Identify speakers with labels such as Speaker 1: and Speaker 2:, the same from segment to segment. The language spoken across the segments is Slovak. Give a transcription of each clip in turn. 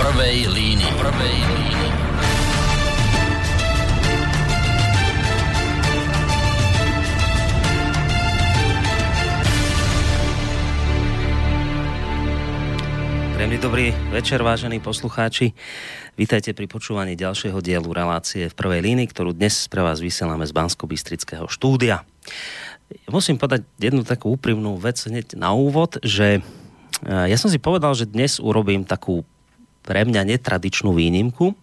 Speaker 1: prvej línii. Prvej línii.
Speaker 2: Príjemný dobrý večer, vážení poslucháči. Vítajte pri počúvaní ďalšieho dielu relácie v prvej línii, ktorú dnes pre vás vysielame z bansko bystrického štúdia. Musím povedať jednu takú úprimnú vec hneď na úvod, že ja som si povedal, že dnes urobím takú pre mňa netradičnú výnimku.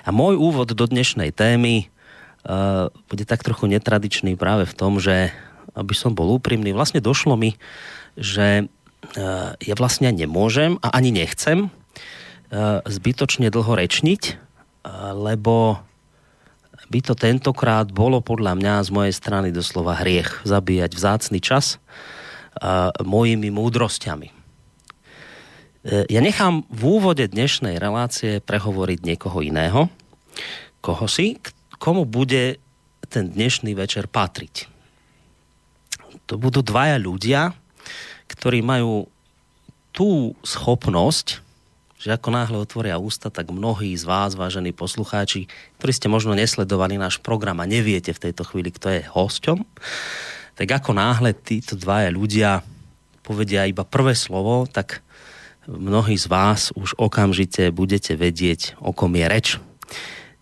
Speaker 2: A môj úvod do dnešnej témy uh, bude tak trochu netradičný práve v tom, že aby som bol úprimný, vlastne došlo mi, že uh, ja vlastne nemôžem a ani nechcem uh, zbytočne dlho rečniť, uh, lebo by to tentokrát bolo podľa mňa z mojej strany doslova hriech zabíjať vzácny čas mojimi múdrosťami. E, ja nechám v úvode dnešnej relácie prehovoriť niekoho iného, koho si, komu bude ten dnešný večer patriť. To budú dvaja ľudia, ktorí majú tú schopnosť, že ako náhle otvoria ústa, tak mnohí z vás, vážení poslucháči, ktorí ste možno nesledovali náš program a neviete v tejto chvíli, kto je hosťom, tak ako náhle títo dvaja ľudia povedia iba prvé slovo, tak mnohí z vás už okamžite budete vedieť, o kom je reč.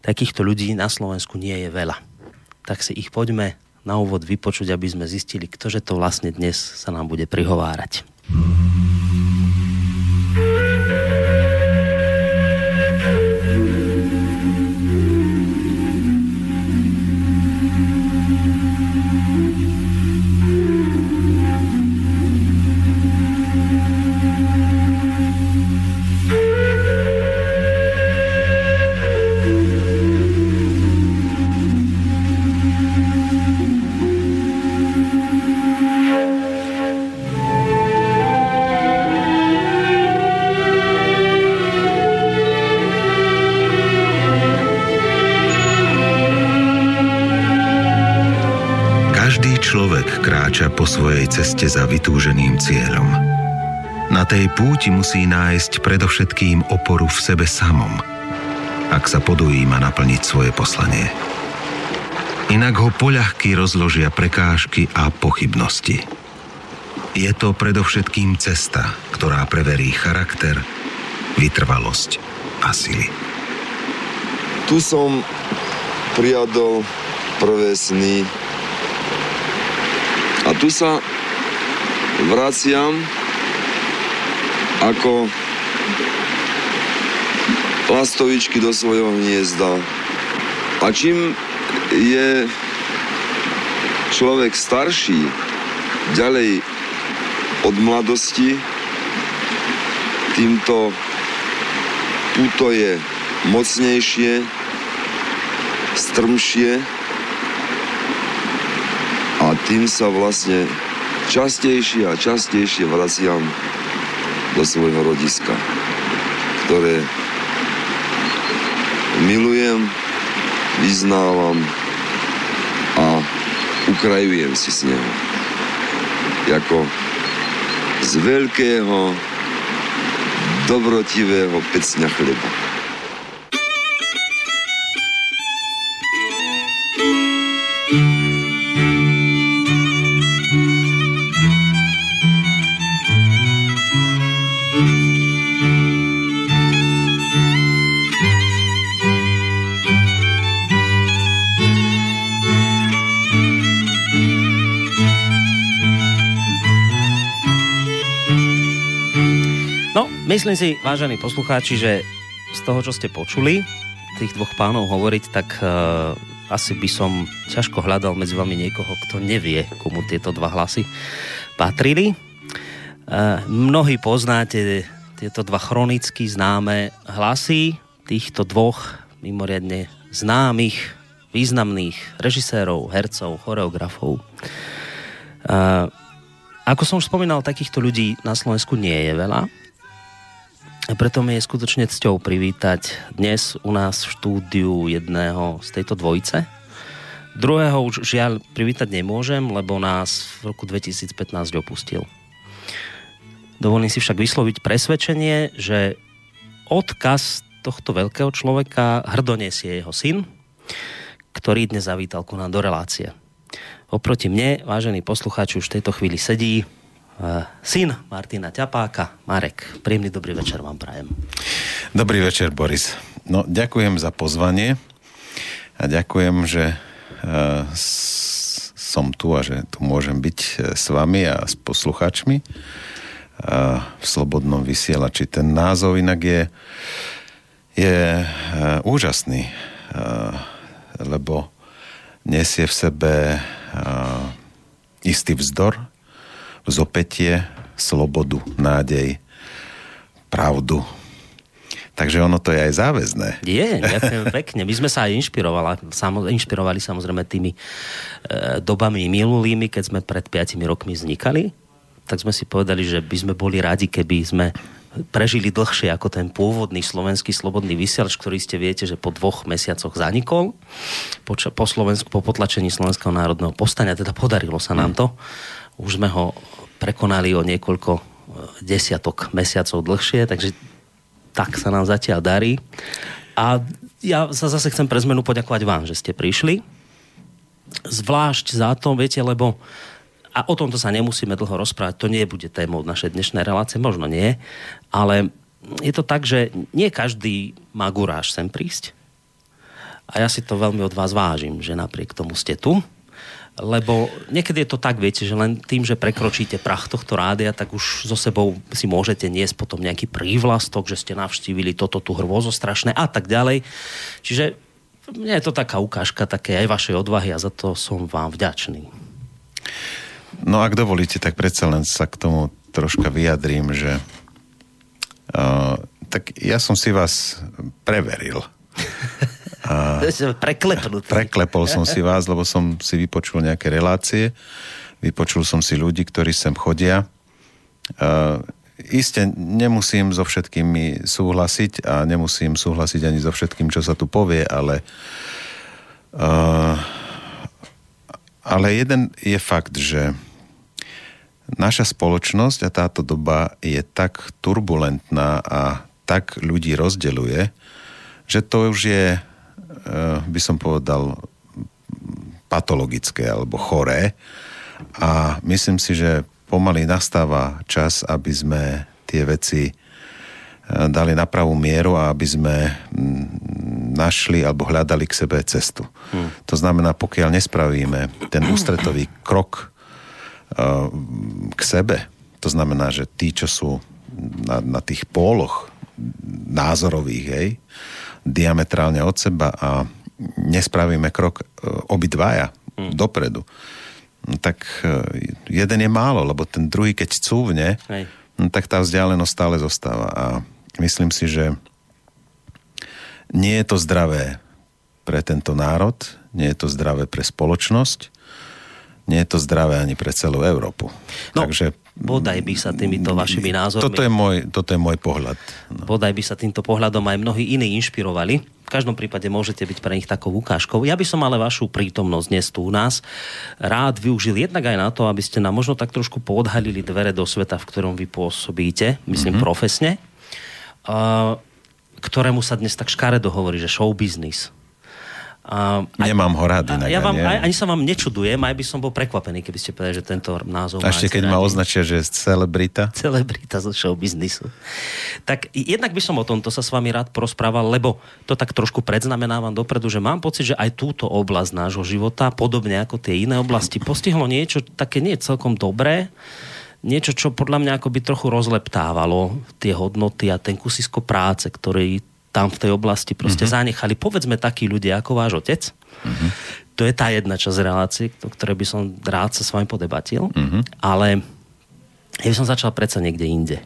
Speaker 2: Takýchto ľudí na Slovensku nie je veľa. Tak si ich poďme na úvod vypočuť, aby sme zistili, ktože to vlastne dnes sa nám bude prihovárať.
Speaker 3: Kráča po svojej ceste za vytúženým cieľom. Na tej púti musí nájsť predovšetkým oporu v sebe samom, ak sa podujíma naplniť svoje poslanie. Inak ho poľahky rozložia prekážky a pochybnosti. Je to predovšetkým cesta, ktorá preverí charakter, vytrvalosť a sily.
Speaker 4: Tu som prijadol prvé sny tu sa vraciam ako lastovičky do svojho hniezda. A čím je človek starší, ďalej od mladosti, týmto puto je mocnejšie, strmšie, tým sa vlastne častejšie a častejšie vraciam do svojho rodiska, ktoré milujem, vyznávam a ukrajujem si s neho. Jako z veľkého, dobrotivého pecňa chleba.
Speaker 2: Myslím si, vážení poslucháči, že z toho, čo ste počuli, tých dvoch pánov hovoriť, tak uh, asi by som ťažko hľadal medzi vami niekoho, kto nevie, komu tieto dva hlasy patrili. Uh, mnohí poznáte tieto dva chronicky známe hlasy týchto dvoch mimoriadne známych, významných režisérov, hercov, choreografov. Uh, ako som už spomínal, takýchto ľudí na Slovensku nie je veľa a preto mi je skutočne cťou privítať dnes u nás v štúdiu jedného z tejto dvojice. Druhého už žiaľ privítať nemôžem, lebo nás v roku 2015 opustil. Dovolím si však vysloviť presvedčenie, že odkaz tohto veľkého človeka hrdo jeho syn, ktorý dnes zavítal ku nám do relácie. Oproti mne, vážený poslucháč, už v tejto chvíli sedí syn Martina Ťapáka, Marek. Príjemný dobrý večer vám prajem.
Speaker 5: Dobrý večer, Boris. No, ďakujem za pozvanie a ďakujem, že uh, som tu a že tu môžem byť e, s vami a s poslucháčmi uh, v Slobodnom vysielači. Ten názov inak je, je uh, úžasný, lebo nesie v sebe istý vzdor, zopetie, slobodu, nádej, pravdu. Takže ono to je aj záväzné.
Speaker 2: Je, ďakujem pekne. My sme sa aj inšpirovali, samo, inšpirovali samozrejme tými e, dobami minulými, keď sme pred 5 rokmi vznikali. Tak sme si povedali, že by sme boli radi, keby sme prežili dlhšie ako ten pôvodný slovenský slobodný vysielač, ktorý ste viete, že po dvoch mesiacoch zanikol po, po, Slovensku, po potlačení Slovenského národného postania. Teda podarilo sa nám to. Už sme ho prekonali o niekoľko e, desiatok mesiacov dlhšie, takže tak sa nám zatiaľ darí. A ja sa zase chcem pre zmenu poďakovať vám, že ste prišli. Zvlášť za to, viete, lebo a o tomto sa nemusíme dlho rozprávať, to nie bude témou našej dnešnej relácie, možno nie, ale je to tak, že nie každý má guráž sem prísť. A ja si to veľmi od vás vážim, že napriek tomu ste tu lebo niekedy je to tak, viete, že len tým, že prekročíte prach tohto rádia, tak už so sebou si môžete niesť potom nejaký prívlastok, že ste navštívili toto tu hrôzo strašné a tak ďalej. Čiže mne je to taká ukážka také aj vašej odvahy a za to som vám vďačný.
Speaker 5: No ak dovolíte, tak predsa len sa k tomu troška vyjadrím, že uh, tak ja som si vás preveril.
Speaker 2: A Preklepnutý.
Speaker 5: Preklepol som si vás, lebo som si vypočul nejaké relácie, vypočul som si ľudí, ktorí sem chodia. Uh, Isté nemusím so všetkými súhlasiť a nemusím súhlasiť ani so všetkým, čo sa tu povie, ale uh, ale jeden je fakt, že naša spoločnosť a táto doba je tak turbulentná a tak ľudí rozdeluje, že to už je by som povedal, patologické alebo choré. A myslím si, že pomaly nastáva čas, aby sme tie veci eh, dali na pravú mieru a aby sme mm, našli alebo hľadali k sebe cestu. Hmm. To znamená, pokiaľ nespravíme ten ústretový krok eh, k sebe, to znamená, že tí, čo sú na, na tých póloch názorových, hej, diametrálne od seba a nespravíme krok e, obidvaja hmm. dopredu, no tak e, jeden je málo, lebo ten druhý, keď cúvne, no tak tá vzdialenosť stále zostáva. A myslím si, že nie je to zdravé pre tento národ, nie je to zdravé pre spoločnosť, nie je to zdravé ani pre celú Európu.
Speaker 2: No, Takže bodaj by sa týmito vašimi názormi...
Speaker 5: Toto je môj, toto je môj pohľad.
Speaker 2: No. Bodaj by sa týmto pohľadom aj mnohí iní inšpirovali. V každom prípade môžete byť pre nich takou ukážkou. Ja by som ale vašu prítomnosť dnes tu u nás rád využil jednak aj na to, aby ste nám možno tak trošku poodhalili dvere do sveta, v ktorom vy pôsobíte, myslím mm-hmm. profesne, uh, ktorému sa dnes tak škaredo hovorí, že show business
Speaker 5: a, Nemám ho rád inak.
Speaker 2: Ja vám, aj, ani sa vám nečudujem, aj by som bol prekvapený, keby ste povedali, že tento názov
Speaker 5: A ešte keď ma označia, že celebrita.
Speaker 2: Celebrita zo show biznisu. Tak jednak by som o tomto sa s vami rád porozprával, lebo to tak trošku predznamenávam dopredu, že mám pocit, že aj túto oblasť nášho života, podobne ako tie iné oblasti, postihlo niečo také nie celkom dobré, niečo, čo podľa mňa akoby trochu rozleptávalo tie hodnoty a ten kusisko práce, ktorý tam v tej oblasti proste mm-hmm. zanechali, povedzme takí ľudia ako váš otec. Mm-hmm. To je tá jedna časť relácie, o ktorej by som rád sa s vami podebatil, mm-hmm. ale ja by som začal predsa niekde inde.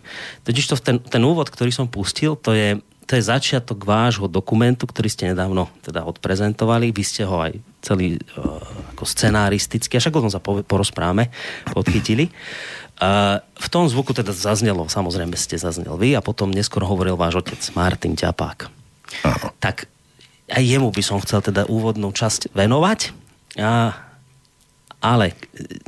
Speaker 2: Totiž to ten, ten úvod, ktorý som pustil, to je, to je začiatok vášho dokumentu, ktorý ste nedávno teda odprezentovali. Vy ste ho aj celý uh, ako scenaristicky, a však o tom sa porozprávame, podchytili. Uh, v tom zvuku teda zaznelo, samozrejme ste zaznel vy a potom neskôr hovoril váš otec Martin Ťapák. Aha. Tak aj jemu by som chcel teda úvodnú časť venovať. A, Ale e,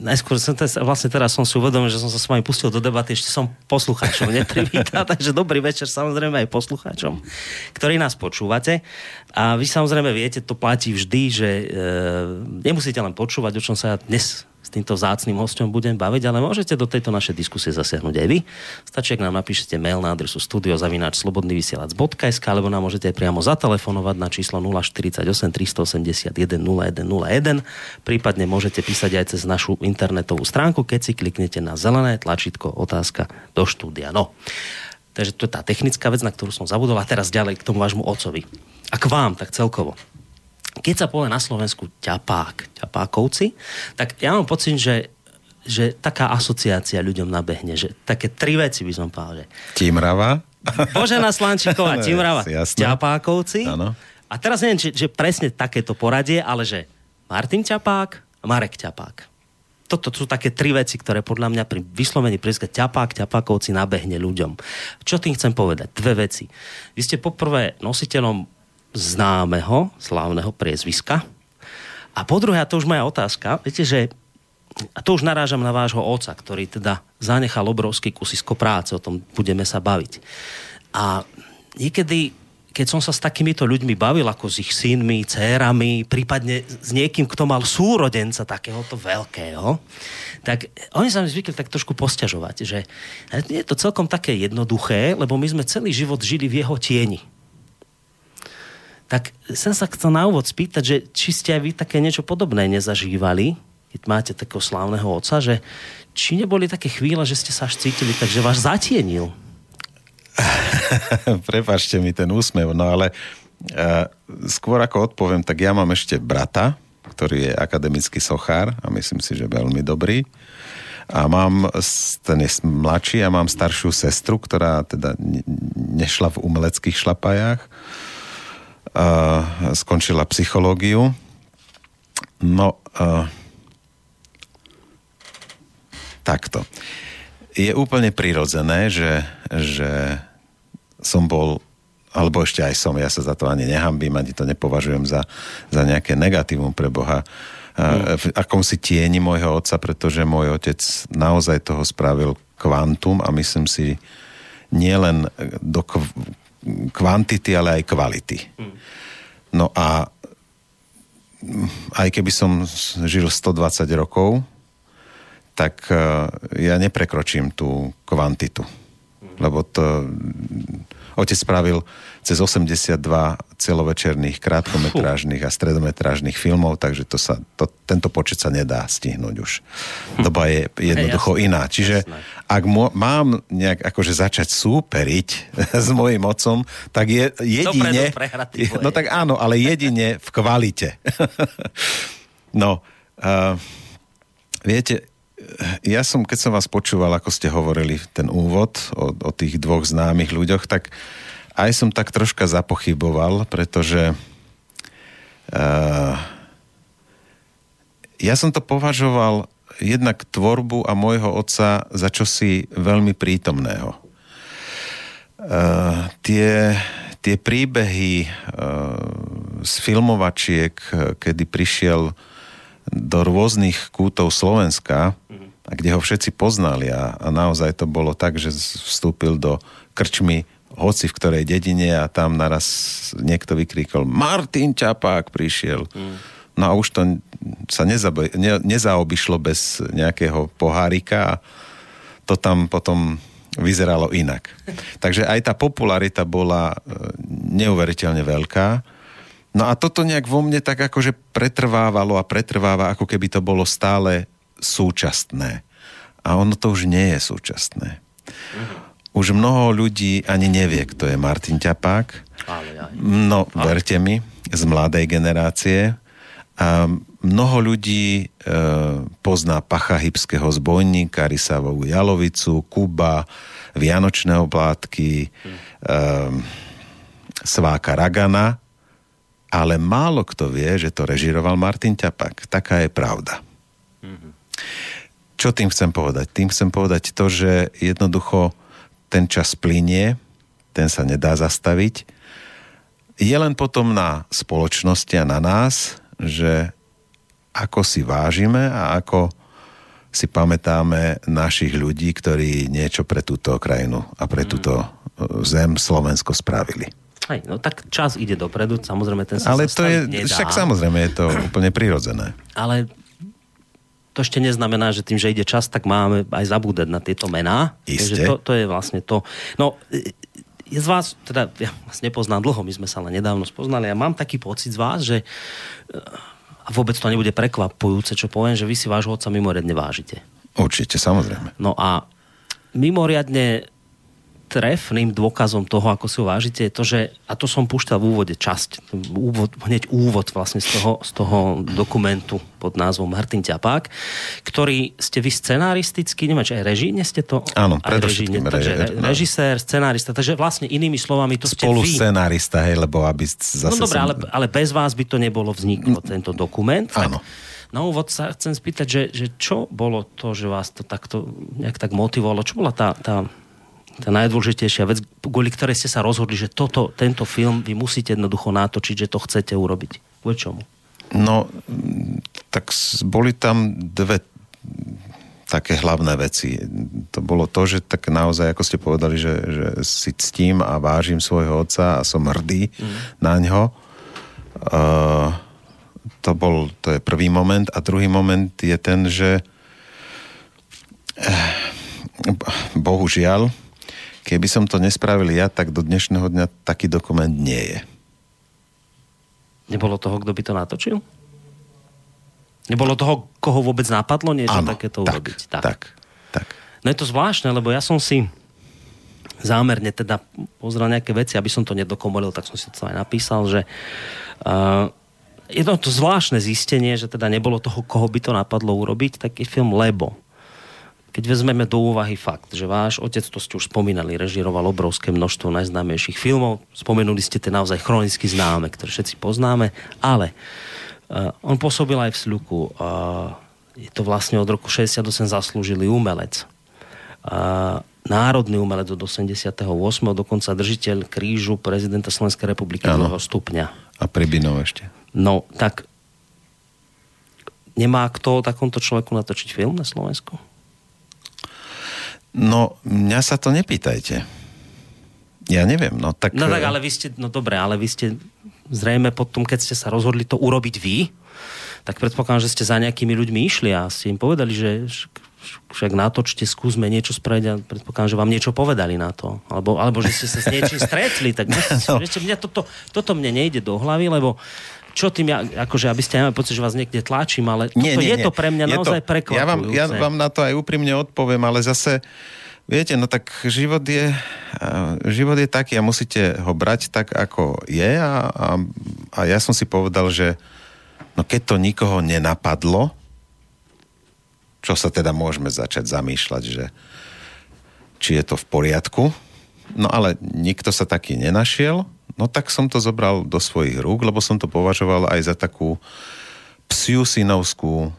Speaker 2: najskôr som teraz, vlastne teraz som si uvedomil, že som sa s vami pustil do debaty, ešte som poslucháčom neprivítal, takže dobrý večer samozrejme aj poslucháčom, ktorí nás počúvate. A vy samozrejme viete, to platí vždy, že e, nemusíte len počúvať, o čom sa dnes s týmto vzácným hostom budem baviť, ale môžete do tejto našej diskusie zasiahnuť aj vy. Stačí, ak nám napíšete mail na adresu studiozavináčslobodnyvysielac.sk alebo nám môžete aj priamo zatelefonovať na číslo 048 381 0101 prípadne môžete písať aj cez našu internetovú stránku, keď si kliknete na zelené tlačítko otázka do štúdia. No, takže to je tá technická vec, na ktorú som zabudol a teraz ďalej k tomu vášmu ocovi. A k vám, tak celkovo keď sa povie na Slovensku ťapák, ťapákovci, tak ja mám pocit, že že taká asociácia ľuďom nabehne, že také tri veci by som povedal. Že...
Speaker 5: Timrava.
Speaker 2: Božena Slančíková, Timrava,
Speaker 5: Jasné.
Speaker 2: ťapákovci.
Speaker 5: Áno.
Speaker 2: A teraz neviem, či, že presne takéto poradie, ale že Martin Ťapák Marek Ťapák. Toto sú také tri veci, ktoré podľa mňa pri vyslovení prieska ťapák, ťapákovci nabehne ľuďom. Čo tým chcem povedať? Dve veci. Vy ste poprvé nositeľom známeho, slávneho priezviska. A po druhé, a to už moja otázka, viete, že a to už narážam na vášho oca, ktorý teda zanechal obrovský kusisko práce, o tom budeme sa baviť. A niekedy, keď som sa s takýmito ľuďmi bavil, ako s ich synmi, dcérami, prípadne s niekým, kto mal súrodenca takéhoto veľkého, tak oni sa mi zvykli tak trošku posťažovať, že je to celkom také jednoduché, lebo my sme celý život žili v jeho tieni tak som sa chcel na úvod spýtať, že či ste aj vy také niečo podobné nezažívali, keď máte takého slávneho oca, že či neboli také chvíle, že ste sa až cítili, takže vás zatienil?
Speaker 5: Prepačte mi ten úsmev, no ale uh, skôr ako odpoviem, tak ja mám ešte brata, ktorý je akademický sochár a myslím si, že veľmi dobrý. A mám, ten je mladší a mám staršiu sestru, ktorá teda nešla v umeleckých šlapajách uh, skončila psychológiu. No, uh, takto. Je úplne prirodzené, že, že som bol alebo ešte aj som, ja sa za to ani nehambím, ani to nepovažujem za, za nejaké negatívum pre Boha. Mm. V akom si tieni môjho otca, pretože môj otec naozaj toho spravil kvantum a myslím si nielen do kvantity, ale aj kvality. No a aj keby som žil 120 rokov, tak e, ja neprekročím tú kvantitu. Lebo to Otec spravil cez 82 celovečerných, krátkometrážnych a stredometrážnych filmov, takže to sa, to, tento počet sa nedá stihnúť už. Doba je jednoducho hey, iná. Čiže jasné. ak mo, mám nejak akože začať súperiť s mojim otcom, tak je jedine... No tak áno, ale jedine v kvalite. no, uh, viete, ja som, keď som vás počúval, ako ste hovorili ten úvod o, o tých dvoch známych ľuďoch, tak aj som tak troška zapochyboval, pretože uh, ja som to považoval jednak tvorbu a môjho otca za čosi veľmi prítomného. Uh, tie, tie príbehy uh, z filmovačiek, kedy prišiel do rôznych kútov Slovenska, a kde ho všetci poznali a, a naozaj to bolo tak, že vstúpil do krčmy hoci v ktorej dedine a tam naraz niekto vykríkol Martin Čapák prišiel. Mm. No a už to sa nezab- ne, nezaobišlo bez nejakého pohárika a to tam potom vyzeralo inak. Takže aj tá popularita bola e, neuveriteľne veľká No a toto nejak vo mne tak akože pretrvávalo a pretrváva, ako keby to bolo stále súčasné. A ono to už nie je súčasné. Už mnoho ľudí ani nevie, kto je Martin Ťapák. No, verte mi, z mladej generácie. A mnoho ľudí e, pozná Pacha Hybského zbojníka, Rysavovú Jalovicu, Kuba, Vianočné oblátky, e, Sváka Ragana, ale málo kto vie, že to režiroval Martin Ťapak. Taká je pravda. Mm-hmm. Čo tým chcem povedať? Tým chcem povedať to, že jednoducho ten čas plinie, ten sa nedá zastaviť. Je len potom na spoločnosti a na nás, že ako si vážime a ako si pamätáme našich ľudí, ktorí niečo pre túto krajinu a pre
Speaker 2: Mm.
Speaker 5: túto e, zem Slovensko spravili.
Speaker 2: Hej, no tak čas ide dopredu, samozrejme ten sa
Speaker 5: Ale to je,
Speaker 2: nedá.
Speaker 5: však samozrejme je to úplne prirodzené.
Speaker 2: Ale to ešte neznamená, že tým, že ide čas, tak máme aj zabúdať na tieto mená.
Speaker 5: Isté.
Speaker 2: Takže to, to je vlastne to. No, je z vás, teda ja vás nepoznám dlho, my sme sa len nedávno spoznali a mám taký pocit z vás, že e, a vôbec to nebude prekvapujúce, čo poviem, že vy si vášho otca mimoriadne vážite.
Speaker 5: Určite, samozrejme.
Speaker 2: No a mimoriadne trefným dôkazom toho, ako si ho vážite, je to, že, a to som púšťal v úvode časť, úvod, hneď úvod vlastne z toho, z toho dokumentu pod názvom Martin Ťapák, ktorý ste vy scenaristicky, neviem, či aj režíne ste to?
Speaker 5: Áno, predovšetkým
Speaker 2: režíne, takže
Speaker 5: re-
Speaker 2: re, režisér, scenárista, takže vlastne inými slovami to ste
Speaker 5: Spolu
Speaker 2: vy.
Speaker 5: scenárista, hej, lebo aby zase...
Speaker 2: No dobré,
Speaker 5: som-
Speaker 2: ale, ale bez vás by to nebolo vzniklo, tento dokument.
Speaker 5: Áno.
Speaker 2: Tak na úvod sa chcem spýtať, že, že čo bolo to, že vás to takto nejak tak motivovalo? Čo bola tá, tá, tá najdôležitejšia vec, kvôli ktorej ste sa rozhodli, že toto, tento film vy musíte jednoducho natočiť, že to chcete urobiť? Kvôli čomu?
Speaker 5: No, tak boli tam dve také hlavné veci. To bolo to, že tak naozaj, ako ste povedali, že, že si ctím a vážim svojho otca a som hrdý mm. na ňo. Uh, to bol, to je prvý moment. A druhý moment je ten, že eh, bohužiaľ, keby som to nespravil ja, tak do dnešného dňa taký dokument nie je.
Speaker 2: Nebolo toho, kto by to natočil? Nebolo toho, koho vôbec napadlo niečo
Speaker 5: Áno,
Speaker 2: takéto
Speaker 5: tak,
Speaker 2: urobiť?
Speaker 5: tak, tak.
Speaker 2: No je to zvláštne, lebo ja som si zámerne teda pozrel nejaké veci, aby som to nedokomolil, tak som si to aj napísal, že uh, je to, to zvláštne zistenie, že teda nebolo toho, koho by to napadlo urobiť, taký film Lebo. Keď vezmeme do úvahy fakt, že váš otec, to ste už spomínali, režiroval obrovské množstvo najznámejších filmov, spomenuli ste tie naozaj chronicky známe, ktoré všetci poznáme, ale uh, on pôsobil aj v Sľuku. Uh, je to vlastne od roku 68 zaslúžilý umelec. Uh, národný umelec od 88. dokonca držiteľ krížu prezidenta Slovenskej republiky
Speaker 5: Áno.
Speaker 2: druhého stupňa.
Speaker 5: A Pribinov ešte.
Speaker 2: No, tak nemá kto o takomto človeku natočiť film na Slovensku?
Speaker 5: No, mňa sa to nepýtajte. Ja neviem, no tak...
Speaker 2: No tak, ale vy ste, no dobre, ale vy ste zrejme potom, keď ste sa rozhodli to urobiť vy, tak predpokladám, že ste za nejakými ľuďmi išli a ste im povedali, že však- natočte, skúsme niečo spraviť a predpokladám, že vám niečo povedali na to. Alebo, alebo že ste sa s niečím stretli. Tak no. viete, mňa toto, toto mne nejde do hlavy, lebo čo tým ja, akože aby ste nemali pocit, že vás niekde tlačím, ale toto, je to pre mňa
Speaker 5: Je
Speaker 2: naozaj
Speaker 5: to-
Speaker 2: prekvapujúce.
Speaker 5: Ja vám, ja vám na to aj úprimne odpoviem, ale zase, viete, no tak život je, a, život je taký a musíte ho brať tak, ako je a, a, a ja som si povedal, že no keď to nikoho nenapadlo, čo sa teda môžeme začať zamýšľať, že či je to v poriadku, no ale nikto sa taký nenašiel, no tak som to zobral do svojich rúk, lebo som to považoval aj za takú psiu synovskú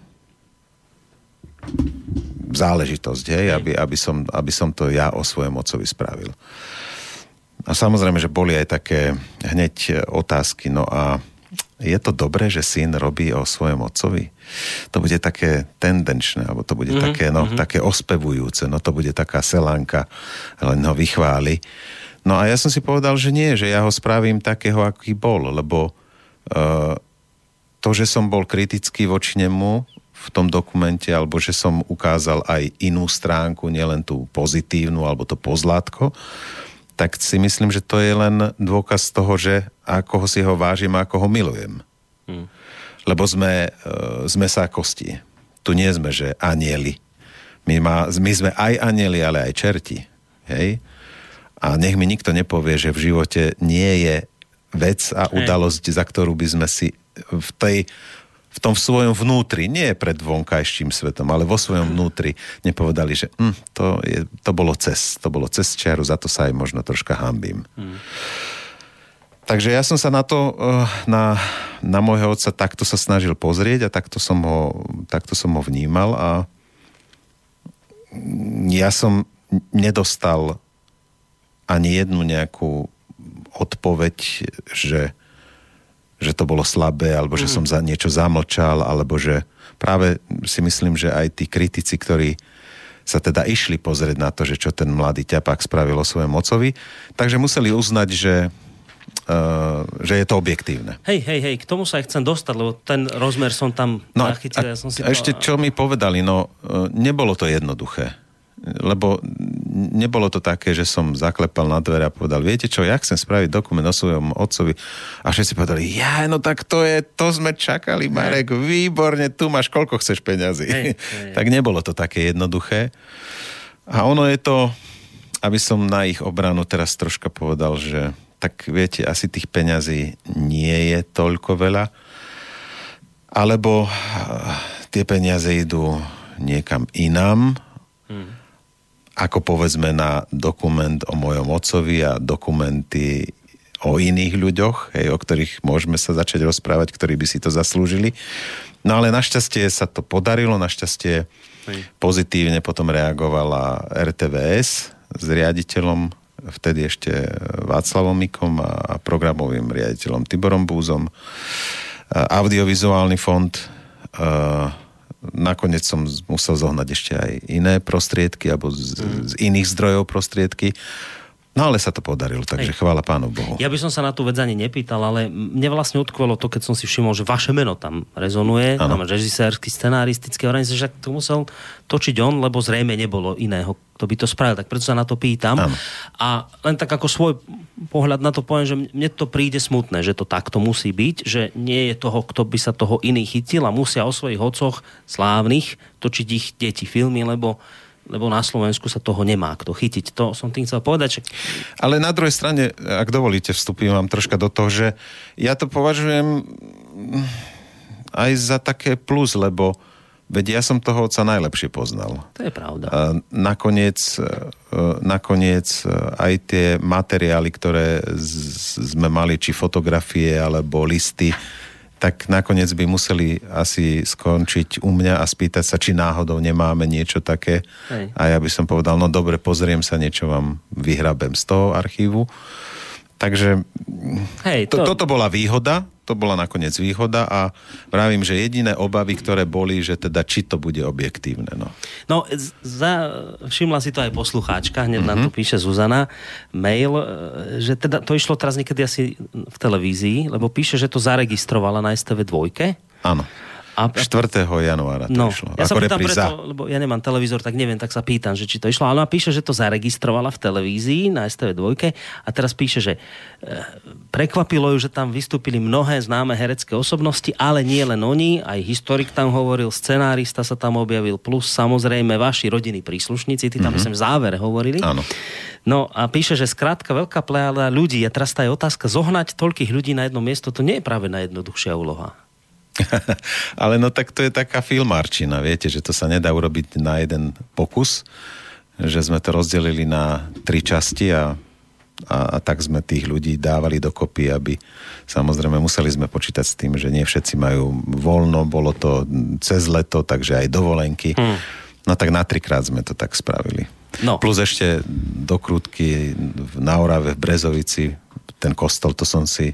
Speaker 5: záležitosť, hej, aby, aby, som, aby som to ja o svojom otcovi spravil. A samozrejme, že boli aj také hneď otázky, no a je to dobré, že syn robí o svojom otcovi? To bude také tendenčné, alebo to bude mm-hmm, také, no, mm-hmm. také ospevujúce, no to bude taká selánka, len ho vychváli. No a ja som si povedal, že nie, že ja ho spravím takého, aký bol, lebo uh, to, že som bol kritický voči nemu v tom dokumente, alebo že som ukázal aj inú stránku, nielen tú pozitívnu, alebo to pozlátko, tak si myslím, že to je len dôkaz toho, že ako ho si ho vážim a ako ho milujem. Hmm. Lebo sme, uh, sme sa kosti. Tu nie sme, že anieli. My, má, my sme aj anieli, ale aj čerti. Hej? A nech mi nikto nepovie, že v živote nie je vec a udalosť, za ktorú by sme si v tej v tom svojom vnútri, nie pred vonkajším svetom, ale vo svojom vnútri nepovedali, že hm, to, je, to bolo cez, to bolo cez čiaru, za to sa aj možno troška hambím. Hmm. Takže ja som sa na to, na, na môjho otca takto sa snažil pozrieť a takto som ho, takto som ho vnímal a ja som nedostal ani jednu nejakú odpoveď, že že to bolo slabé, alebo že som za niečo zamlčal, alebo že práve si myslím, že aj tí kritici, ktorí sa teda išli pozrieť na to, že čo ten mladý ťapák spravil o svojom ocovi, takže museli uznať, že Uh, že je to objektívne.
Speaker 2: Hej, hej, hej, k tomu sa aj chcem dostať, lebo ten rozmer som tam
Speaker 5: No a,
Speaker 2: zachytil.
Speaker 5: a,
Speaker 2: ja som si
Speaker 5: a ešte čo mi povedali, no uh, nebolo to jednoduché. Lebo nebolo to také, že som zaklepal na dvere a povedal, viete čo, ja chcem spraviť dokument o svojom otcovi. A všetci povedali, ja, no tak to je, to sme čakali, Marek, výborne, tu máš koľko chceš peňazí.
Speaker 2: Hej, hej.
Speaker 5: tak nebolo to také jednoduché. A ono je to, aby som na ich obranu teraz troška povedal, že tak viete, asi tých peňazí nie je toľko veľa, alebo eh, tie peniaze idú niekam inám, ako povedzme na dokument o mojom otcovi a dokumenty o iných ľuďoch, hej, o ktorých môžeme sa začať rozprávať, ktorí by si to zaslúžili. No ale našťastie sa to podarilo, našťastie pozitívne potom reagovala RTVS s riaditeľom, vtedy ešte Václavom Mikom a programovým riaditeľom Tiborom Búzom. Audiovizuálny fond nakoniec som musel zohnať ešte aj iné prostriedky alebo z, z iných zdrojov prostriedky. No ale sa to podarilo, takže
Speaker 2: Hej.
Speaker 5: chvála pánu Bohu.
Speaker 2: Ja by som sa na tú vec ani nepýtal, ale mne vlastne utkvelo to, keď som si všimol, že vaše meno tam rezonuje,
Speaker 5: Áno.
Speaker 2: tam režisérsky, scenaristický organizátor, že to musel točiť on, lebo zrejme nebolo iného, kto by to spravil, tak preto sa na to pýtam.
Speaker 5: Áno.
Speaker 2: A len tak ako svoj pohľad na to poviem, že mne to príde smutné, že to takto musí byť, že nie je toho, kto by sa toho iný chytil a musia o svojich hococh slávnych točiť ich deti filmy, lebo lebo na Slovensku sa toho nemá kto chytiť. To som tým chcel povedať, že
Speaker 5: Ale na druhej strane, ak dovolíte, vstúpim vám troška do toho, že ja to považujem aj za také plus, lebo veď ja som toho otca najlepšie poznal.
Speaker 2: to je pravda.
Speaker 5: Nakoniec, e, nakoniec e, aj tie materiály, ktoré sme mali, či fotografie alebo listy, tak nakoniec by museli asi skončiť u mňa a spýtať sa, či náhodou nemáme niečo také.
Speaker 2: Hej.
Speaker 5: A ja by som povedal, no dobre, pozriem sa, niečo vám vyhrabem z toho archívu. Takže
Speaker 2: Hej,
Speaker 5: to,
Speaker 2: to-
Speaker 5: toto bola výhoda, to bola nakoniec výhoda a vravím, že jediné obavy, ktoré boli, že teda či to bude objektívne. No.
Speaker 2: No, za, všimla si to aj poslucháčka, hneď mm-hmm. nám tu píše Zuzana, mail, e, že teda to išlo teraz niekedy asi v televízii, lebo píše, že to zaregistrovala na STV 2.
Speaker 5: Áno.
Speaker 2: A,
Speaker 5: 4. januára to
Speaker 2: no,
Speaker 5: išlo.
Speaker 2: ja sa pýtam
Speaker 5: repríza.
Speaker 2: preto, lebo ja nemám televízor, tak neviem, tak sa pýtam, že či to išlo. Ale ona píše, že to zaregistrovala v televízii na STV 2 a teraz píše, že e, prekvapilo ju, že tam vystúpili mnohé známe herecké osobnosti, ale nie len oni, aj historik tam hovoril, scenárista sa tam objavil, plus samozrejme vaši rodiny príslušníci, tí tam mm-hmm. myslím v závere hovorili.
Speaker 5: Áno.
Speaker 2: No a píše, že skrátka veľká plejada ľudí, a teraz tá je otázka, zohnať toľkých ľudí na jedno miesto, to nie je práve najjednoduchšia úloha.
Speaker 5: Ale no tak to je taká filmárčina, viete, že to sa nedá urobiť na jeden pokus, že sme to rozdelili na tri časti a, a, a tak sme tých ľudí dávali dokopy, aby samozrejme museli sme počítať s tým, že nie všetci majú voľno, bolo to cez leto, takže aj dovolenky. Hmm. No tak na trikrát sme to tak spravili.
Speaker 2: No.
Speaker 5: Plus ešte do krútky na Orave v Brezovici, ten kostol, to som si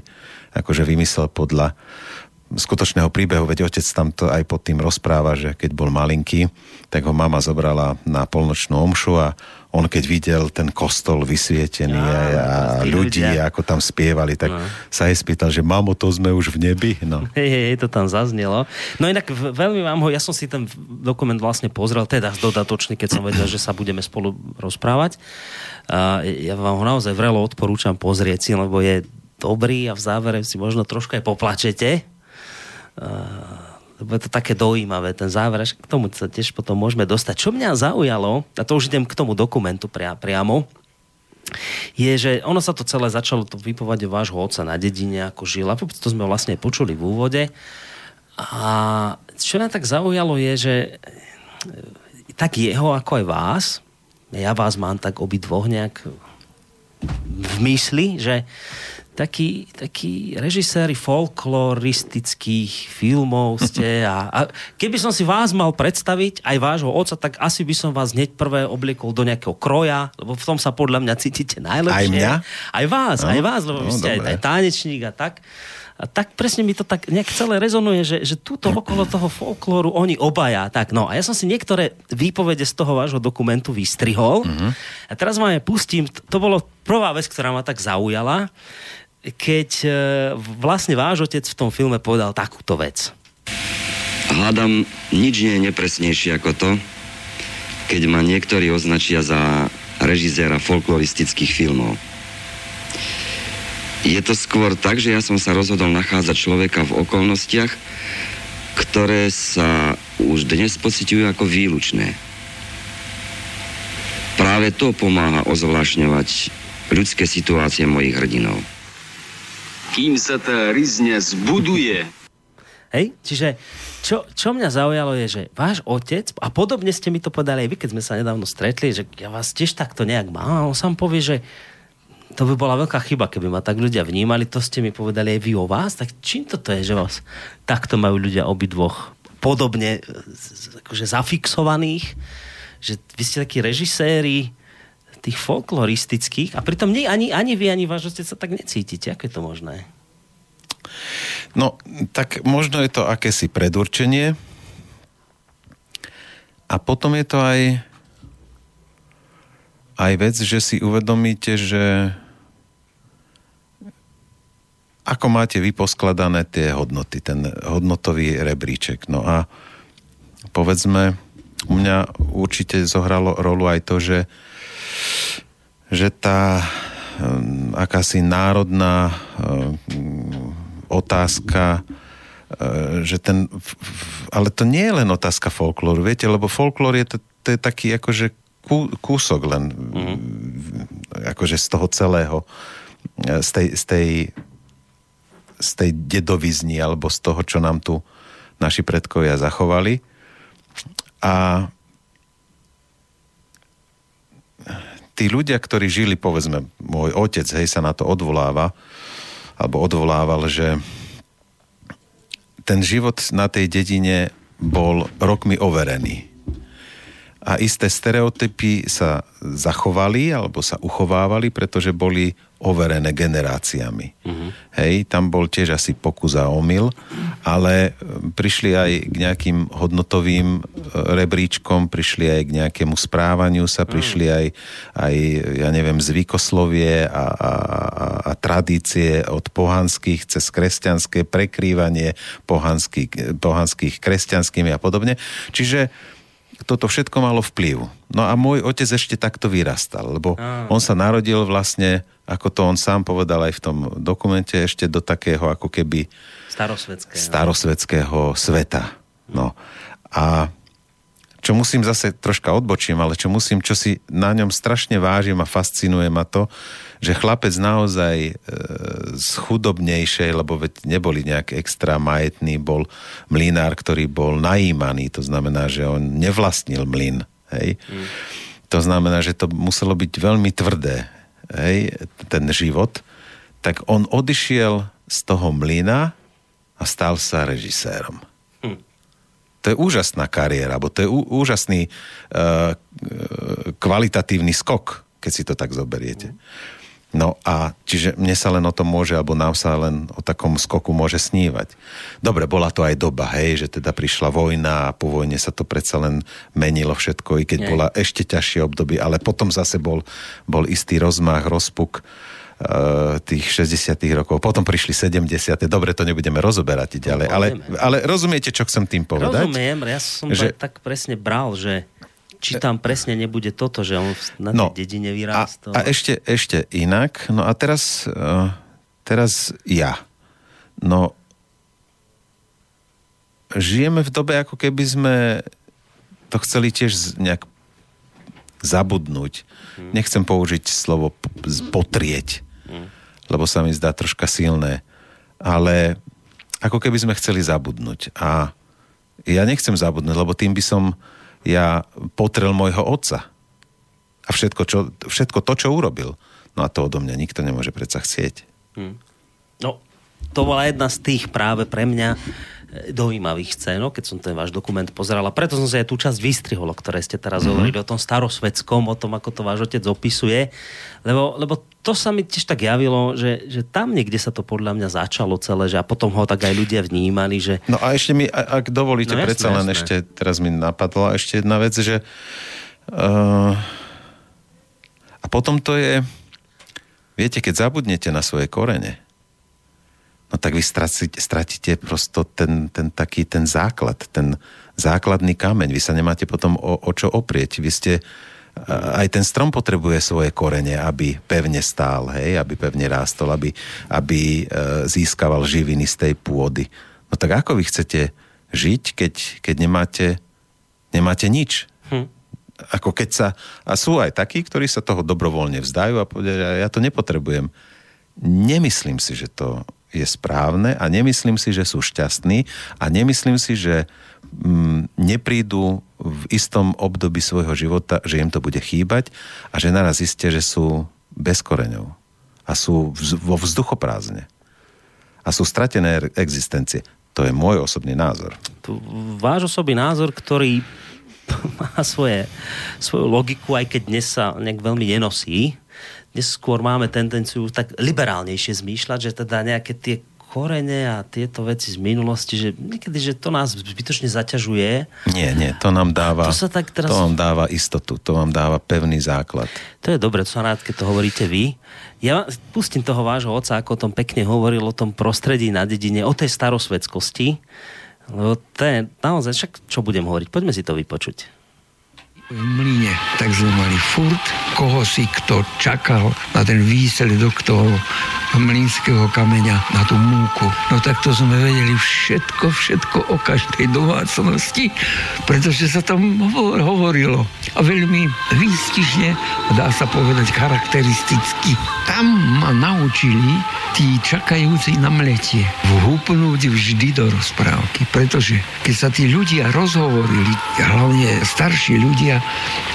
Speaker 5: akože vymyslel podľa skutočného príbehu, veď otec tam to aj pod tým rozpráva, že keď bol malinký, tak ho mama zobrala na polnočnú omšu a on keď videl ten kostol vysvietený
Speaker 2: Á,
Speaker 5: a, a ľudí,
Speaker 2: ľudia.
Speaker 5: ako tam spievali, tak
Speaker 2: No.
Speaker 5: sa jej spýtal, že mamo, to sme už v nebi? No.
Speaker 2: Hej, hej, to tam zaznelo. No inak veľmi vám ho, ja som si ten dokument vlastne pozrel, teda dodatočný, keď som vedel, že sa budeme spolu rozprávať. A ja vám ho naozaj vrelo odporúčam pozrieť si, lebo je dobrý a v závere si možno trošku aj poplačete. Lebo je to také dojímavé, ten záver, až k tomu sa tiež potom môžeme dostať. Čo mňa zaujalo, a to už idem k tomu dokumentu pria, priamo, je, že ono sa to celé začalo to vypovať o vášho otca na dedine, ako žil. A to sme vlastne počuli v úvode. A čo ma tak zaujalo je, že e, tak jeho ako aj vás, ja vás mám tak obidvoch nejak v mysli, že takí, takí režiséri folkloristických filmov ste a, a keby som si vás mal predstaviť, aj vášho otca, tak asi by som vás hneď prvé obliekol do nejakého kroja, lebo v tom sa podľa mňa cítite najlepšie.
Speaker 5: Aj mňa?
Speaker 2: Aj vás,
Speaker 5: No,
Speaker 2: aj vás, lebo vy
Speaker 5: no,
Speaker 2: ste aj,
Speaker 5: dobre.
Speaker 2: aj tanečník a tak. A tak presne mi to tak nejak celé rezonuje, že, že túto okolo toho folklóru oni obaja. Tak, no a ja som si niektoré výpovede z toho vášho dokumentu vystrihol. Mm-hmm. A teraz vám je pustím, to bolo prvá vec, ktorá ma tak zaujala, keď e, vlastne váš otec v tom filme povedal takúto vec.
Speaker 6: Hádam, nič nie je nepresnejšie ako to, keď ma niektorí označia za režiséra folkloristických filmov. Je to skôr tak, že ja som sa rozhodol nachádzať človeka v okolnostiach, ktoré sa už dnes pociťujú ako výlučné. Práve to pomáha ozvlášňovať ľudské situácie mojich hrdinov.
Speaker 7: Kým sa tá rizňa zbuduje,
Speaker 2: Hej? Čiže čo, čo mňa zaujalo je, že váš otec, a podobne ste mi to povedali aj vy, keď sme sa nedávno stretli, že ja vás tiež takto nejak mám, a on sám povie, že to by bola veľká chyba, keby ma tak ľudia vnímali, to ste mi povedali aj vy o vás, tak čím toto je, že vás takto majú ľudia obidvoch podobne akože zafixovaných, že vy ste takí režiséri tých folkloristických a pritom nie, ani, ani vy, ani váš otec sa tak necítite. Ako je to možné?
Speaker 5: No, tak možno je to akési predurčenie a potom je to aj aj vec, že si uvedomíte, že ako máte vyposkladané tie hodnoty, ten hodnotový rebríček. No a povedzme, u mňa určite zohralo rolu aj to, že, že tá um, akási národná um, otázka, uh, že ten, ale to nie je len otázka folklóru, viete, lebo folklór je to, to je taký akože kú, kúsok len mm-hmm. akože z toho celého, z tej, z tej z tej dedovizni alebo z toho, čo nám tu naši predkovia zachovali. A tí ľudia, ktorí žili, povedzme, môj otec, hej, sa na to odvoláva, alebo odvolával, že ten život na tej dedine bol rokmi overený. A isté stereotypy sa zachovali alebo sa uchovávali, pretože boli overené generáciami. Uh-huh. Hej, tam bol tiež asi pokus a omyl, ale e, prišli aj k nejakým hodnotovým e, rebríčkom, prišli aj k nejakému správaniu sa, prišli aj, aj ja neviem, zvykoslovie a, a, a, a tradície od pohanských cez kresťanské prekrývanie pohanských, pohanských kresťanskými a podobne. Čiže toto všetko malo vplyv. No a môj otec ešte takto vyrastal, lebo ah. on sa narodil vlastne, ako to on sám povedal aj v tom dokumente, ešte do takého ako keby
Speaker 2: starosvedského,
Speaker 5: starosvedského sveta. No. A čo musím zase troška odbočím, ale čo musím, čo si na ňom strašne vážim a fascinuje ma to, že chlapec naozaj e, z chudobnejšej, lebo veď neboli nejak extra majetný, bol mlinár, ktorý bol najímaný, to znamená, že on nevlastnil mlyn, hej. Mm. To znamená, že to muselo byť veľmi tvrdé, hej, ten život. Tak on odišiel z toho mlyna a stal sa režisérom to je úžasná kariéra, alebo to je ú, úžasný uh, kvalitatívny skok, keď si to tak zoberiete. No a čiže mne sa len o tom môže, alebo nám sa len o takom skoku môže snívať. Dobre, bola to aj doba, hej, že teda prišla vojna a po vojne sa to predsa len menilo všetko, i keď Nie. bola ešte ťažšie obdobie, ale potom zase bol, bol istý rozmach, rozpuk tých 60 rokov. Potom prišli 70. Dobre, to nebudeme rozoberať ďalej, ale, ale rozumiete, čo chcem tým povedať?
Speaker 2: Rozumiem, ja som že... tak presne bral, že či tam presne nebude toto, že on na no, tej dedine vyrástol.
Speaker 5: A, a ešte, ešte inak, no a teraz, uh, teraz ja. No, žijeme v dobe, ako keby sme to chceli tiež nejak zabudnúť. Hmm. Nechcem použiť slovo potrieť lebo sa mi zdá troška silné. Ale ako keby sme chceli zabudnúť. A ja nechcem zabudnúť, lebo tým by som ja potrel môjho otca. A všetko, čo, všetko to, čo urobil. No a to odo mňa nikto nemôže predsa chcieť. Hmm.
Speaker 2: No, to bola jedna z tých práve pre mňa dojímavých scén, keď som ten váš dokument pozeral. A preto som sa aj tú časť vystrihol, o ktorej ste teraz mm-hmm. hovorili, o tom starosvedskom, o tom, ako to váš otec opisuje. Lebo, lebo to sa mi tiež tak javilo, že, že tam niekde sa to podľa mňa začalo celé, že a potom ho tak aj ľudia vnímali, že...
Speaker 5: No a ešte mi, ak dovolíte, no, predsa len jasné. ešte, teraz mi napadla ešte jedna vec, že uh, a potom to je, viete, keď zabudnete na svoje korene, no tak vy stratíte, stratíte prosto ten, ten taký ten základ, ten základný kameň. Vy sa nemáte potom o, o čo oprieť. Vy ste, aj ten strom potrebuje svoje korene, aby pevne stál, hej, aby pevne rástol, aby, aby e, získaval živiny z tej pôdy. No tak ako vy chcete žiť, keď, keď nemáte, nemáte nič? Hm. Ako keď sa, a sú aj takí, ktorí sa toho dobrovoľne vzdajú a povedia, ja to nepotrebujem. Nemyslím si, že to je správne a nemyslím si, že sú šťastní a nemyslím si, že mm, neprídu v istom období svojho života, že im to bude chýbať a že naraz zistia, že sú bez koreňov a sú vo vzduchoprázdne a sú stratené existencie. To je môj osobný názor.
Speaker 2: Tu, váš osobný názor, ktorý má svoje, svoju logiku, aj keď dnes sa nejak veľmi nenosí. Dnes skôr máme tendenciu tak liberálnejšie zmýšľať, že teda nejaké tie korene a tieto veci z minulosti, že niekedy, že to nás zbytočne zaťažuje.
Speaker 5: Nie, nie, to nám dáva, to, sa tak teraz... to vám dáva istotu, to vám dáva pevný základ.
Speaker 2: To je dobre, to sa rád, keď to hovoríte vy. Ja pustím toho vášho oca, ako o tom pekne hovoril, o tom prostredí na dedine, o tej starosvedskosti, lebo to je naozaj, však čo budem hovoriť, poďme si to vypočuť
Speaker 8: v mlyne, tak sme mali furt koho si kto čakal na ten výsledok toho mlínskeho kameňa, na tú múku. No tak to sme vedeli všetko, všetko o každej domácnosti, pretože sa tam hovorilo. A veľmi výstižne, dá sa povedať charakteristicky. Tam ma naučili tí čakajúci na mletie vhúpnúť vždy do rozprávky, pretože keď sa tí ľudia rozhovorili, hlavne starší ľudia,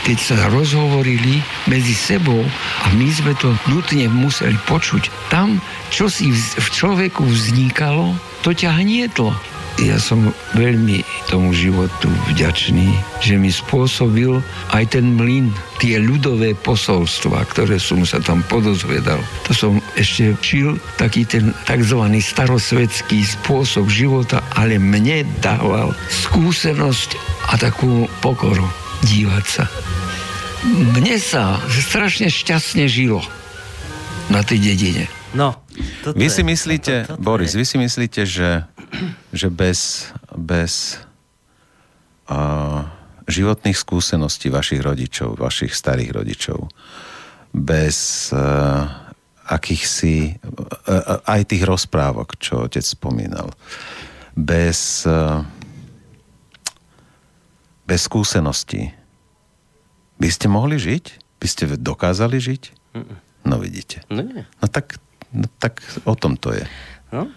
Speaker 8: keď sa rozhovorili medzi sebou a my sme to nutne museli počuť, tam, čo si v človeku vznikalo, to ťa hnietlo. Ja som veľmi tomu životu vďačný, že mi spôsobil aj ten mlyn, tie ľudové posolstva, ktoré som sa tam podozvedal. To som ešte čil taký ten tzv. starosvedský spôsob života, ale mne dával skúsenosť a takú pokoru dívať sa. Mne sa strašne šťastne žilo na tej dedine.
Speaker 2: No,
Speaker 5: vy si myslíte, toto, toto Boris, je. vy si myslíte, že, že bez, bez uh, životných skúseností vašich rodičov, vašich starých rodičov, bez uh, akýchsi, uh, aj tých rozprávok, čo otec spomínal, bez uh, bez skúseností. By ste mohli žiť? By ste dokázali žiť? Mm-mm. No vidíte.
Speaker 2: No, nie.
Speaker 5: no tak, no tak o tom to je.
Speaker 2: No.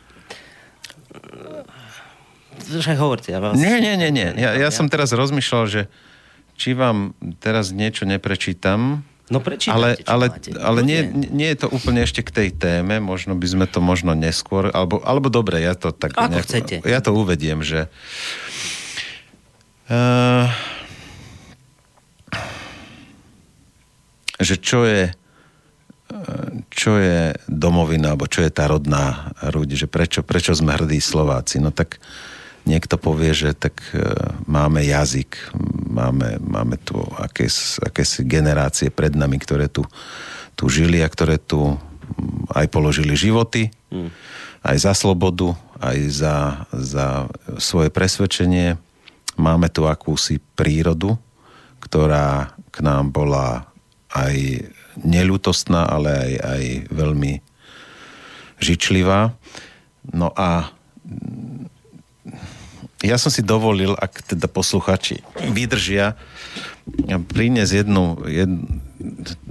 Speaker 2: Však hovorte. Ja vás...
Speaker 5: Nie, nie, nie. nie. Ja, ja som teraz rozmýšľal, že či vám teraz niečo neprečítam,
Speaker 2: No prečítajte,
Speaker 5: ale, ale, ale nie, nie je to úplne ešte k tej téme, možno by sme to možno neskôr, alebo, alebo dobre, ja to tak...
Speaker 2: Ako nejak, chcete.
Speaker 5: Ja to uvediem, že Uh, že čo je čo je domovina, alebo čo je tá rodná ruď, že prečo, prečo sme hrdí Slováci. No tak niekto povie, že tak uh, máme jazyk, máme, máme tu akési, akési generácie pred nami, ktoré tu, tu žili a ktoré tu aj položili životy, mm. aj za slobodu, aj za, za svoje presvedčenie Máme tu akúsi prírodu, ktorá k nám bola aj neľutostná, ale aj, aj veľmi žičlivá. No a ja som si dovolil, ak teda posluchači vydržia, priniesť jednu, jednu,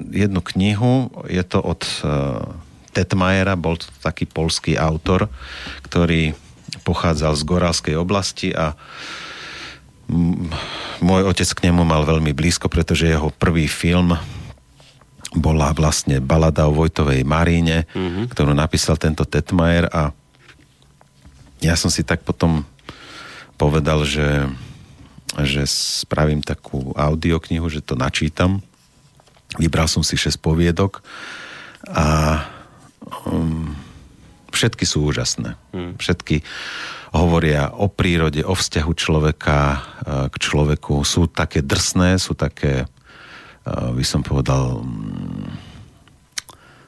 Speaker 5: jednu knihu. Je to od uh, Tetmajera, bol to taký polský autor, ktorý pochádzal z Goralskej oblasti a uh, môj otec k nemu mal veľmi blízko, pretože jeho prvý film bola vlastne balada o Vojtovej Maríne, mm-hmm. ktorú napísal tento Tetmajer a ja som si tak potom povedal, že, že spravím takú audioknihu, že to načítam. Vybral som si 6 poviedok a um, všetky sú úžasné. Hmm. Všetky hovoria o prírode, o vzťahu človeka uh, k človeku. Sú také drsné, sú také, uh, by som povedal, um,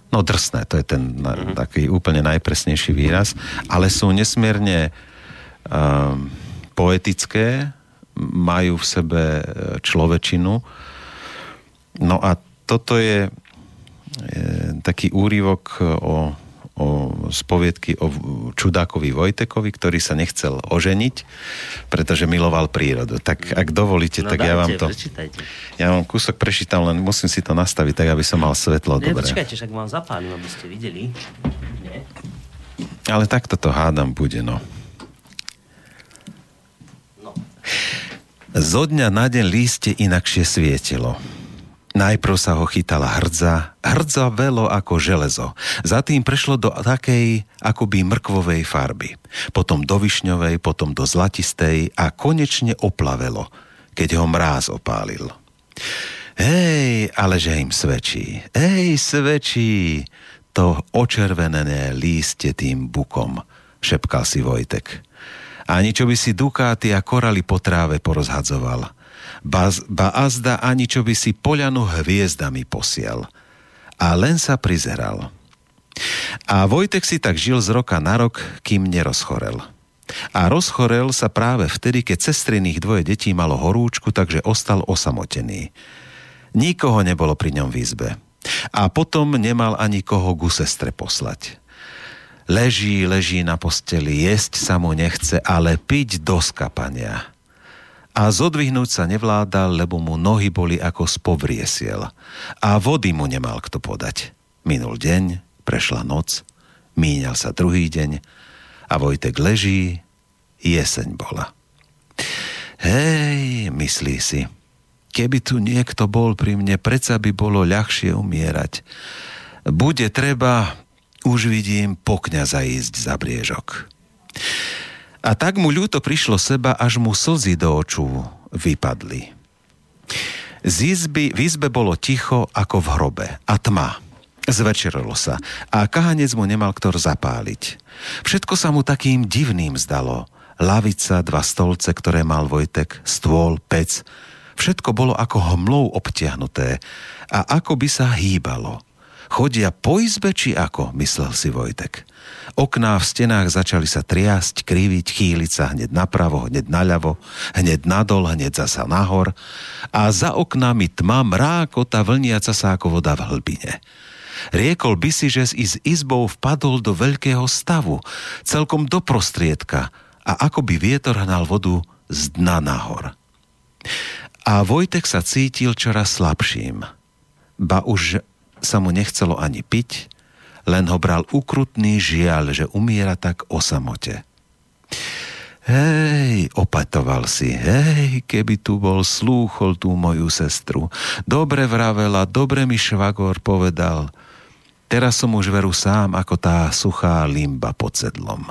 Speaker 5: no drsné, to je ten mm-hmm. taký úplne najpresnejší výraz, ale sú nesmierne um, poetické, majú v sebe e, človečinu. No a toto je, je taký úrivok o, o spoviedky o čudákovi Vojtekovi, ktorý sa nechcel oženiť, pretože miloval prírodu. Tak ak dovolíte, no, tak dajte, ja vám to... Prečítajte. Ja vám kúsok prečítam, len musím si to nastaviť, tak aby som mal svetlo.
Speaker 2: Nie, dobre. počkajte, však vám zapálim, aby ste videli. Nie?
Speaker 5: Ale takto to hádam bude, no. Zo dňa na deň líste inakšie svietilo. Najprv sa ho chytala hrdza, hrdza velo ako železo. Za tým prešlo do takej akoby mrkvovej farby. Potom do višňovej, potom do zlatistej a konečne oplavelo, keď ho mráz opálil. Hej, ale že im svedčí, hej, svedčí to očervenené líste tým bukom, šepkal si Vojtek. Ani čo by si dukáty a korali po tráve porozhadzoval. Ba, ba azda ani čo by si poľanu hviezdami posiel. A len sa prizeral. A Vojtek si tak žil z roka na rok, kým nerozchorel. A rozchorel sa práve vtedy, keď cestriných dvoje detí malo horúčku, takže ostal osamotený. Nikoho nebolo pri ňom v izbe. A potom nemal ani koho ku sestre poslať. Leží, leží na posteli, jesť sa mu nechce, ale piť do skapania. A zodvihnúť sa nevládal, lebo mu nohy boli ako z povriesiel. A vody mu nemal kto podať. Minul deň, prešla noc, míňal sa druhý deň a Vojtek leží, jeseň bola. Hej, myslí si, keby tu niekto bol pri mne, predsa by bolo ľahšie umierať. Bude treba, už vidím po kniaza ísť za briežok. A tak mu ľúto prišlo seba, až mu slzy do očú vypadli. Z izby, v izbe bolo ticho ako v hrobe a tma. Zvečerilo sa a kahanec mu nemal ktor zapáliť. Všetko sa mu takým divným zdalo. Lavica, dva stolce, ktoré mal Vojtek, stôl, pec. Všetko bolo ako hmlou obtiahnuté a ako by sa hýbalo. Chodia po izbe či ako, myslel si Vojtek. Okná v stenách začali sa triasť, kriviť, chýliť sa hneď napravo, hneď naľavo, hneď nadol, hneď zasa nahor a za oknami tma mrákota vlniaca sa ako voda v hlbine. Riekol by si, že s izbou vpadol do veľkého stavu, celkom do prostriedka a ako by vietor hnal vodu z dna nahor. A Vojtek sa cítil čoraz slabším. Ba už sa mu nechcelo ani piť, len ho bral ukrutný žiaľ, že umiera tak o samote. Hej, opatoval si, hej, keby tu bol, slúchol tú moju sestru. Dobre vravela, dobre mi švagor povedal. Teraz som už veru sám, ako tá suchá limba pod sedlom.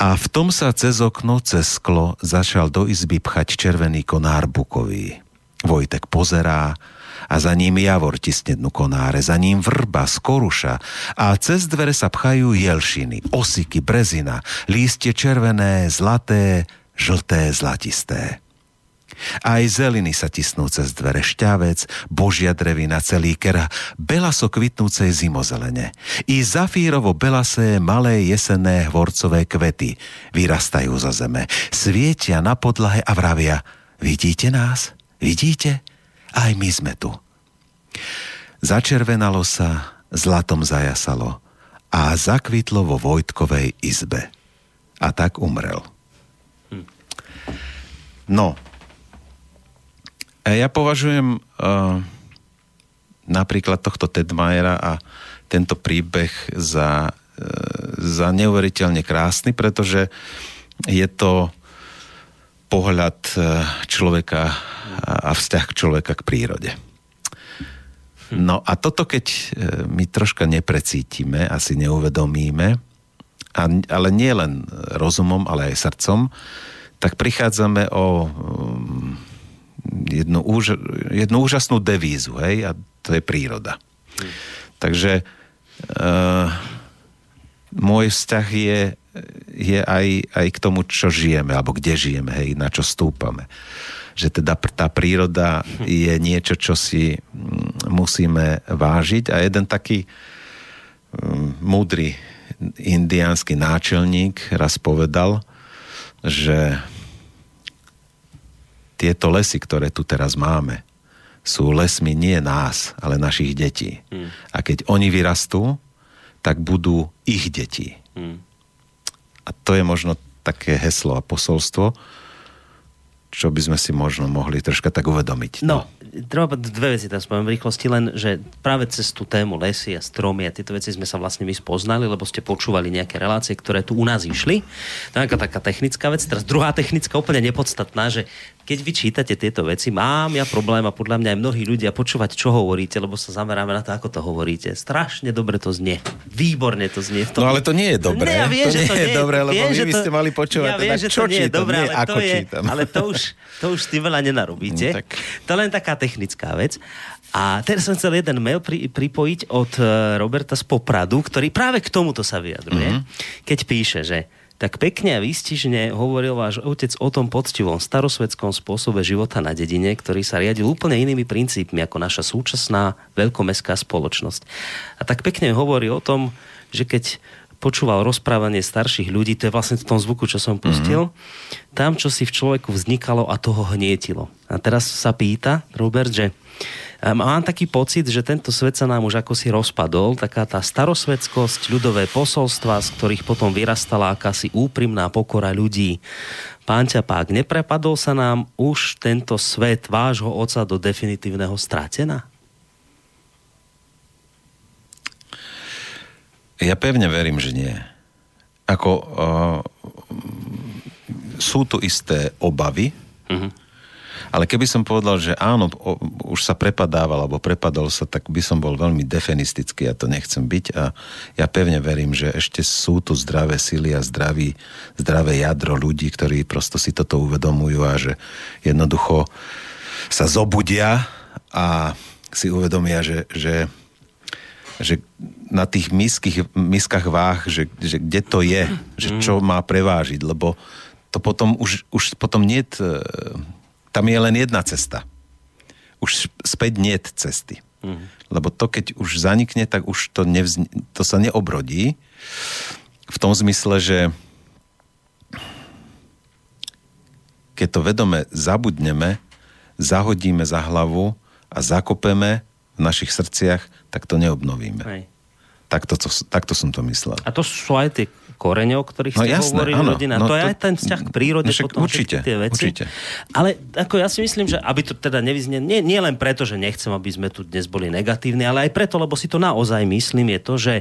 Speaker 5: A v tom sa cez okno, cez sklo začal do izby pchať červený konár bukový. Vojtek pozerá, a za ním javor tisne dnu konáre, za ním vrba, skoruša a cez dvere sa pchajú jelšiny, osiky, brezina, lístie červené, zlaté, žlté, zlatisté. Aj zeliny sa tisnú cez dvere šťavec, božia drevina, celý kera, belaso kvitnúcej zimozelene. I zafírovo belasé malé jesenné hvorcové kvety vyrastajú zo zeme, svietia na podlahe a vravia, vidíte nás? Vidíte? Aj my sme tu. Začervenalo sa, zlatom zajasalo a zakvitlo vo Vojtkovej izbe. A tak umrel. No, ja považujem uh, napríklad tohto Tedmajera a tento príbeh za, uh, za neuveriteľne krásny, pretože je to pohľad uh, človeka a vzťah človeka k prírode. No a toto, keď e, my troška neprecítime, asi neuvedomíme, a, ale nie len rozumom, ale aj srdcom, tak prichádzame o um, jednu, úž, jednu úžasnú devízu, hej, a to je príroda. Hmm. Takže uh, môj vzťah je, je aj, aj k tomu, čo žijeme, alebo kde žijeme, hej, na čo stúpame. Že teda tá príroda je niečo, čo si mm, musíme vážiť a jeden taký um, múdry indiánsky náčelník raz povedal, že tieto lesy, ktoré tu teraz máme, sú lesmi nie nás, ale našich detí. Hmm. A keď oni vyrastú, tak budú ich deti. Hmm. A to je možno také heslo a posolstvo, čo by sme si možno mohli troška tak uvedomiť.
Speaker 2: No, treba dve veci tam spomínam v rýchlosti, len, že práve cez tú tému lesy a stromy a tieto veci sme sa vlastne my spoznali, lebo ste počúvali nejaké relácie, ktoré tu u nás išli. To je taká technická vec. Teraz druhá technická, úplne nepodstatná, že keď vy čítate tieto veci, mám ja problém a podľa mňa aj mnohí ľudia počúvať, čo hovoríte, lebo sa zameráme na to, ako to hovoríte. Strašne dobre to znie. Výborne to znie. V
Speaker 5: tom... No ale to nie je dobré.
Speaker 2: Ne, ja viem,
Speaker 5: to
Speaker 2: nie
Speaker 5: je, je dobré, lebo viem, vy by ste mali počúvať
Speaker 2: ja viem,
Speaker 5: teda,
Speaker 2: že to nie je dobré,
Speaker 5: nie,
Speaker 2: ale
Speaker 5: ako
Speaker 2: to je,
Speaker 5: čítam.
Speaker 2: Ale to už, to už tým veľa nenarobíte. No, tak... To len taká technická vec. A teraz som chcel jeden mail pri, pripojiť od eh, Roberta z Popradu, ktorý práve k tomuto sa vyjadruje. Mm-hmm. Keď píše, že tak pekne a výstižne hovoril váš otec o tom poctivom starosvedskom spôsobe života na dedine, ktorý sa riadil úplne inými princípmi ako naša súčasná veľkomestská spoločnosť. A tak pekne hovorí o tom, že keď počúval rozprávanie starších ľudí, to je vlastne v tom zvuku, čo som pustil, mm-hmm. tam, čo si v človeku vznikalo a toho hnietilo. A teraz sa pýta Robert, že Mám taký pocit, že tento svet sa nám už ako si rozpadol, taká tá starosvedskosť, ľudové posolstva, z ktorých potom vyrastala akási úprimná pokora ľudí. Pán Ťapák, neprepadol sa nám už tento svet vášho oca do definitívneho strátená?
Speaker 5: Ja pevne verím, že nie. Ako uh, sú tu isté obavy, uh-huh ale keby som povedal, že áno, o, už sa prepadával alebo prepadol sa, tak by som bol veľmi defenistický a to nechcem byť a ja pevne verím, že ešte sú tu zdravé sily a zdraví, zdravé jadro ľudí, ktorí prosto si toto uvedomujú a že jednoducho sa zobudia a si uvedomia, že, že, že na tých miských, miskách váh, že, že kde to je, že čo má prevážiť, lebo to potom už, už potom nie tam je len jedna cesta. Už späť nie cesty. Mm. Lebo to, keď už zanikne, tak už to, nevzni- to sa neobrodí. V tom zmysle, že keď to vedome zabudneme, zahodíme za hlavu a zakopeme v našich srdciach, tak to neobnovíme. Hej. Takto, to, takto som to myslel.
Speaker 2: A to sú aj tie koreňo, o ktorých no ste jasné, hovorili, áno, rodina. No, to, to je aj ten vzťah k prírode, no, potom
Speaker 5: určite,
Speaker 2: tie veci.
Speaker 5: Určite.
Speaker 2: Ale ako ja si myslím, že aby to teda nevyznie, nie, nie len preto, že nechcem, aby sme tu dnes boli negatívni, ale aj preto, lebo si to naozaj myslím, je to, že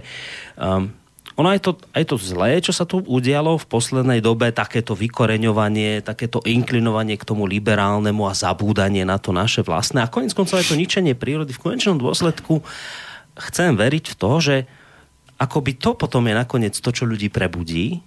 Speaker 2: um, ono aj to, aj to zlé, čo sa tu udialo v poslednej dobe, takéto vykoreňovanie, takéto inklinovanie k tomu liberálnemu a zabúdanie na to naše vlastné a konec koncov aj to ničenie prírody v konečnom dôsledku chcem veriť v to, že akoby to potom je nakoniec to, čo ľudí prebudí,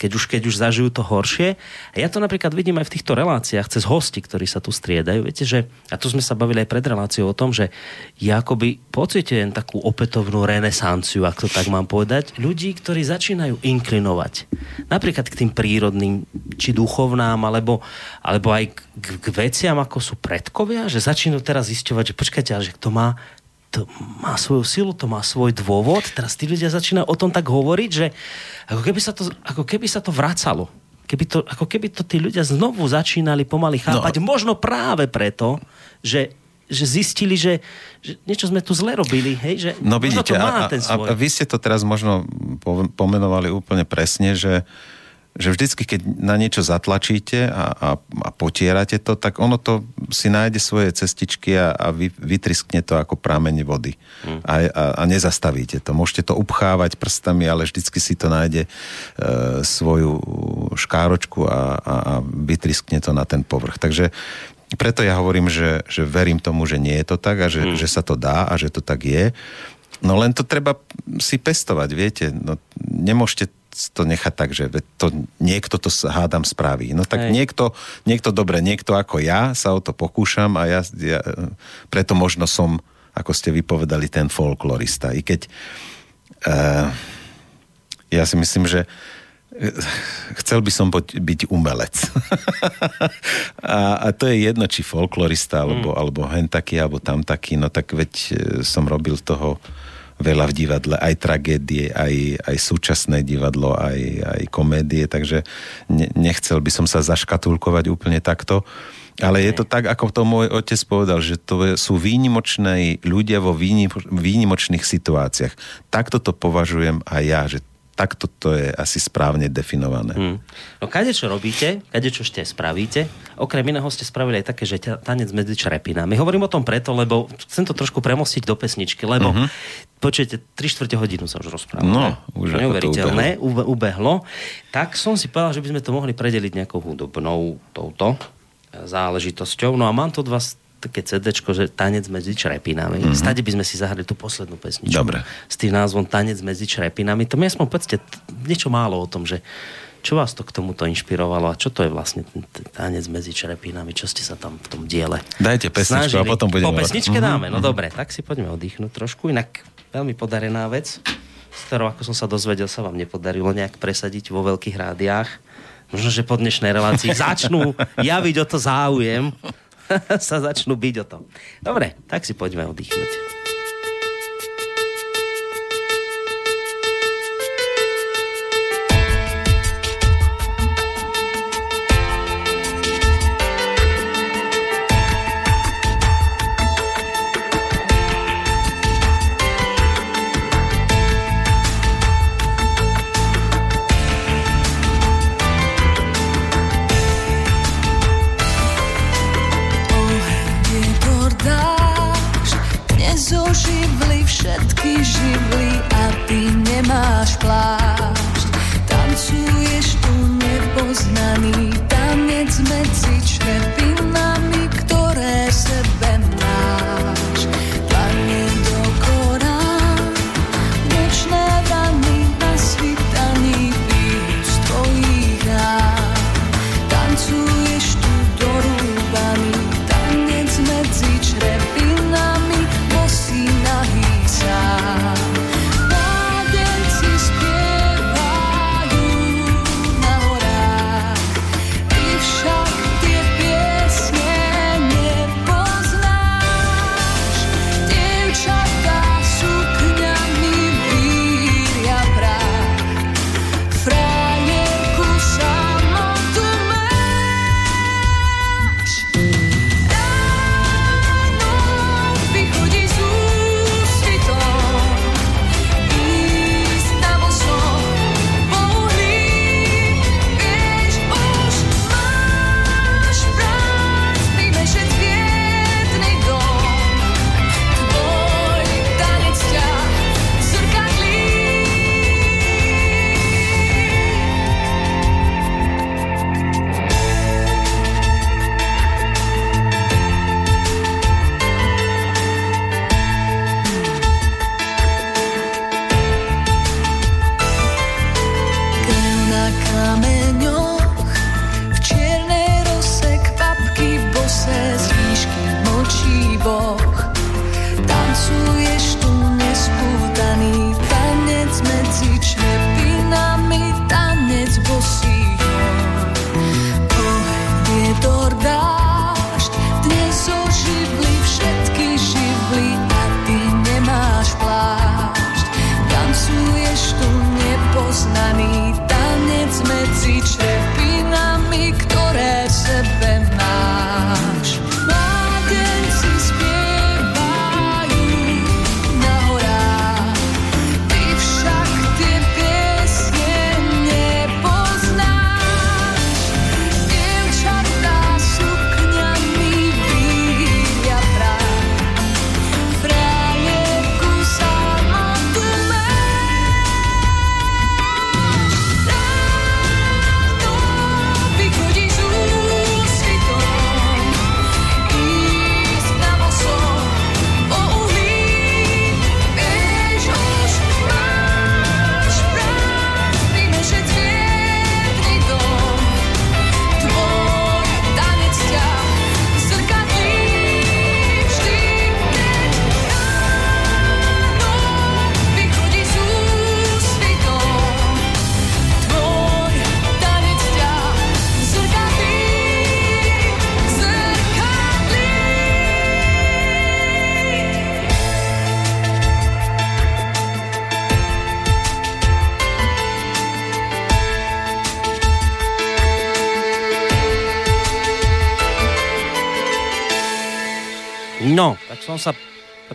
Speaker 2: keď už, keď už zažijú to horšie. A ja to napríklad vidím aj v týchto reláciách cez hosti, ktorí sa tu striedajú. Viete, že, a tu sme sa bavili aj pred reláciou o tom, že ja akoby pocitujem takú opätovnú renesanciu, ak to tak mám povedať, ľudí, ktorí začínajú inklinovať. Napríklad k tým prírodným, či duchovnám, alebo, alebo aj k, k veciam, ako sú predkovia, že začínajú teraz zisťovať, že počkajte, že kto má to má svoju silu, to má svoj dôvod. Teraz tí ľudia začínajú o tom tak hovoriť, že ako keby sa to, ako keby sa to vracalo. Keby to, ako keby to tí ľudia znovu začínali pomaly chápať. No. Možno práve preto, že že zistili, že, že niečo sme tu zle robili, hej? Že
Speaker 5: no vidíte, to má ten svoj. a, a vy ste to teraz možno pomenovali úplne presne, že uh, že vždycky, keď na niečo zatlačíte a, a, a potierate to, tak ono to si nájde svoje cestičky a, a vy, vytriskne to ako prámenie vody. Mm. A, a, a nezastavíte to. Môžete to upchávať prstami, ale vždycky si to nájde e, svoju škáročku a, a, a vytriskne to na ten povrch. Takže preto ja hovorím, že, že verím tomu, že nie je to tak a že, mm. že sa to dá a že to tak je. No len to treba si pestovať, viete. No, nemôžete to nechať tak, že to, niekto to hádam spraví. No tak
Speaker 2: Hej.
Speaker 5: niekto, niekto dobre, niekto ako ja sa o to pokúšam a ja, ja preto možno som, ako ste vypovedali, ten folklorista. I keď uh, ja si myslím, že eh, chcel by som byť, byť umelec. a, a to je jedno, či folklorista, alebo, mm. alebo hen taký, alebo tam taký, no tak veď eh, som robil toho veľa v divadle, aj tragédie, aj, aj súčasné divadlo, aj, aj komédie, takže ne, nechcel by som sa zaškatulkovať úplne takto. Ale je to tak, ako to môj otec povedal, že to sú výnimočné ľudia vo výnimočných situáciách. Takto to považujem aj ja, že takto to je asi správne definované. Hmm.
Speaker 2: No kade čo robíte, kade čo ešte spravíte, okrem iného ste spravili aj také, že tanec medzi črepinami. Hovorím o tom preto, lebo chcem to trošku premostiť do pesničky, lebo uh-huh. počujete, 3 čtvrte hodinu sa už rozprával.
Speaker 5: No, už
Speaker 2: Neuveriteľné, to ubehlo. ubehlo. Tak som si povedal, že by sme to mohli predeliť nejakou hudobnou touto záležitosťou. No a mám tu od vás také CD, že Tanec medzi črepinami. Mm-hmm. Stade by sme si zahrali tú poslednú pesničku.
Speaker 5: Dobre.
Speaker 2: S tým názvom Tanec medzi črepinami. To mi aspoň povedzte niečo málo o tom, že čo vás to k tomuto inšpirovalo a čo to je vlastne ten tanec medzi črepinami? Čo ste sa tam v tom diele
Speaker 5: Dajte pesničku snažili? a potom budeme...
Speaker 2: Po pesničke mm-hmm. dáme, no mm-hmm. dobre, tak si poďme oddychnúť trošku. Inak veľmi podarená vec, s ktorou, ako som sa dozvedel, sa vám nepodarilo nejak presadiť vo veľkých rádiách. Možno, že po dnešnej relácii začnú javiť o to záujem sa začnú byť o tom. Dobre, tak si poďme oddychnúť.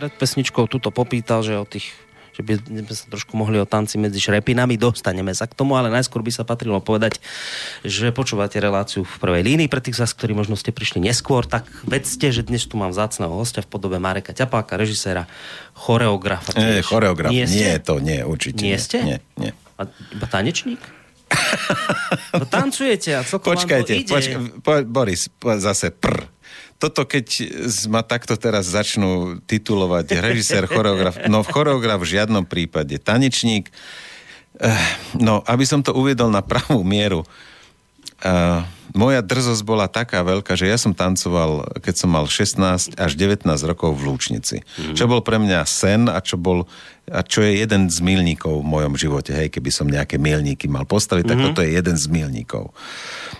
Speaker 2: Pred pesničkou tuto popýtal, že o tých že by sme sa trošku mohli o tanci medzi šrepinami, dostaneme sa k tomu, ale najskôr by sa patrilo povedať, že počúvate reláciu v prvej línii pre tých z vás, ktorí možno ste prišli neskôr, tak vedzte, že dnes tu mám vzácného hostia v podobe Mareka Ťapáka, režiséra, choreografa.
Speaker 5: Nie, choreograf,
Speaker 2: Nie,
Speaker 5: nie, to nie, určite
Speaker 2: Nie
Speaker 5: nie.
Speaker 2: ste?
Speaker 5: Nie, nie.
Speaker 2: A iba tanečník? no tancujete a celkom
Speaker 5: Počkajte,
Speaker 2: vám to ide.
Speaker 5: počkaj, po, Boris, po, zase prr. Toto, keď ma takto teraz začnú titulovať režisér, choreograf, no choreograf v žiadnom prípade, tanečník, eh, no, aby som to uviedol na pravú mieru, eh, moja drzosť bola taká veľká, že ja som tancoval, keď som mal 16 až 19 rokov v Lúčnici. Čo bol pre mňa sen a čo bol a čo je jeden z milníkov v mojom živote. Hej, keby som nejaké milníky mal postaviť, tak toto je jeden z milníkov.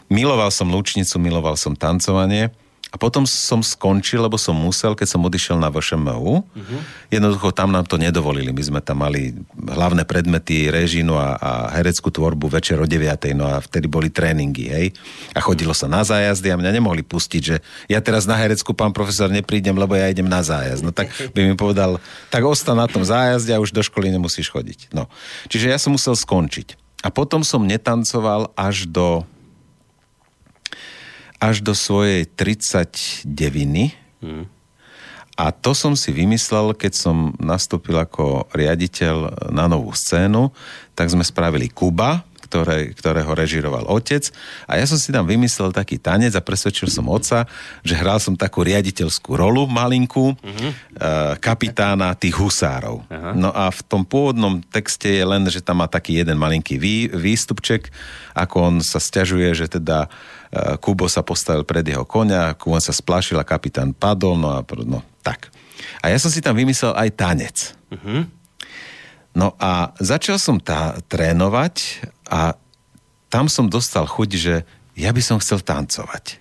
Speaker 5: Miloval som Lúčnicu, miloval som tancovanie a potom som skončil, lebo som musel, keď som odišiel na VŠMU. Jednoducho tam nám to nedovolili. My sme tam mali hlavné predmety, režinu a, a hereckú tvorbu večer o 9. No a vtedy boli tréningy, hej. A chodilo sa na zájazdy a mňa nemohli pustiť, že ja teraz na herecku, pán profesor, neprídem, lebo ja idem na zájazd. No tak by mi povedal, tak ostan na tom zájazde a už do školy nemusíš chodiť. No. Čiže ja som musel skončiť. A potom som netancoval až do až do svojej 39 a to som si vymyslel, keď som nastúpil ako riaditeľ na novú scénu, tak sme spravili Kuba, ktoré, ktorého režiroval otec a ja som si tam vymyslel taký tanec a presvedčil som otca, že hral som takú riaditeľskú rolu malinkú uh-huh. kapitána tých husárov. Uh-huh. No a v tom pôvodnom texte je len, že tam má taký jeden malinký vý, výstupček, ako on sa stiažuje, že teda uh, Kubo sa postavil pred jeho konia, Kubo sa splašil a kapitán padol, no a no, tak. A ja som si tam vymyslel aj tanec.
Speaker 2: Mhm.
Speaker 5: No a začal som tá, trénovať a tam som dostal chuť, že ja by som chcel tancovať.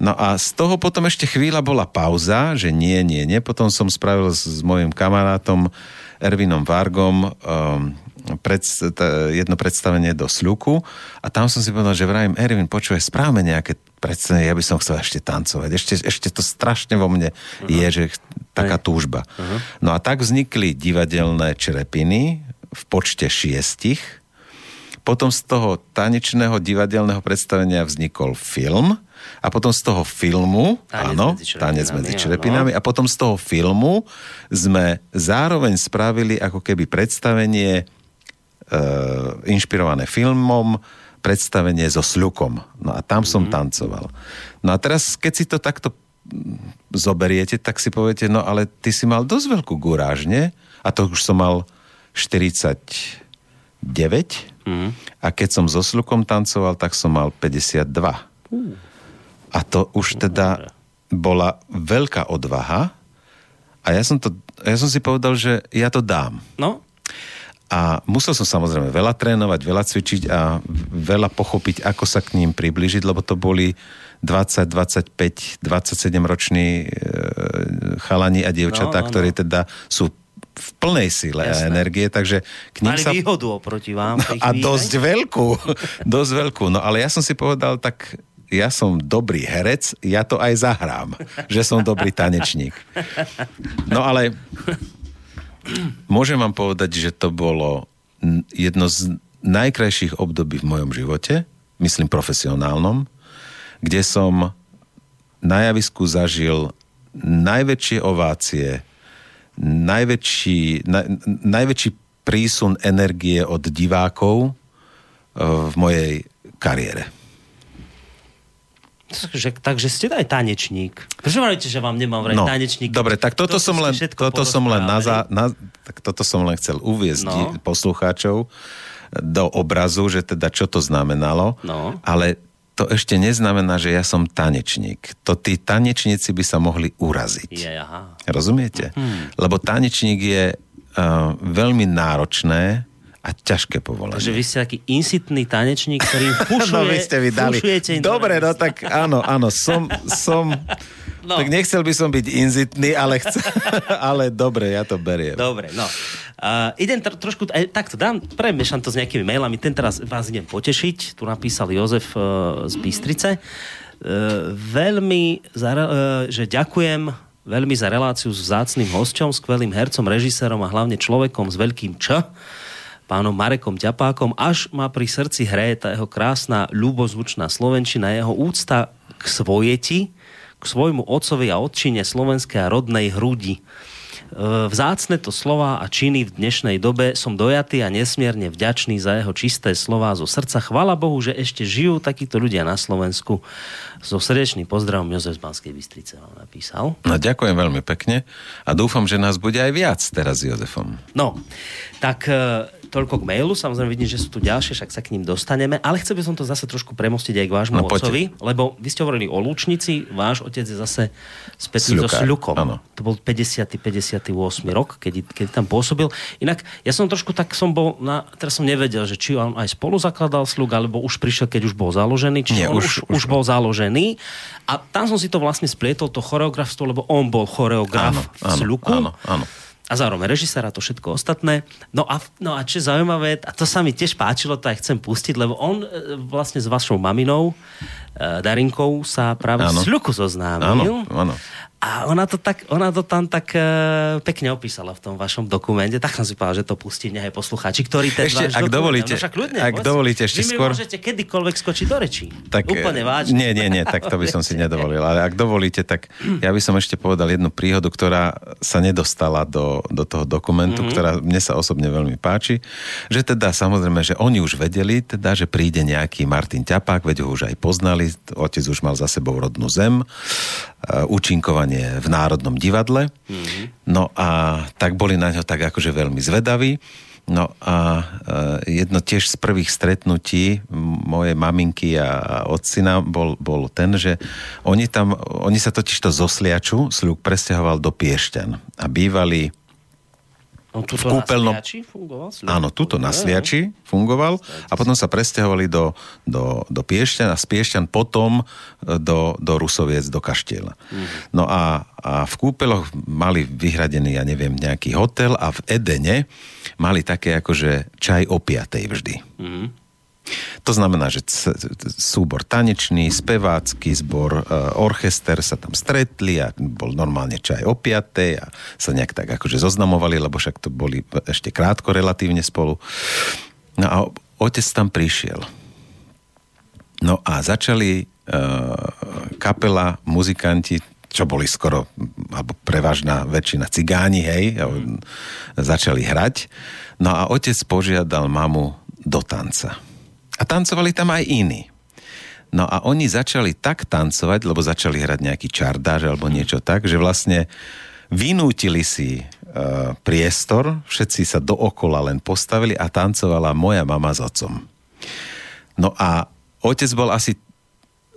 Speaker 5: No a z toho potom ešte chvíľa bola pauza, že nie, nie, nie. Potom som spravil s, s mojim kamarátom Ervinom Vargom um, pred, t- jedno predstavenie do Sľuku a tam som si povedal, že vravím, Ervin, počuje, správame nejaké predstavenie, ja by som chcel ešte tancovať. Ešte, ešte to strašne vo mne uh-huh. je, že taká túžba. Uh-huh. No a tak vznikli divadelné čerepiny v počte šiestich. Potom z toho tanečného divadelného predstavenia vznikol film a potom z toho filmu,
Speaker 2: Tanec
Speaker 5: áno,
Speaker 2: medzi
Speaker 5: tanec medzi
Speaker 2: áno.
Speaker 5: čerepinami a potom z toho filmu sme zároveň spravili ako keby predstavenie inšpirované filmom, predstavenie so sľukom. No a tam som tancoval. No a teraz, keď si to takto mm, zoberiete, tak si poviete, no ale ty si mal dosť veľkú guráž, nie? A to už som mal 49.
Speaker 2: Mhm.
Speaker 5: A keď som so sľukom tancoval, tak som mal 52. A to už teda bola veľká odvaha a ja som, to, ja som si povedal, že ja to dám.
Speaker 2: No,
Speaker 5: A musel som samozrejme veľa trénovať, veľa cvičiť a veľa pochopiť, ako sa k ním približiť, lebo to boli 20, 25, 27 roční e, chalani a dievčatá,
Speaker 2: No, no, no.
Speaker 5: ktorí teda sú v plnej sile a
Speaker 2: Jasné.
Speaker 5: energie, takže k ním
Speaker 2: mali
Speaker 5: sa...
Speaker 2: výhodu oproti vám. tej
Speaker 5: A dosť veľkú, dosť veľkú. No ale ja som si povedal, tak ja som dobrý herec, ja to aj zahrám, že som dobrý tanečník. No ale môžem vám povedať, že to bolo jedno z najkrajších období v mojom živote, myslím profesionálnom, kde som na javisku zažil najväčšie ovácie, najväčší, na, najväčší prísun energie od divákov eh, v mojej kariére.
Speaker 2: Takže, takže ste aj tanečník. Prečo hovoríte, že vám nemám vraj
Speaker 5: No,
Speaker 2: tanečník?
Speaker 5: dobre, tak toto,
Speaker 2: To
Speaker 5: som len, toto som len na, za, na, tak toto som len chcel uviezť
Speaker 2: No.
Speaker 5: poslucháčov do obrazu, že teda čo to znamenalo,
Speaker 2: No.
Speaker 5: ale to ešte neznamená, že ja som tanečník. To tí tanečníci by sa mohli uraziť.
Speaker 2: Je, aha.
Speaker 5: Rozumiete? Hmm. Lebo tanečník je uh, veľmi náročné a ťažké povolanie.
Speaker 2: Takže vy ste taký insitný tanečník, ktorý fušuje,
Speaker 5: no, vy ste mi dali. Dobre, no tak áno, áno, som, som
Speaker 2: No.
Speaker 5: tak nechcel by som byť inzitný, ale, chce, ale dobre, ja to beriem.
Speaker 2: Dobre, no. Uh, idem tr- trošku, aj, takto dám, premiešam to s nejakými mailami, ten teraz vás idem potešiť, tu napísal Jozef uh, z Bystrice. Uh, veľmi, zara- uh, že ďakujem veľmi za reláciu s vzácným hosťom, skvelým hercom, režisérom a hlavne človekom s veľkým Č, pánom Marekom Ťapákom, až má pri srdci hraje tá jeho krásna, ľubozvučná slovenčina, jeho úcta k svojeti, k svojmu otcovi a otčine slovenskej a rodnej hrudi. E, vzácne to slova a činy v dnešnej dobe som dojatý a nesmierne vďačný za jeho čisté slova zo srdca. Chvala Bohu, že ešte žijú takíto ľudia na Slovensku. So srdečným pozdravom Jozef z Banskej Bystrice vám napísal.
Speaker 5: No ďakujem veľmi pekne a dúfam, že nás bude aj viac teraz s Jozefom.
Speaker 2: No, tak e, toľko k mailu, samozrejme vidím, že sú tu ďalšie, však sa k ním dostaneme, ale chcel by som to zase trošku premostiť aj k vášmu no, otcovi, lebo vy ste hovorili o Lúčnici, váš otec je zase spätný so Sľukom. Ano. To bol 50. 58. rok, keď, keď tam pôsobil. Inak ja som trošku tak som bol, na, teraz som nevedel, že či on aj spolu zakladal Sľuk, alebo už prišiel, keď už bol založený, či on už, už, už bol založený. A tam som si to vlastne splietol, to choreografstvo, lebo on bol choreograf áno, v Sľuku. Áno, áno a zároveň režisér a to všetko ostatné. No a, no a čo zaujímavé, a to sa mi tiež páčilo, to aj chcem pustiť, lebo on e, vlastne s vašou maminou, e, Darinkou, sa práve ano. s Ľuku zoznámil. Áno, áno. A ona to, tak, ona to tam tak uh, pekne opísala v tom vašom dokumente, tak som si povedal, že to pustí nech aj poslucháči, ktorí ten
Speaker 5: ešte, ak dovolíte, no, ľudne, ak dovolíte ešte
Speaker 2: vy
Speaker 5: skôr...
Speaker 2: môžete kedykoľvek skočiť do rečí.
Speaker 5: Tak,
Speaker 2: Úplne vážne.
Speaker 5: Nie, nie, nie, tak to by som si nedovolil. Ale ak dovolíte, tak ja by som ešte povedal jednu príhodu, ktorá sa nedostala do, do toho dokumentu, mm-hmm. ktorá mne sa osobne veľmi páči. Že teda samozrejme, že oni už vedeli, teda, že príde nejaký Martin Ťapák, veď ho už aj poznali, otec už mal za sebou rodnú zem, účinkovanie predstavenie v Národnom divadle. Mm-hmm. No a tak boli na ňo tak akože veľmi zvedaví. No a e, jedno tiež z prvých stretnutí mojej maminky a otcina bol, bol ten, že oni tam, oni sa totiž to zosliaču, Sľuk presťahoval do Piešťan a bývali
Speaker 2: on v kúpeľnom... na Sliači fungoval?
Speaker 5: Áno, tuto na Sliači fungoval a potom sa presťahovali do, do, do Piešťan a z Piešťan potom e, do, do Rusoviec, do Kaštieľa. Mm. No a, a v kúpeľoch mali vyhradený, ja neviem, nejaký hotel a v Edene mali také akože čaj o piatej vždy. Mm. To znamená, že súbor tanečný, spevácky zbor, e, orchester sa tam stretli a bol normálne čaj o piatej a sa nejak tak akože zoznamovali, lebo však to boli ešte krátko relatívne spolu. No a otec tam prišiel. No a začali uh, kapela, muzikanti, čo boli skoro, alebo prevažná väčšina cigáni, hej, začali hrať. No a otec požiadal mamu do tanca. A tancovali tam aj iní. No a oni začali tak tancovať, lebo začali hrať nejaký čardáž alebo niečo tak, že vlastne vynútili si e, priestor, všetci sa dookola len postavili a tancovala moja mama s otcom. No a otec bol asi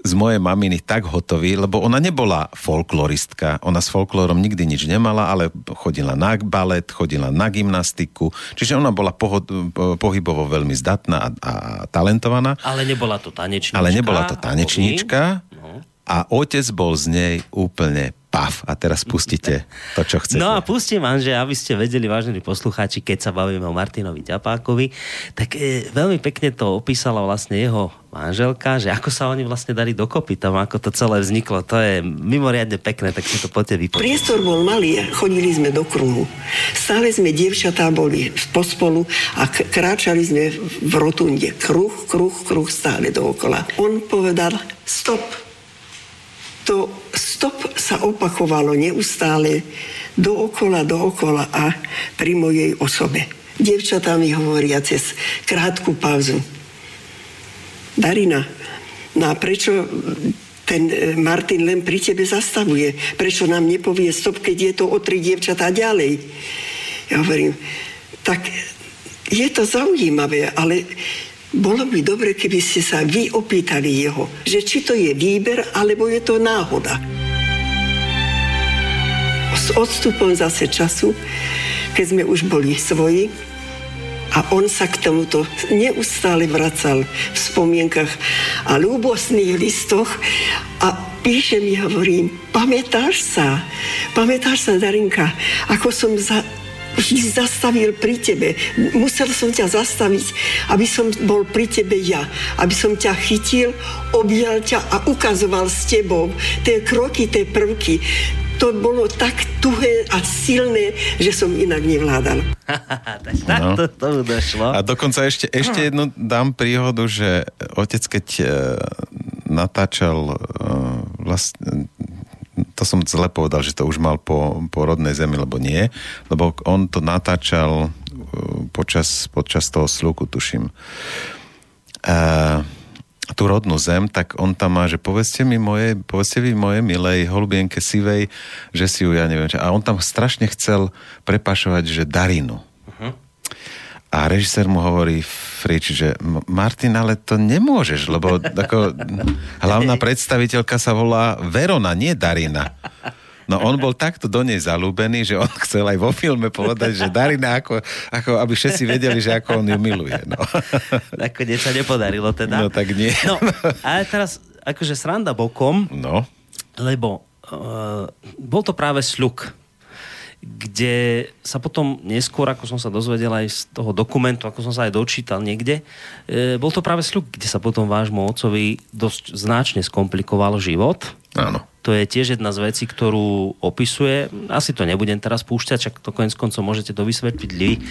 Speaker 5: z mojej maminy tak hotový, lebo ona nebola folkloristka, ona s folklórom nikdy nič nemala, ale chodila na balet, chodila na gymnastiku, čiže ona bola poho- pohybovo veľmi zdatná a, a talentovaná.
Speaker 2: Ale nebola to tanečníčka.
Speaker 5: Ale nebola to tanečníčka. No. A otec bol z nej úplne paf. A teraz pustite to, čo chcete.
Speaker 2: No a pustím vám, že aby ste vedeli, vážení poslucháči, keď sa bavíme o Martinovi Ťapákovi, tak e, veľmi pekne to opísala vlastne jeho manželka, že ako sa oni vlastne dali dokopy, tam ako to celé vzniklo. To je mimoriadne pekné, tak si to poďte vypočuť.
Speaker 9: Priestor bol malý, chodili sme do kruhu. Stále sme, dievčatá boli pospolu a kráčali sme v rotunde. Kruh, kruh, kruh stále dookola. On povedal, stop, to stop sa opakovalo neustále dookola, dookola a pri mojej osobe. Dievčatá mi hovoria cez krátku pauzu. Darina, no a prečo ten e, Martin len pri tebe zastavuje? Prečo nám nepovie stop, keď je to o tri dievčatá ďalej? Ja hovorím, tak je to zaujímavé, ale bolo by dobre, keby ste sa vy opýtali jeho, že či to je výber, alebo je to náhoda. S odstupom zase času, keď sme už boli svoji, a on sa k tomuto neustále vracal v spomienkach a ľúbosných listoch a píše mi, hovorím, pamätáš sa, pamätáš sa, Darinka, ako som za, vždy zastavil pri tebe. Musel som ťa zastaviť, aby som bol pri tebe ja. Aby som ťa chytil, objal ťa a ukazoval s tebou tie kroky, tie prvky. to bolo tak tuhé a silné, že som inak nevládal.
Speaker 2: tak
Speaker 5: No.
Speaker 2: to, to došlo.
Speaker 5: A dokonca ešte, ešte jednu dám príhodu, že otec, keď e, natáčal vlastne, to som zle povedal, že to už mal po, po rodnej zemi, lebo nie, lebo on to natáčal e, počas, počas toho sluku, tuším. E, tú rodnú zem, tak on tam má, že povedzte mi moje, povedzte mi moje milej holubienke sivej, že si ju, ja neviem, čo- a on tam strašne chcel prepašovať, že Darinu. A režisér mu hovorí Frič, že "M- Martin, ale to nemôžeš, lebo ako, hlavná predstaviteľka sa volá Verona, nie Darina. No on bol takto do nej zalúbený, že on chcel aj vo filme povedať, že Darina, ako, ako aby všetci vedeli, že ako on ju miluje. No,
Speaker 2: Nakoniec sa nepodarilo teda.
Speaker 5: no tak nie.
Speaker 2: No, ale teraz akože sranda bokom,
Speaker 5: No,
Speaker 2: lebo uh, bol to práve sľuk, kde sa potom neskôr, ako som sa dozvedel aj z toho dokumentu, ako som sa aj dočítal niekde, e, bol to práve sľuk, kde sa potom vášmu otcovi dosť značne skomplikoval život.
Speaker 5: áno.
Speaker 2: To je tiež jedna z vecí, ktorú opisuje. Asi to nebudem teraz púšťať, čak to konec koncov môžete to vysvetliť vy.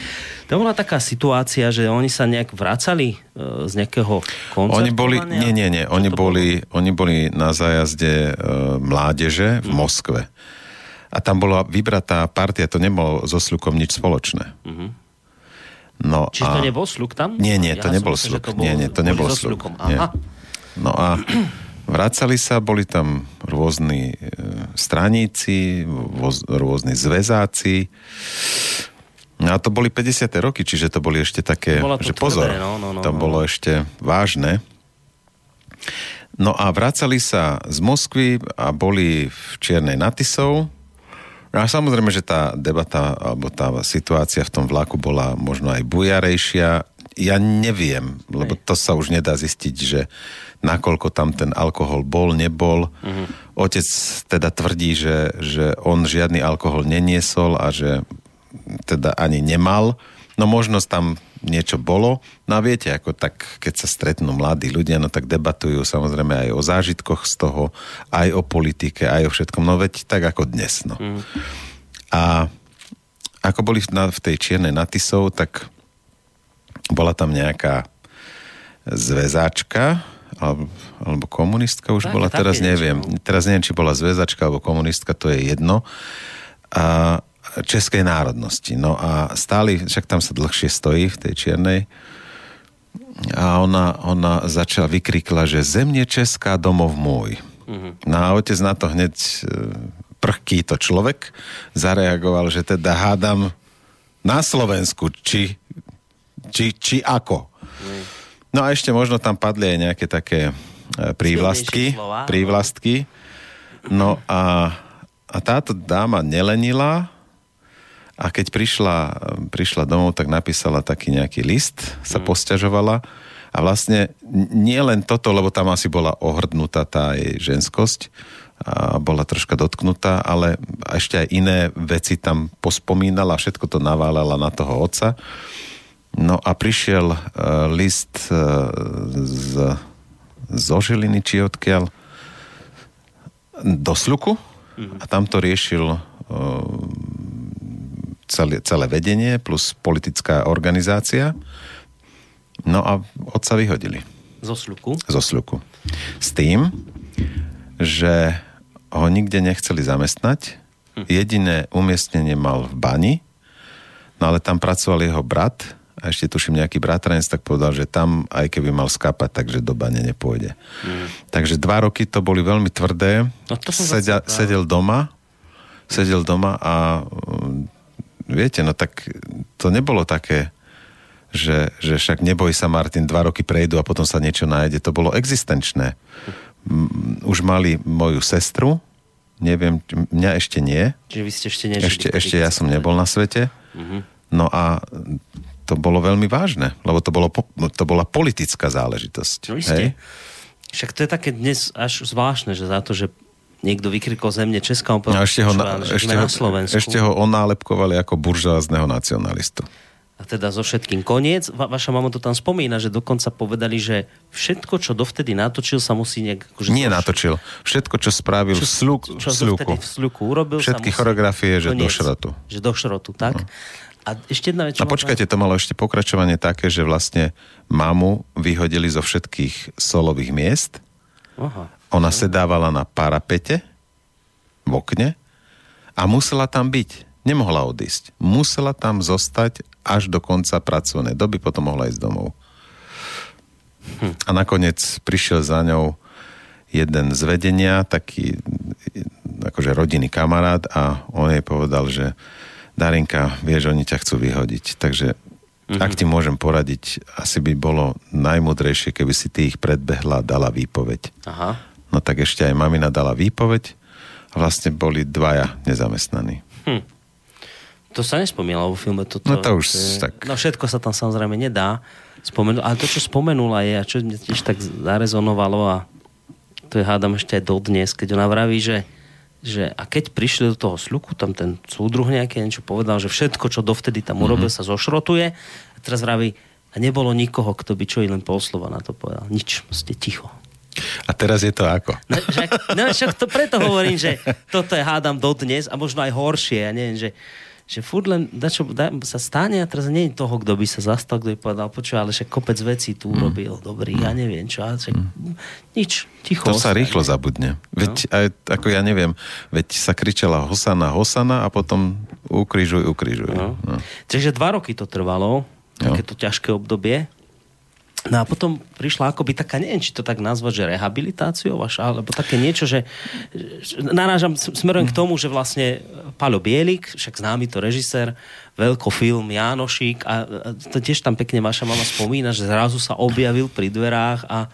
Speaker 2: To bola taká situácia, že oni sa nejak vracali e, z nejakého koncertovania?
Speaker 5: Oni boli, nie, nie, nie, oni boli, oni boli na zájazde e, mládeže v Moskve. A tam bola vybratá partia, to nebolo so Slukom nič spoločné. No
Speaker 2: Čiže
Speaker 5: a...
Speaker 2: to nebol sluk tam?
Speaker 5: Nie, nie,
Speaker 2: Ja
Speaker 5: to
Speaker 2: som
Speaker 5: nebol sluk.
Speaker 2: to bol-
Speaker 5: nie, nie, to nebol
Speaker 2: so
Speaker 5: sluk.
Speaker 2: Aha.
Speaker 5: No a vracali sa, boli tam rôzni e, straníci, rôzni zväzáci. No a to boli 50. roky, čiže to boli ešte také,
Speaker 2: to
Speaker 5: že pozor,
Speaker 2: tvrdé, no, no, no,
Speaker 5: to
Speaker 2: no.
Speaker 5: bolo ešte vážne. No a vracali sa z Moskvy a boli v Čiernej Natisov. A samozrejme, že tá debata alebo tá situácia v tom vlaku bola možno aj bujarejšia. Ja neviem, lebo to sa už nedá zistiť, že nakoľko tam ten alkohol bol, nebol. Uh-huh. Otec teda tvrdí, že, že on žiadny alkohol neniesol a že teda ani nemal. No možnosť tam niečo bolo. No a viete, ako tak, keď sa stretnú mladí ľudia, no tak debatujú samozrejme aj o zážitkoch z toho, aj o politike, aj o všetkom. No veď tak ako dnes, no. Mm. A ako boli na, v tej čiernej Natisov, tak bola tam nejaká zväzáčka, alebo, alebo komunistka už
Speaker 2: Tak,
Speaker 5: bola,
Speaker 2: také
Speaker 5: teraz
Speaker 2: niečo,
Speaker 5: neviem.
Speaker 2: no.
Speaker 5: Teraz neviem, či bola zväzačka alebo komunistka, to je jedno. A českej národnosti. No a stáli, však tam sa dlhšie stojí v tej čiernej. A ona, ona začala vykrikla, že zemne česká, domov môj.
Speaker 2: Mhm.
Speaker 5: No a otec na to hneď e, prchký to človek zareagoval, že teda hádam na Slovensku, či, či, či ako. No a ešte možno tam padli aj nejaké také e, prívlastky.
Speaker 2: Slova.
Speaker 5: Prívlastky. No a, a táto dáma nelenila a keď prišla, prišla domov, tak napísala taký nejaký list, sa mm. posťažovala a vlastne nie len toto, lebo tam asi bola ohrdnutá tá jej ženskosť a bola troška dotknutá, ale ešte aj iné veci tam pospomínala, všetko to naváľala na toho otca. No a prišiel uh, list uh, z, zo Žiliny, či odkiaľ, do Sluku a tam to riešil uh, celé, celé vedenie plus politická organizácia. No a otca vyhodili
Speaker 2: Zo sluku.
Speaker 5: zo Sluku. S tým, že ho nikde nechceli zamestnať. Jediné umiestnenie mal v bani, no ale tam pracoval jeho brat a ešte tuším nejaký bratranec, tak povedal, že tam aj keby mal skápať, takže do bane nepôjde. Mm. Takže dva roky to boli veľmi tvrdé.
Speaker 2: No to som
Speaker 5: Sedia, sedel doma, sedel doma a viete, no tak to nebolo také, že, že však neboj sa, Martin, dva roky prejdú a potom sa niečo nájde. To bolo existenčné. Už mali moju sestru, neviem, mňa ešte nie.
Speaker 2: Čiže vy ste ešte nežili.
Speaker 5: Ešte, ešte ja som nebol na svete. No a to bolo veľmi vážne, lebo to, bolo, po- to bola politická záležitosť.
Speaker 2: No iste. Však to je také dnes až zvláštne, že za to, že niekto vykrikol zemne Česká,
Speaker 5: A
Speaker 2: povedal,
Speaker 5: ešte ho,
Speaker 2: "Čo
Speaker 5: na, ešte, ho,
Speaker 2: na Slovensku.
Speaker 5: ešte ho onálepkovali ako buržoázneho nacionalistu.
Speaker 2: a teda so všetkým koniec. Va, vaša mama to tam spomína, že dokonca povedali, že všetko, čo dovtedy natočil, sa musí nejak... Akože
Speaker 5: Nie natočil. Všetko, čo spravil čo, v, sluk,
Speaker 2: čo
Speaker 5: v sluku.
Speaker 2: v sluku urobil,
Speaker 5: Všetky
Speaker 2: sa musí...
Speaker 5: choreografie, že
Speaker 2: koniec,
Speaker 5: do šrotu.
Speaker 2: Že do šrotu, tak. No. A ešte jedna vec,
Speaker 5: A počkajte, to malo ešte pokračovanie také, že vlastne mamu vyhodili zo všetkých solových miest.
Speaker 2: Aha.
Speaker 5: Ona sedávala na parapete v okne a musela tam byť. Nemohla odísť. Musela tam zostať až do konca pracovnej doby, potom mohla ísť domov. Hm. A nakoniec prišiel za ňou jeden z vedenia, taký akože rodinný kamarát a on jej povedal, že Darinka, vieš, oni ťa chcú vyhodiť. Takže mm-hmm. ak ti môžem poradiť, asi by bolo najmudrejšie, keby si ty ich predbehla a dala výpoveď.
Speaker 2: Aha.
Speaker 5: No tak ešte aj mamina dala výpoveď a vlastne boli dvaja nezamestnaní.
Speaker 2: Hm. To sa nespomínalo vo filme. Toto,
Speaker 5: no to už
Speaker 2: to je,
Speaker 5: tak...
Speaker 2: No všetko sa tam samozrejme nedá spomenúť, ale to, čo spomenula je a čo mne tiež tak zarezonovalo a to je hádam ešte aj dodnes, keď ona vraví, že, že a keď prišli do toho sluku, tam ten súdruh nejaký niečo povedal, že všetko, čo dovtedy tam urobil, mm-hmm. sa zošrotuje a teraz vraví, a nebolo nikoho, kto by čo i len pol slova na to povedal. Nič, ste ticho.
Speaker 5: A teraz je to ako?
Speaker 2: No, však, no však to preto hovorím, že toto je hádam dodnes a možno aj horšie. Ja neviem, že, že furt len dačo, da, sa stane a teraz nie je toho, kto by sa zastal, kto by povedal, počuj, ale však kopec vecí tu urobil, mm. dobrý, ja neviem čo. A však, mm. Nič, ticho.
Speaker 5: To sa rýchlo zabudne. Veď no. aj, ako ja neviem, veď sa kričala Hosana, Hosana a potom ukrižuj, ukrižuj. No.
Speaker 2: No. Takže dva roky to trvalo, takéto ťažké obdobie. No a potom prišla akoby taká, neviem, či to tak nazvať, že rehabilitáciou vaša, alebo také niečo, že, že narážam, smerujem k tomu, že vlastne Paľo Bielik, však známy to režisér, veľkofilm Jánošík a, a to tiež tam pekne vaša mama spomína, že zrazu sa objavil pri dverách a...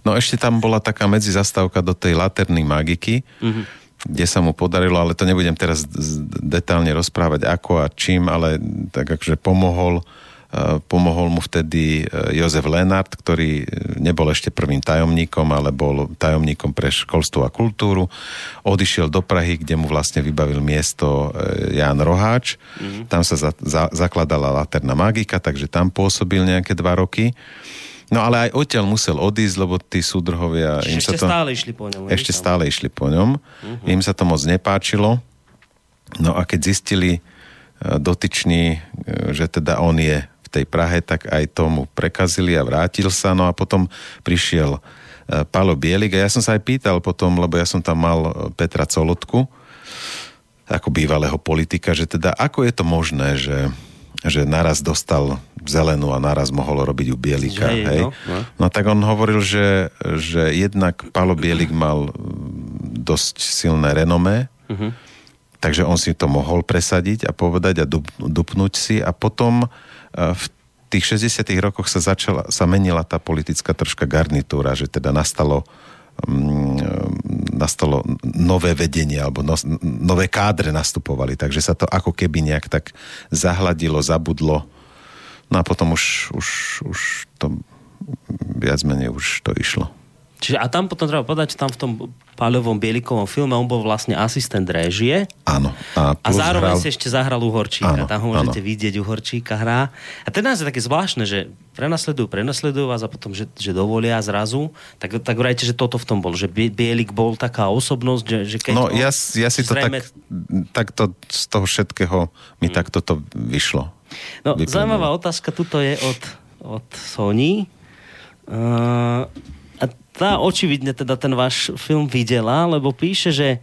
Speaker 5: No ešte tam bola taká medzizastávka do tej laternej magiky, mm-hmm kde sa mu podarilo, ale to nebudem teraz detálne rozprávať ako a čím, ale tak akože pomohol Eh, pomohol mu vtedy eh, Jozef Lenart, ktorý eh, nebol ešte prvým tajomníkom, ale bol tajomníkom pre školstvo a kultúru. Odišiel do Prahy, kde mu vlastne vybavil miesto Ján Roháč. Mm-hmm. Tam sa za, za, zakladala Laterna Magika, takže tam pôsobil nejaké dva roky. No ale aj odtiaľ musel odísť, lebo tí súdrhovia...
Speaker 2: Čiže im
Speaker 5: sa
Speaker 2: ešte
Speaker 5: to,
Speaker 2: stále išli po ňom.
Speaker 5: Ešte stále išli po ňom. Uh-huh. Im sa to moc nepáčilo. No a keď zistili dotyční, že teda on je v tej Prahe, tak aj tomu prekazili a vrátil sa. No a potom prišiel e, Palo Bielik a ja som sa aj pýtal potom, lebo ja som tam mal e, Petra Colotku, ako bývalého politika, že teda ako je to možné, že, že naraz dostal zelenú a naraz mohol robiť u Bielika. Že, hej? No, no. no tak on hovoril, že, že jednak Palo Bielik mal dosť silné renomé, uh-huh. takže on si to mohol presadiť a povedať a dup, dupnúť si a potom v tých 60 rokoch sa, začala, sa menila tá politická troška garnitúra, že teda nastalo mm, nastalo nové vedenie alebo no, nové kádre nastupovali, takže sa to ako keby nejak tak zahladilo, zabudlo. No a potom už, už, už to viac menej už to išlo.
Speaker 2: Čiže a tam potom treba povedať, že tam v tom Páľovom Bielikovom filme on bol vlastne asistent réžie.
Speaker 5: Áno.
Speaker 2: A, a zároveň hral... si ešte zahral Uhorčíka. Áno, tam ho môžete áno. vidieť, Uhorčíka hrá. A teda je také zvláštne, že prenasledujú, prenasledujú vás a potom, že, že dovolia zrazu. Tak, tak vrajte, že toto v tom bol. Že Bielik bol taká osobnosť, že, že keď...
Speaker 5: No ja, ja si to zrejme... tak, takto z toho všetkého mi hmm. takto to vyšlo.
Speaker 2: No, Vyplnilo. zaujímavá otázka tuto je od, od Sony. Uh, tá očividne teda ten váš film videla, lebo píše, že e,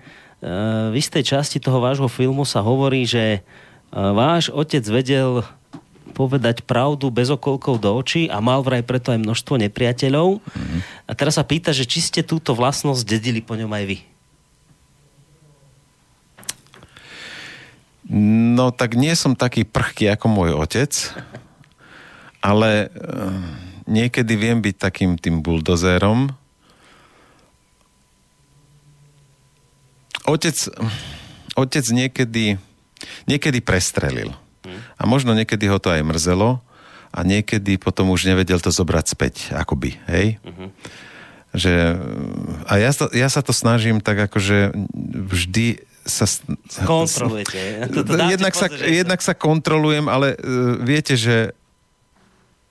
Speaker 2: v istej časti toho vášho filmu sa hovorí, že e, váš otec vedel povedať pravdu bez okolkov do očí a mal vraj preto aj množstvo nepriateľov. Mm-hmm. A teraz sa pýta, že či ste túto vlastnosť dedili po ňom aj vy.
Speaker 5: No tak nie som taký prchký ako môj otec, ale e, niekedy viem byť takým tým buldozérom, otec, otec niekedy, niekedy prestrelil. A možno niekedy ho to aj mrzelo a niekedy potom už nevedel to zobrať späť, akoby, hej? Uh-huh. Že, a ja, ja sa to snažím tak akože vždy sa...
Speaker 2: Kontrolujete. To- to dáte
Speaker 5: jednak, sa- jednak sa kontrolujem, ale uh, viete, že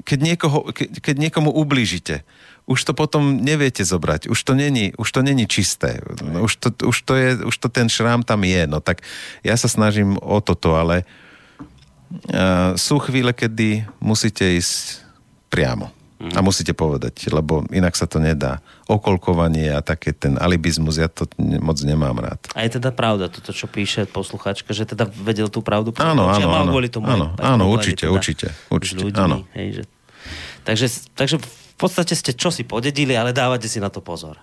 Speaker 5: keď, niekoho, ke, keď niekomu ublížite, už to potom neviete zobrať. Už to není, už to není čisté. No, už, to, už, to je, už to ten šrám tam je. No tak ja sa snažím o toto, ale uh, sú chvíle, kedy musíte ísť priamo. A musíte povedať, lebo inak sa to nedá. Okolkovanie a také ten alibizmus, ja to ne, moc nemám rád.
Speaker 2: A je teda pravda toto, čo píše posluchačka, že teda vedel tú pravdu?
Speaker 5: Áno, áno, áno.
Speaker 2: kvôli tomu
Speaker 5: Áno,
Speaker 2: aj
Speaker 5: áno,
Speaker 2: problémy
Speaker 5: určite,
Speaker 2: teda
Speaker 5: určite, určite,
Speaker 2: ľuďmi,
Speaker 5: áno.
Speaker 2: Hej, že... takže, takže v podstate ste čo si podedili, ale dávate si na to pozor.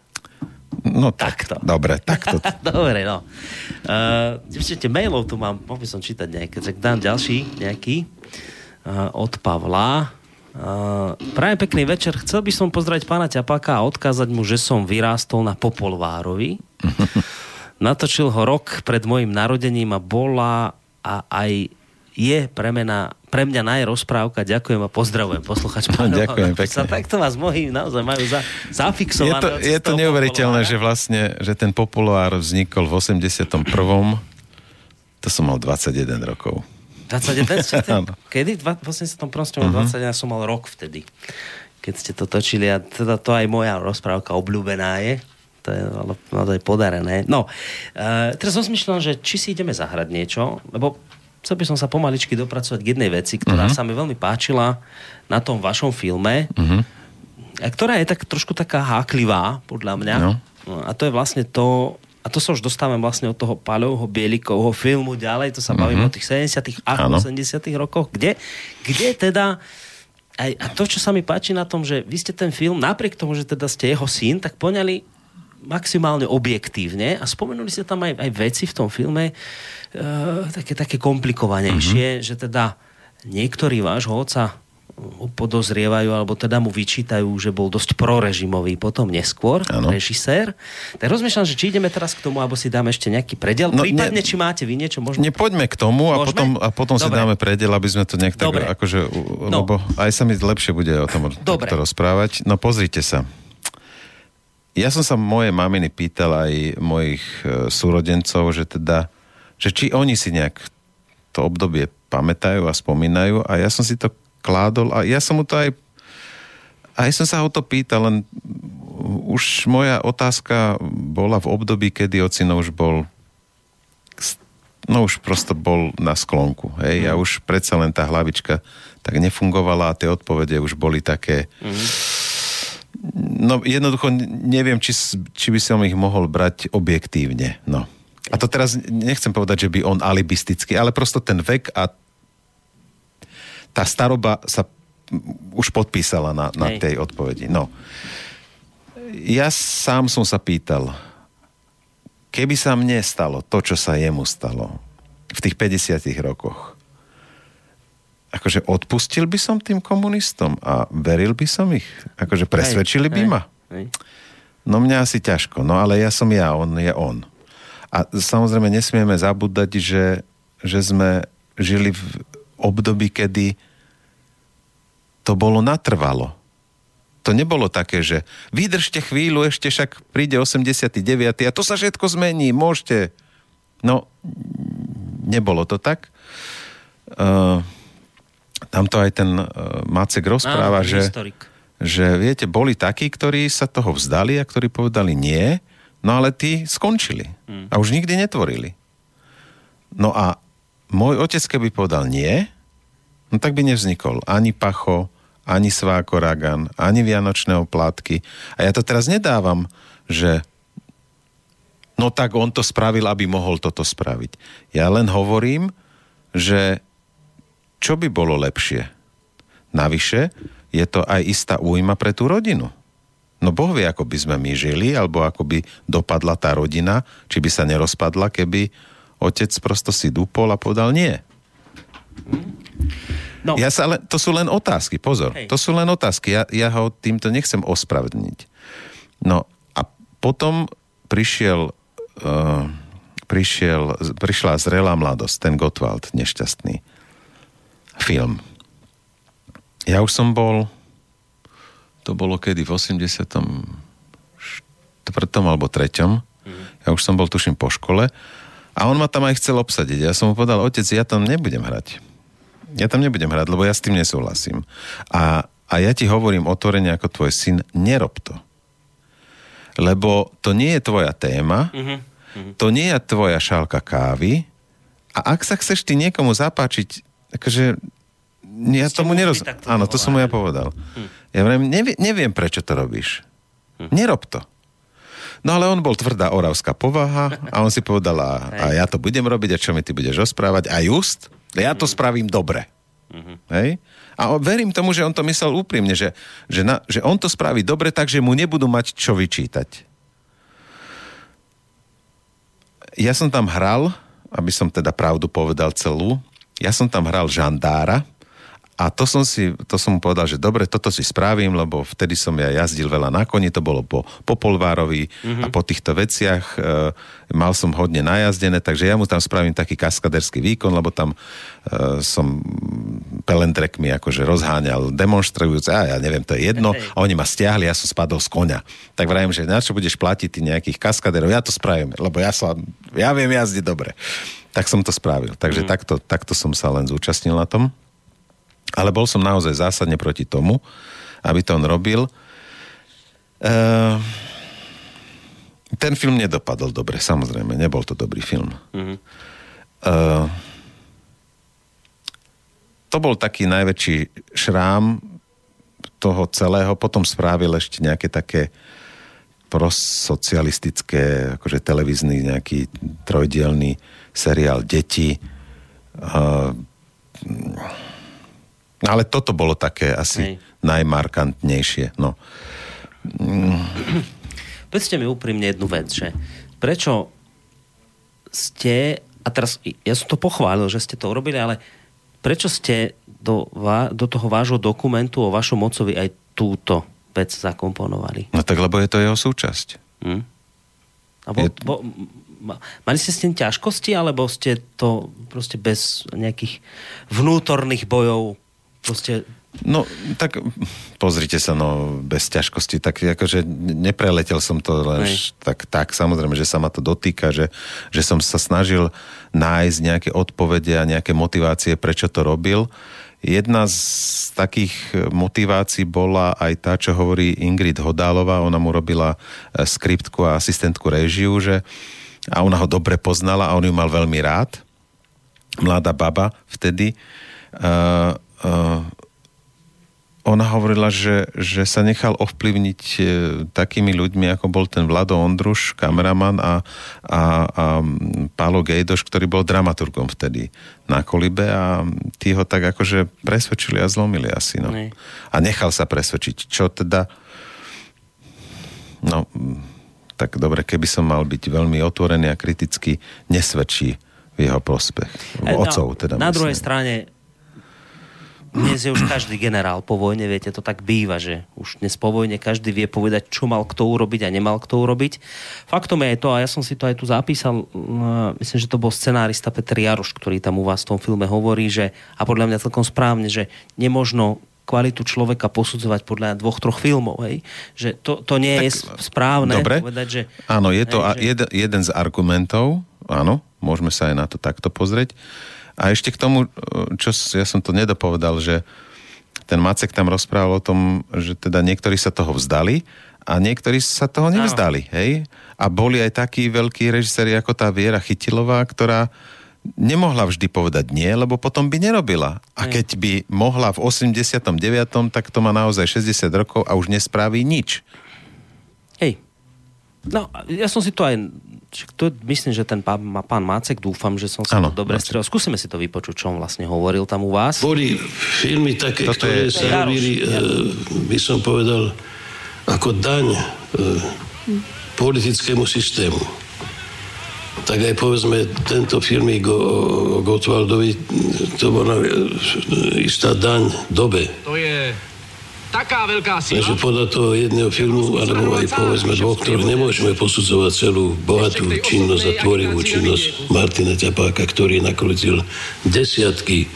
Speaker 5: No takto. Dobre, takto.
Speaker 2: Dobre, no. Uh, ešte mailov tu mám, mohol by som čítať nejaké, tak dám ďalší nejaký uh, od Pavla. Uh, prajem pekný večer. Chcel by som pozdraviť pána Ťapáka a odkázať mu, že som vyrástol na Popolvárovi. Natočil ho rok pred mojim narodením a bola a aj je pre mňa, pre mňa najrozprávka. Ďakujem a pozdravujem posluchač.
Speaker 5: Ďakujem pekne.
Speaker 2: Sa takto vás mnohí naozaj majú za,
Speaker 5: Je
Speaker 2: zafixované.
Speaker 5: to,
Speaker 2: od
Speaker 5: je to neuveriteľné,
Speaker 2: Popolvára.
Speaker 5: že vlastne, že ten populár vznikol v 81. To som mal 21 rokov.
Speaker 2: 21 ste ten,
Speaker 5: Áno.
Speaker 2: kedy? V 81. Uh-huh.
Speaker 5: Mhm.
Speaker 2: 20, ja som mal rok vtedy. Keď ste to točili a teda to aj moja rozprávka obľúbená je. To je naozaj podarené. No, uh, teraz rozmýšľam, že či si ideme zahrať niečo, lebo chcel by som sa pomaličky dopracovať k jednej veci, ktorá
Speaker 5: Mhm.
Speaker 2: sa mi veľmi páčila na tom vašom filme,
Speaker 5: Mhm.
Speaker 2: a ktorá je tak trošku taká háklivá, podľa mňa.
Speaker 5: No.
Speaker 2: A to je vlastne to, a to sa už dostávam vlastne od toho Paľovho Bielikovho filmu ďalej, to sa bavím
Speaker 5: Mhm.
Speaker 2: o tých 70 a
Speaker 5: Áno.
Speaker 2: 80 rokoch, kde, kde teda aj, a to, čo sa mi páči na tom, že vy ste ten film, napriek tomu, že teda ste jeho syn, tak poňali maximálne objektívne a spomenuli ste tam aj, aj veci v tom filme e, také, také komplikovanejšie, že teda niektorí vášho otca podozrievajú, alebo teda mu vyčítajú, že bol dosť prorežimový potom neskôr,
Speaker 5: Áno.
Speaker 2: režisér. Tak rozmýšľam, že či ideme teraz k tomu, alebo si dáme ešte nejaký predel.
Speaker 5: No,
Speaker 2: Prípadne,
Speaker 5: ne-
Speaker 2: či máte vy niečo možno...
Speaker 5: Nepoďme k tomu a
Speaker 2: Môžeme?
Speaker 5: potom, a potom si dáme predel, aby sme to nejak tak,
Speaker 2: Dobre.
Speaker 5: akože,
Speaker 2: No.
Speaker 5: lebo aj sa mi lepšie bude o tom
Speaker 2: Dobre.
Speaker 5: rozprávať. No pozrite sa. Ja som sa moje maminy pýtal aj mojich e, súrodencov, že teda, že či oni si nejak to obdobie pamätajú a spomínajú a ja som si to kládol a ja som mu to aj aj som sa ho to pýtal, len už moja otázka bola v období, kedy ocino už bol no už prosto bol na sklonku. Hej? A už predsa len tá hlavička tak nefungovala a tie odpovede už boli také... No jednoducho neviem, či, či by som ich mohol brať objektívne. No. A to teraz nechcem povedať, že by on alibisticky, ale prosto ten vek a tá staroba sa už podpísala na, na
Speaker 2: Hej.
Speaker 5: tej odpovedi. No. Ja sám som sa pýtal, keby sa mne stalo to, čo sa jemu stalo v tých 50 rokoch, akože odpustil by som tým komunistom a veril by som ich? Akože presvedčili by
Speaker 2: Hej,
Speaker 5: ma?
Speaker 2: hej.
Speaker 5: No mňa asi ťažko, no ale ja som ja, on je on. A samozrejme nesmieme zabúdať, že, že sme žili v období, kedy to bolo natrvalo. To nebolo také, že vydržte chvíľu, ešte však príde 89. a to sa všetko zmení, môžete. No, nebolo to tak. Uh, tam to aj ten uh, Macek rozpráva,
Speaker 2: Áno,
Speaker 5: že,
Speaker 2: historik.
Speaker 5: že viete, boli takí, ktorí sa toho vzdali a ktorí povedali nie, no ale tí skončili a už nikdy netvorili. No a môj otec, keby povedal nie, no tak by nevznikol ani Pacho, ani Sváko Ragan, ani Vianočné oplátky. A ja to teraz nedávam, že no tak on to spravil, aby mohol toto spraviť. Ja len hovorím, že čo by bolo lepšie? Navyše, je to aj istá újma pre tú rodinu. No Boh vie, ako by sme my žili, alebo ako by dopadla tá rodina, či by sa nerozpadla, keby otec prosto si dúpol a povedal nie.
Speaker 2: No,
Speaker 5: Ja sa to sú len otázky, pozor.
Speaker 2: Hej.
Speaker 5: To sú len otázky. Ja, ja ho týmto nechcem ospravedlniť. No a potom prišiel, uh, prišiel, prišla zrelá mladosť, ten Gottwald nešťastný film. Ja už som bol, to bolo kedy, v 84. alebo 3. Ja už som bol, tuším, po škole A on ma tam aj chcel obsadiť. Ja som mu povedal, otec, ja tam nebudem hrať. Ja tam nebudem hrať, lebo ja s tým nesúhlasím. A, a ja ti hovorím otvorene ako tvoj syn, nerob to. Lebo to nie je tvoja téma, mm-hmm. to nie je tvoja šálka kávy a ak sa chceš ty niekomu zapáčiť, akože ja Ste tomu nerozumiem. Áno, to som mu ja povedal. Hm. Ja viem, neviem, neviem, prečo to robíš. Hm. Nerob to. No ale on bol tvrdá oravská povaha a on si povedal, a, a ja to budem robiť a čo mi ty budeš rozprávať a just, ja to spravím dobre. Mm-hmm. Hej? A verím tomu, že on to myslel úprimne, že, že, na, že on to spraví dobre, takže mu nebudú mať čo vyčítať. Ja som tam hral, aby som teda pravdu povedal celú, ja som tam hral žandára, a to som si, to som mu povedal, že dobre, toto si spravím, lebo vtedy som ja jazdil veľa na koni, to bolo po, po Polvárovi mm-hmm. a po týchto veciach. E, mal som hodne najazdené, takže ja mu tam spravím taký kaskaderský výkon, lebo tam e, som pelendrekmi akože rozháňal demonstrujúce, a ja neviem, to je jedno, a oni ma stiahli, ja som spadol z konia. Tak vravím, že na čo budeš platiť ty nejakých kaskaderov, ja to spravím, lebo ja, sa, ja viem jazdiť dobre. Tak som to spravil. Takže mm. takto, takto som sa len zúčastnil na tom. Ale bol som naozaj zásadne proti tomu, aby to on robil. Uh, ten film nedopadol dobre, samozrejme, nebol to dobrý film. Mm-hmm. Uh, to bol taký najväčší šrám toho celého. Potom spravil ešte nejaké také prosocialistické, akože televízny nejaký trojdielný seriál Deti. Uh, ale toto bolo také asi Hej. najmarkantnejšie. No.
Speaker 2: Povedzte mi úprimne jednu vec, že prečo ste, a teraz ja som to pochválil, že ste to urobili, ale prečo ste do, do toho vášho dokumentu o vašom mocovi aj túto vec zakomponovali?
Speaker 5: No tak lebo je to jeho súčasť. Hm?
Speaker 2: A bo, je... bo, mali ste s tým ťažkosti, alebo ste to proste bez nejakých vnútorných bojov proste
Speaker 5: No, tak pozrite sa, no, bez ťažkosti, tak akože nepreletel som to len tak, tak, samozrejme, že sa ma to dotýka, že, že som sa snažil nájsť nejaké odpovede a nejaké motivácie, prečo to robil. Jedna z takých motivácií bola aj tá, čo hovorí Ingrid Hodálová, ona mu robila e, skriptku a asistentku režiu, že a ona ho dobre poznala a on ju mal veľmi rád. Mladá baba vtedy. Uh, uh, ona hovorila, že, že sa nechal ovplyvniť e, takými ľuďmi, ako bol ten Vlado Ondruš, kameraman a, a, a Pálo Gejdoš, ktorý bol dramaturgom vtedy na Kolibe a tí ho tak akože presvedčili a zlomili asi. No. A nechal sa presvedčiť. Čo teda... No, tak dobre, keby som mal byť veľmi otvorený a kriticky, nesvedčí v jeho prospech.
Speaker 2: Ocov teda. Na myslím. druhej strane dnes je už každý generál po vojne, viete, to tak býva, že už dnes po vojne každý vie povedať, čo mal kto urobiť a nemal kto urobiť. Faktom je to, a ja som si to aj tu zapísal, myslím, že to bol scenárista Petr Jaroš, ktorý tam u vás v tom filme hovorí, že, a podľa mňa celkom správne, že nemožno kvalitu človeka posudzovať podľa dvoch, troch filmov, hej? Že to, to nie tak, je správne
Speaker 5: dobre.
Speaker 2: povedať, že...
Speaker 5: Áno, je to hej, že... jeden, jeden z argumentov, áno, môžeme sa aj na to takto pozrieť. A ešte k tomu, čo ja som to nedopovedal, že ten Macek tam rozprával o tom, že teda niektorí sa toho vzdali a niektorí sa toho nevzdali, hej? A boli aj takí veľkí režiséri ako tá Viera Chytilová, ktorá nemohla vždy povedať nie, lebo potom by nerobila. A keď by mohla v 89., tak to má naozaj 60 rokov a už nespraví nič.
Speaker 2: Hej. No, ja som si to aj to, myslím, že ten pán, pán Mácek, dúfam, že som sa ano, to dobre strel. Skúsime si to vypočuť, čo on vlastne hovoril tam u vás.
Speaker 10: Boli filmy také, Toto ktoré je... sa robili, ja. by som povedal, ako daň e, politickému systému. Tak aj povedzme, tento filmík o, o Gotwaldovi, to bola e, istá daň dobe. To je taká veľká sila. Takže podľa toho jedného filmu, alebo aj povedzme dvoch, ktorých nemôžeme posudzovať celú bohatú činnosť a tvorivú činnosť Martina Ťapáka, ktorý nakrutil desiatky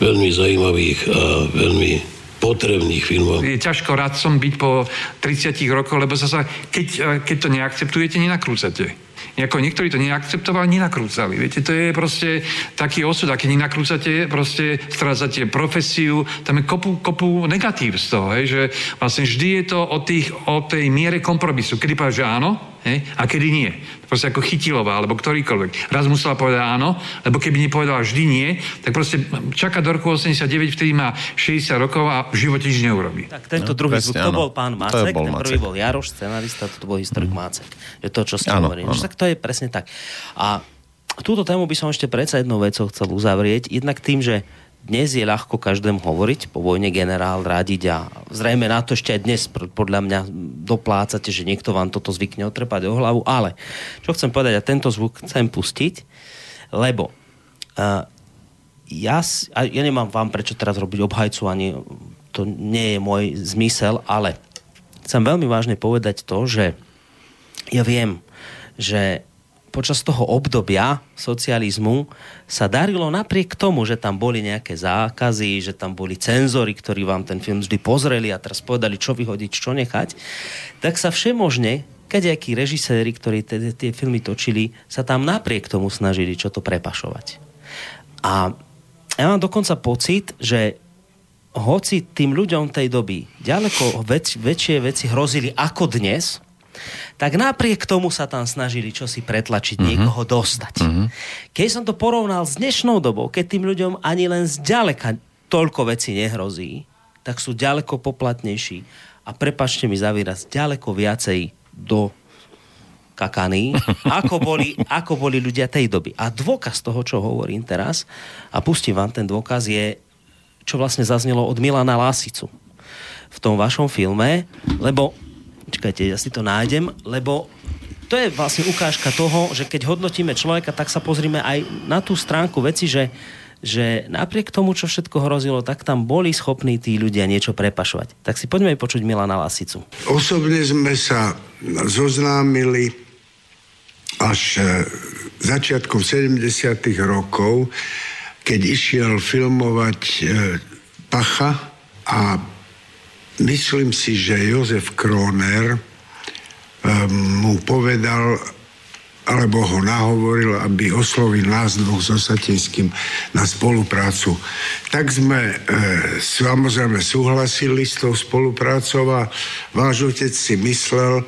Speaker 10: veľmi zaujímavých a veľmi potrebných filmov.
Speaker 11: Je ťažko rád som byť po 30 rokoch, lebo zase, keď, keď to neakceptujete, nenakrúcate. Ako niektorí to neakceptovali, nenakrúcali. Viete, to je proste taký osud, a keď nenakrúcate, proste strácate profesiu, tam je kopu, kopu negatív z toho, hej, že vlastne vždy je to o, tých, o tej miere kompromisu. Kedy povedal, že áno, hej, a kedy nie. Proste ako Chytilová, alebo ktorýkoľvek. Raz musela povedať áno, lebo keby nepovedala vždy nie, tak proste čaká do roku 89, vtedy má 60 rokov a v živote nič neurobí.
Speaker 2: Tak tento
Speaker 5: No,
Speaker 2: druhý
Speaker 5: presne,
Speaker 2: zvuk, to
Speaker 5: áno.
Speaker 2: bol pán
Speaker 5: To
Speaker 2: Macek,
Speaker 5: bol
Speaker 2: ten prvý
Speaker 5: Macek.
Speaker 2: bol Jaroš, scenarista, to bol historik Macek. Je to, čo ste hovorili.
Speaker 5: áno.
Speaker 2: Tak to je presne tak. A túto tému by som ešte predsa jednou vecou chcel uzavrieť. Jednak tým, že dnes je ľahko každému hovoriť, po vojne generál radiť a zrejme na to ešte aj dnes podľa mňa doplácate, že niekto vám toto zvykne otrepať o hlavu, ale čo chcem povedať, a tento zvuk chcem pustiť, lebo uh, ja, a ja nemám vám prečo teraz robiť obhajcu, ani to nie je môj zmysel, ale chcem veľmi vážne povedať to, že ja viem, že počas toho obdobia socializmu sa darilo napriek tomu, že tam boli nejaké zákazy, že tam boli cenzory, ktorí vám ten film vždy pozreli a teraz povedali, čo vyhodiť, čo nechať, tak sa všemožne kadejakí režiséri, ktorí tie filmy točili, sa tam napriek tomu snažili čo to prepašovať. A ja mám dokonca pocit, že hoci tým ľuďom tej doby ďaleko väč- väčšie veci hrozili ako dnes, tak napriek tomu sa tam snažili čosi pretlačiť, mm-hmm. niekoho dostať. Mm-hmm. Keď som to porovnal s dnešnou dobou, keď tým ľuďom ani len zďaleka toľko veci nehrozí, tak sú ďaleko poplatnejší a prepačte mi za výraz, ďaleko viacej do kakaní, ako boli, ako boli ľudia tej doby. A dôkaz toho, čo hovorím teraz, a pustím vám ten dôkaz, je, čo vlastne zaznelo od Milana Lásicu v tom vašom filme, lebo, čakajte, ja si to nájdem, lebo to je vlastne ukážka toho, že keď hodnotíme človeka, tak sa pozrime aj na tú stránku veci, že, že napriek tomu, čo všetko hrozilo, tak tam boli schopní tí ľudia niečo prepašovať. Tak si poďme aj počuť Milana Lasicu.
Speaker 12: Osobne sme sa zoznámili až e, začiatkom 70. rokov, keď išiel filmovať e, Pacha a myslím si, že Jozef Kroner e, mu povedal, alebo ho nahovoril, aby oslovil nás dvoch so Satinským na spoluprácu. Tak sme e, samozrejme súhlasili s tou spoluprácou a váš otec si myslel,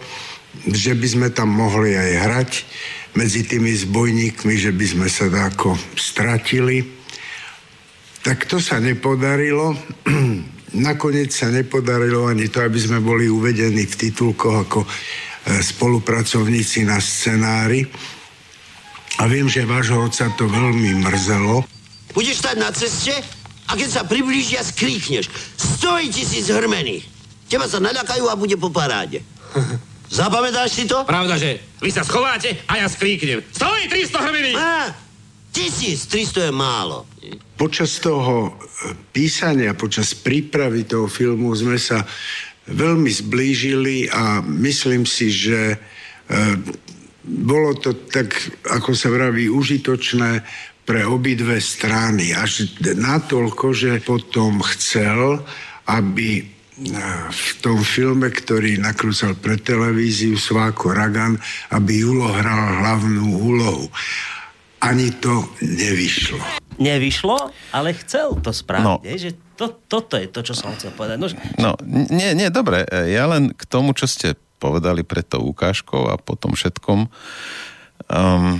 Speaker 12: že by sme tam mohli aj hrať medzi tými zbojníkmi, že by sme sa dáko stratili. Tak to sa nepodarilo. Nakoniec sa nepodarilo ani to, aby sme boli uvedení v titulkoch ako e, spolupracovníci na scenári. A viem, že vášho otca to veľmi mrzelo.
Speaker 13: Budeš stať na ceste a keď sa priblížia, skríkneš. Stoj tisíc hrmených. Teba sa naľakajú a bude po paráde. Zapamätáš si to?
Speaker 14: Pravda, že vy sa schováte a ja skríknem. Stoj, 300 hrmených!
Speaker 13: Á, 1300 je málo.
Speaker 12: Počas toho e, písania, počas prípravy toho filmu sme sa veľmi zblížili a myslím si, že e, bolo to tak, ako sa vraví, užitočné pre obidve strany. Až natoľko, že potom chcel, aby e, v tom filme, ktorý nakrúcal pre televíziu Sváko Ragan, aby Julo hral hlavnú úlohu. Ani to nevyšlo.
Speaker 2: Nevyšlo, ale chcel to spraviť.
Speaker 5: No.
Speaker 2: Že to, toto je to, čo som chcel povedať. No, že-
Speaker 5: No, nie, nie, dobre. Ja len k tomu, čo ste povedali pred tou ukážkou a potom všetkom, um,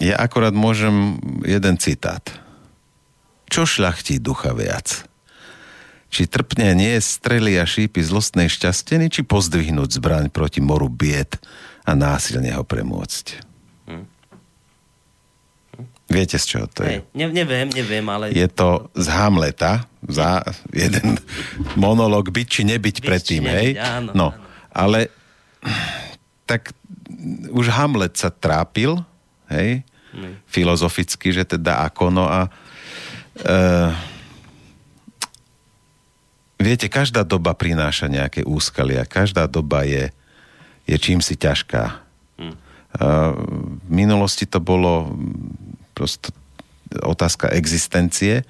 Speaker 5: ja akorát môžem jeden citát. Čo šľachtí ducha viac? Či trpne nie strely a šípy zlostnej šťasteny, či pozdvihnúť zbraň proti moru bied a násilne ho premôcť? Viete, z čoho to je?
Speaker 2: ne, neviem, neviem, ale...
Speaker 5: Je to z Hamleta, za jeden monolog byť či nebyť
Speaker 2: Byť
Speaker 5: predtým,
Speaker 2: či
Speaker 5: hej?
Speaker 2: nebyť, áno,
Speaker 5: no, ale tak už Hamlet sa trápil, hej,
Speaker 2: Mm.
Speaker 5: filozoficky, že teda ako, no a e, viete, každá doba prináša nejaké úskalia, každá doba je, je čím si ťažká.
Speaker 2: Mm.
Speaker 5: E, v minulosti to bolo prosto otázka existencie,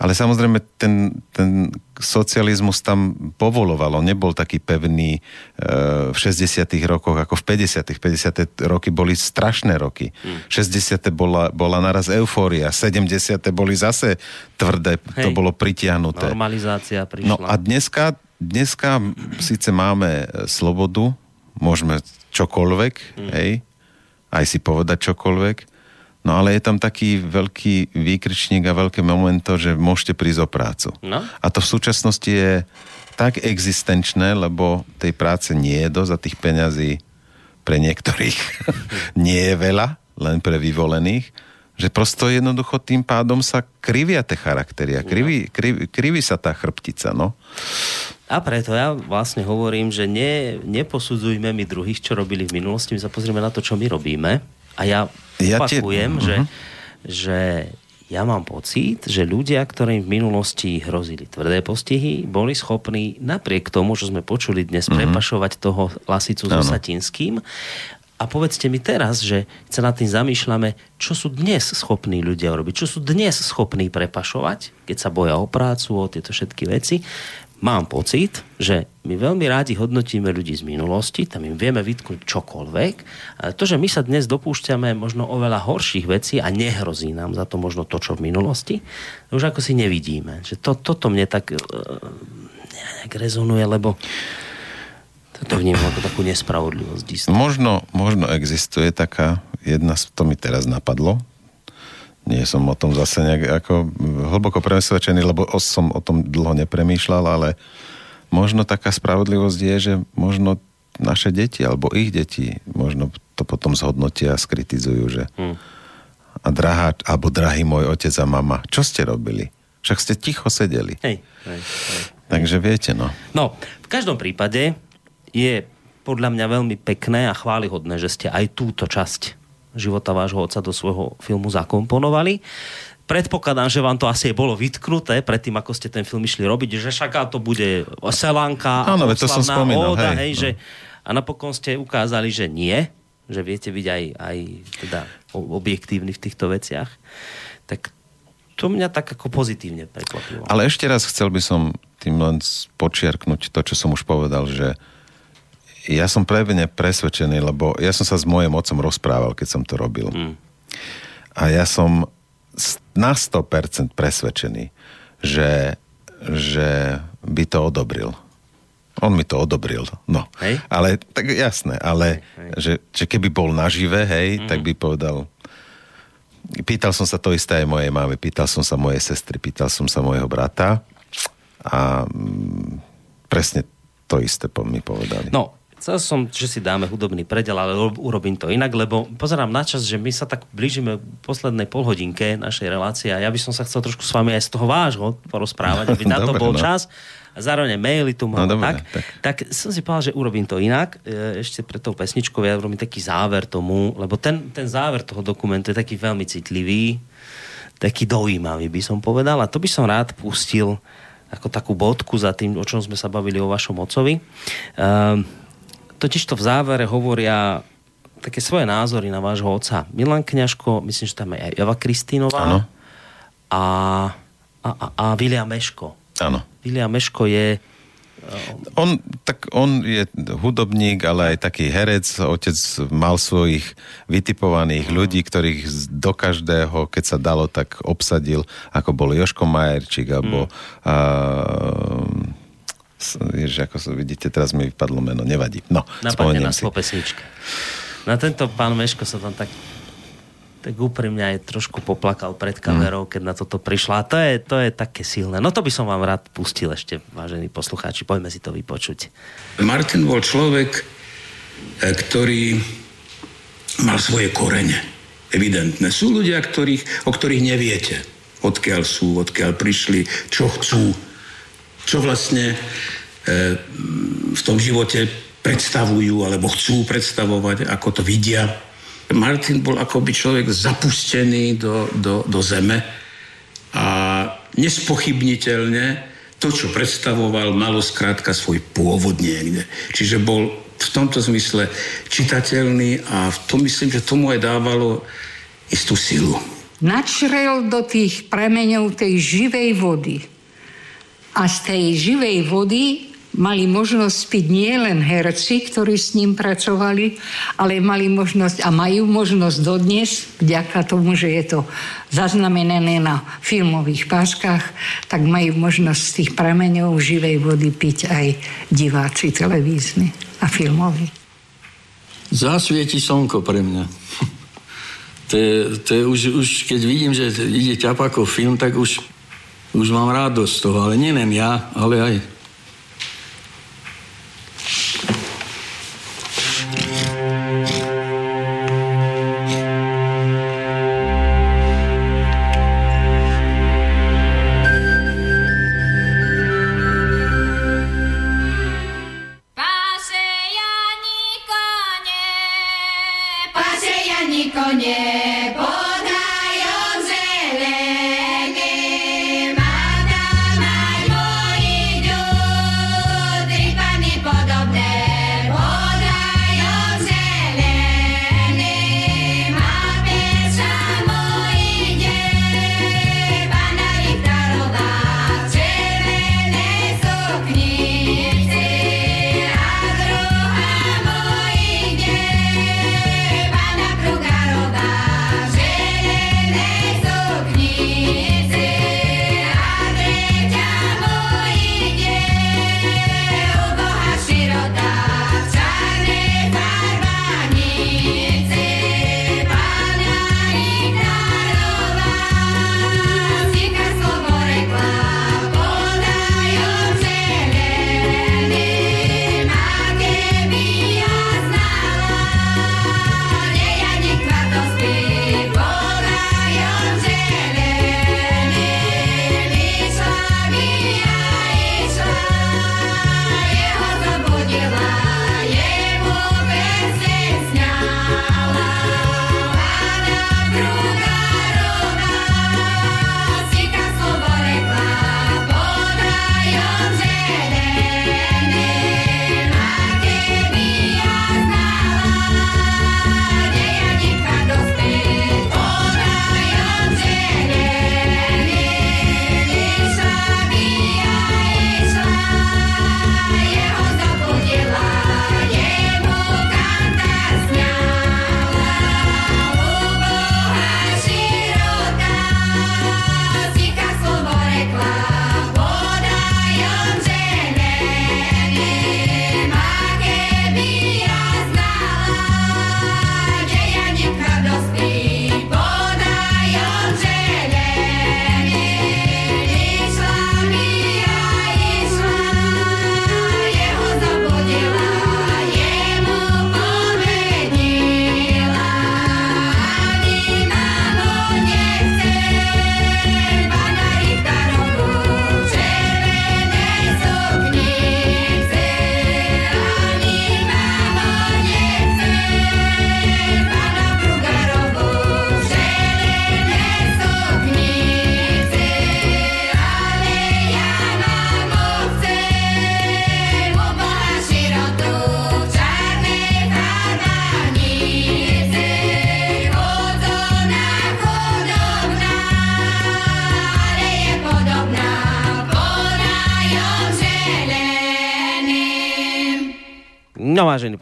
Speaker 5: Ale samozrejme ten, ten socializmus tam povoloval, on nebol taký pevný e, v 60 rokoch ako v 50 50 roky boli strašné roky. Hmm. 60 bola, bola naraz eufória, 70 boli zase tvrdé, Hej. to bolo pritiahnuté.
Speaker 2: Normalizácia prišla.
Speaker 5: No a dneska, dneska síce máme slobodu, môžeme čokoľvek, hmm. hej, aj si povedať čokoľvek, No ale je tam taký veľký výkričník a veľké momento, že môžete prísť o prácu.
Speaker 2: No.
Speaker 5: A to v súčasnosti je tak existenčné, lebo tej práce nie je dosť a tých peňazí pre niektorých nie je veľa, len pre vyvolených, že prosto jednoducho tým pádom sa krivia tie charaktery a kriví, kriví, kriví sa tá chrbtica, no.
Speaker 2: A preto ja vlastne hovorím, že ne, neposudzujme my druhých, čo robili v minulosti, my sa pozrieme na to, čo my robíme a ja ja opakujem, te... že, uh-huh. že ja mám pocit, že ľudia, ktorým v minulosti hrozili tvrdé postihy, boli schopní napriek tomu, čo sme počuli dnes, uh-huh. prepašovať toho Lasicu so Satinským. A povedzte mi teraz, že sa nad tým zamýšľame, čo sú dnes schopní ľudia robiť, čo sú dnes schopní prepašovať, keď sa boja o prácu, o tieto všetky veci mám pocit, že my veľmi rádi hodnotíme ľudí z minulosti, tam im vieme vytknúť čokoľvek. A to, že my sa dnes dopúšťame možno oveľa horších vecí a nehrozí nám za to možno to, čo v minulosti, už ako si nevidíme. Že to, toto mne tak uh, nejak rezonuje, lebo to vnímam ako takú nespravodlivosť.
Speaker 5: Možno, možno existuje taká jedna, to mi teraz napadlo, nie som o tom zase nejak ako hlboko presvedčený, lebo som o tom dlho nepremýšľal, ale možno taká spravodlivosť je, že možno naše deti alebo ich deti možno to potom zhodnotia a skritizujú, že hmm. a drahá, alebo drahý môj otec a mama, čo ste robili? Však ste ticho sedeli.
Speaker 2: Hej, hej, hej.
Speaker 5: Takže viete, no.
Speaker 2: No, v každom prípade je podľa mňa veľmi pekné a chválihodné, že ste aj túto časť života vášho otca do svojho filmu zakomponovali. Predpokladám, že vám to asi bolo vytknuté predtým, ako ste ten film išli robiť, že všaká to bude Selánka
Speaker 5: Áno, to som spomínal,
Speaker 2: óda, hej, hej, no. že, a napokon ste ukázali, že nie, že viete byť aj, aj teda objektívny v týchto veciach. Tak to mňa tak ako pozitívne prekvapilo.
Speaker 5: Ale ešte raz chcel by som tým len počiarknúť to, čo som už povedal, že ja som prevene presvedčený, lebo ja som sa s mojim otcom rozprával, keď som to robil. Mm. A ja som na 100% presvedčený, že, že by to odobril. On mi to odobril, no.
Speaker 2: Hej?
Speaker 5: Ale, tak jasné, ale hej, hej. Že, že keby bol nažive, hej, mm. tak by povedal... Pýtal som sa to isté aj mojej máme, pýtal som sa mojej sestry, pýtal som sa mojho brata a mm, presne to isté mi povedali.
Speaker 2: No, Chcel som, že si dáme hudobný predel, ale urobím to inak, lebo pozerám na čas, že my sa tak blížime poslednej polhodinke našej relácie a ja by som sa chcel trošku s vami aj z toho vášho porozprávať, aby na to bol no. čas. A zároveň maily tu mám. No, tak, tak. tak som si povedal, že urobím to inak. E, ešte pre tou pesničkou ja urobím taký záver tomu, lebo ten, ten záver toho dokumentu je taký veľmi citlivý, taký dojímavý by som povedal a to by som rád pustil ako takú bodku za tým, o čom sme sa bavili o vašom ocovi. Um, totiž to v závere hovoria také svoje názory na vášho otca. Milan Kňažko, myslím, že tam je aj Eva Kristínová a, a, a, a William Meško.
Speaker 5: Áno.
Speaker 2: William Meško je
Speaker 5: on, tak on je hudobník, ale aj taký herec. Otec mal svojich vytipovaných no. ľudí, ktorých do každého, keď sa dalo, tak obsadil, ako bol Joško Majerčík, alebo mm. Ježiš, ako sa vidíte, teraz mi vypadlo meno, nevadí. No,
Speaker 2: Napadne nás si. po pesničke. Na tento pán Meško sa tam tak tak úprimne aj trošku poplakal pred kamerou, mm. keď na toto prišla. A to je, to je také silné. No to by som vám rád pustil ešte, vážení poslucháči. Poďme si to vypočuť.
Speaker 15: Martin bol človek, e, ktorý mal svoje korene. Evidentné. Sú ľudia, ktorých, o ktorých neviete. Odkiaľ sú, odkiaľ prišli, čo chcú čo vlastne e, v tom živote predstavujú alebo chcú predstavovať, ako to vidia. Martin bol akoby človek zapustený do, do, do zeme a nespochybniteľne to, čo predstavoval, malo skrátka svoj pôvod niekde. Čiže bol v tomto zmysle čitateľný a v tom myslím, že tomu aj dávalo istú silu.
Speaker 16: načrel do tých premeňov tej živej vody. A z tej živej vody mali možnosť piť nie len herci, ktorí s ním pracovali, ale mali možnosť a majú možnosť dodnes, vďaka tomu, že je to zaznamenané na filmových páskach, tak majú možnosť z tých prameňov živej vody piť aj diváci televízni a filmoví.
Speaker 17: Zasvieti slnko pre mňa. To je, to je už, už, keď vidím, že ide ťapakov film, tak už, už mám radosť z toho, ale nie len ja, ale aj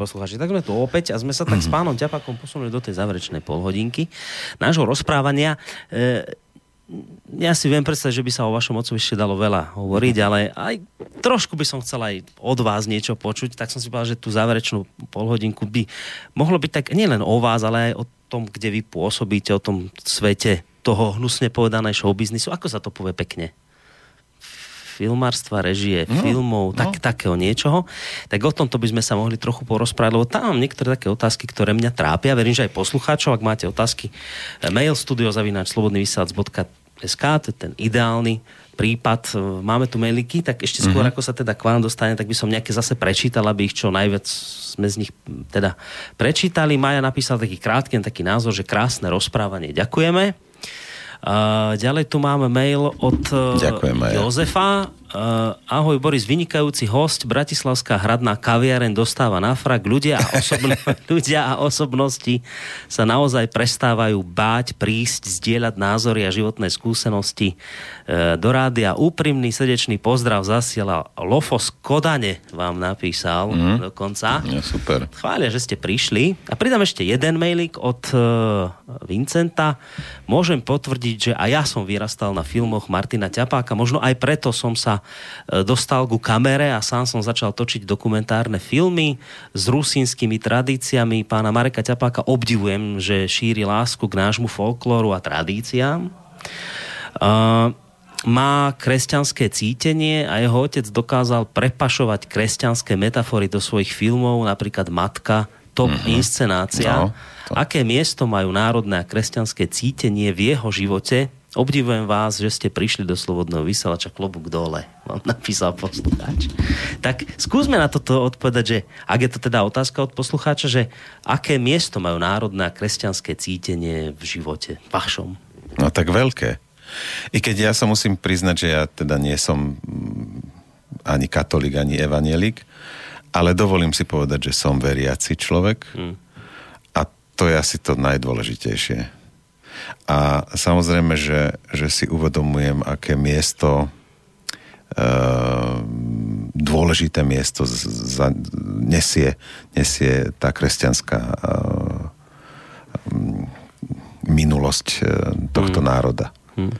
Speaker 2: Vážení poslucháči, tak sme tu opäť a sme sa tak s pánom Ťapakom posunuli do tej záverečnej polhodinky nášho rozprávania. E, ja si viem predstaviť, že by sa o vašom otcovi ešte dalo veľa hovoriť, ale aj trošku by som chcel aj od vás niečo počuť, tak som si povedal, že tú záverečnú polhodinku by mohlo byť tak nielen o vás, ale aj o tom, kde vy pôsobíte, o tom svete toho hnusne povedanej showbiznisu. Ako sa to povie pekne? Filmárstva, režie, no, filmov, tak, no. takého niečoho, tak o tomto by sme sa mohli trochu porozprávať, lebo tam mám niektoré také otázky, ktoré mňa trápia. Verím, že aj poslucháčov, ak máte otázky, mail studiozavináčslobodnyvysielac.sk, to je ten ideálny prípad. Máme tu mailiky, tak ešte skôr, mm-hmm. ako sa teda k vám dostane, tak by som nejaké zase prečítal, aby ich čo najviac sme z nich teda prečítali. Maja napísal taký krátky, taký názor, že krásne rozprávanie. Ďakujeme. Ďalej tu máme mail od uh, Ďakujem, Jozefa. Uh, ahoj Boris, vynikajúci host, Bratislavská hradná kaviareň dostáva na frak. Ľudia a, osobno, ľudia a osobnosti sa naozaj prestávajú báť, prísť, zdieľať názory a životné skúsenosti uh, do rádia. Úprimný srdečný pozdrav zasiela Lofos Kodane vám napísal mm. dokonca.
Speaker 5: Ja, super.
Speaker 2: Chvália, že ste prišli. A pridám ešte jeden mailik od uh, Vincenta. Môžem potvrdiť, že aj ja som vyrastal na filmoch Martina Ťapáka. Možno aj preto som sa E, dostal ku kamere a sám som začal točiť dokumentárne filmy s rusínskymi tradíciami. Pána Mareka Ťapáka obdivujem, že šíri lásku k nášmu folklóru a tradíciám. Uh, má kresťanské cítenie a jeho otec dokázal prepašovať kresťanské metafory do svojich filmov, napríklad Matka, top mm-hmm. inscenácia. No, to... Aké miesto majú národné a kresťanské cítenie v jeho živote, Obdivujem vás, že ste prišli do Slobodného vysielača klobúk dole, vám napísal poslucháč. Tak skúsme na toto odpovedať, že ak je to teda otázka od poslucháča, že aké miesto majú národné a kresťanské cítenie v živote vašom?
Speaker 5: No tak veľké. I keď ja sa musím priznať, že ja teda nie som mm, ani katolík, ani evanielik, ale dovolím si povedať, že som veriaci človek hmm. a to je asi to najdôležitejšie a samozrejme, že, že si uvedomujem, aké miesto e, dôležité miesto za, nesie, nesie tá kresťanská e, minulosť e, tohto hmm. národa. Hmm.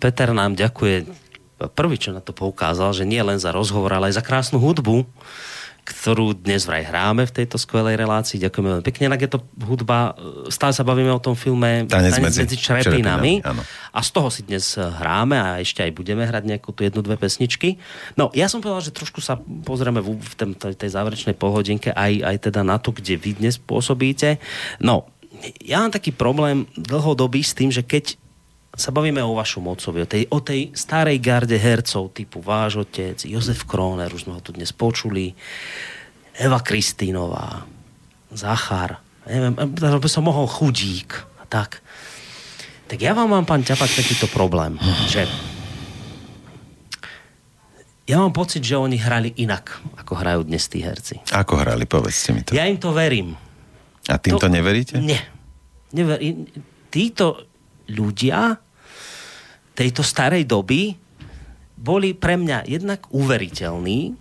Speaker 2: Peter nám ďakuje prvý, čo na to poukázal, že nie len za rozhovor, ale aj za krásnu hudbu ktorú dnes vraj hráme v tejto skvelej relácii. Ďakujeme veľmi pekne. Ak je to hudba, e, stále sa bavíme o tom filme
Speaker 5: Tanec, medzi,
Speaker 2: medzi črepinami. A z toho si dnes hráme a ešte aj budeme hrať nejakú tu jednu, dve pesničky. No, ja som povedal, že trošku sa pozrieme v, v tej, tej záverečnej polhodinke aj, aj teda na to, kde vy dnes pôsobíte. No, ja mám taký problém dlhodobý s tým, že keď sa bavíme o vašom otcovi, o tej, o tej starej garde hercov typu váš otec, Jozef Kroner, už sme ho tu dnes počuli, Eva Kristínová, Zachar, neviem, by som mohol chudík a tak. Tak ja vám mám, pán Ťapak, takýto problém, že ja mám pocit, že oni hrali inak, ako hrajú dnes tí herci.
Speaker 5: Ako hrali, povedzte mi to.
Speaker 2: Ja im to verím.
Speaker 5: A tým to, to neveríte?
Speaker 2: Nie. Never, títo ľudia tejto starej doby boli pre mňa jednak uveriteľní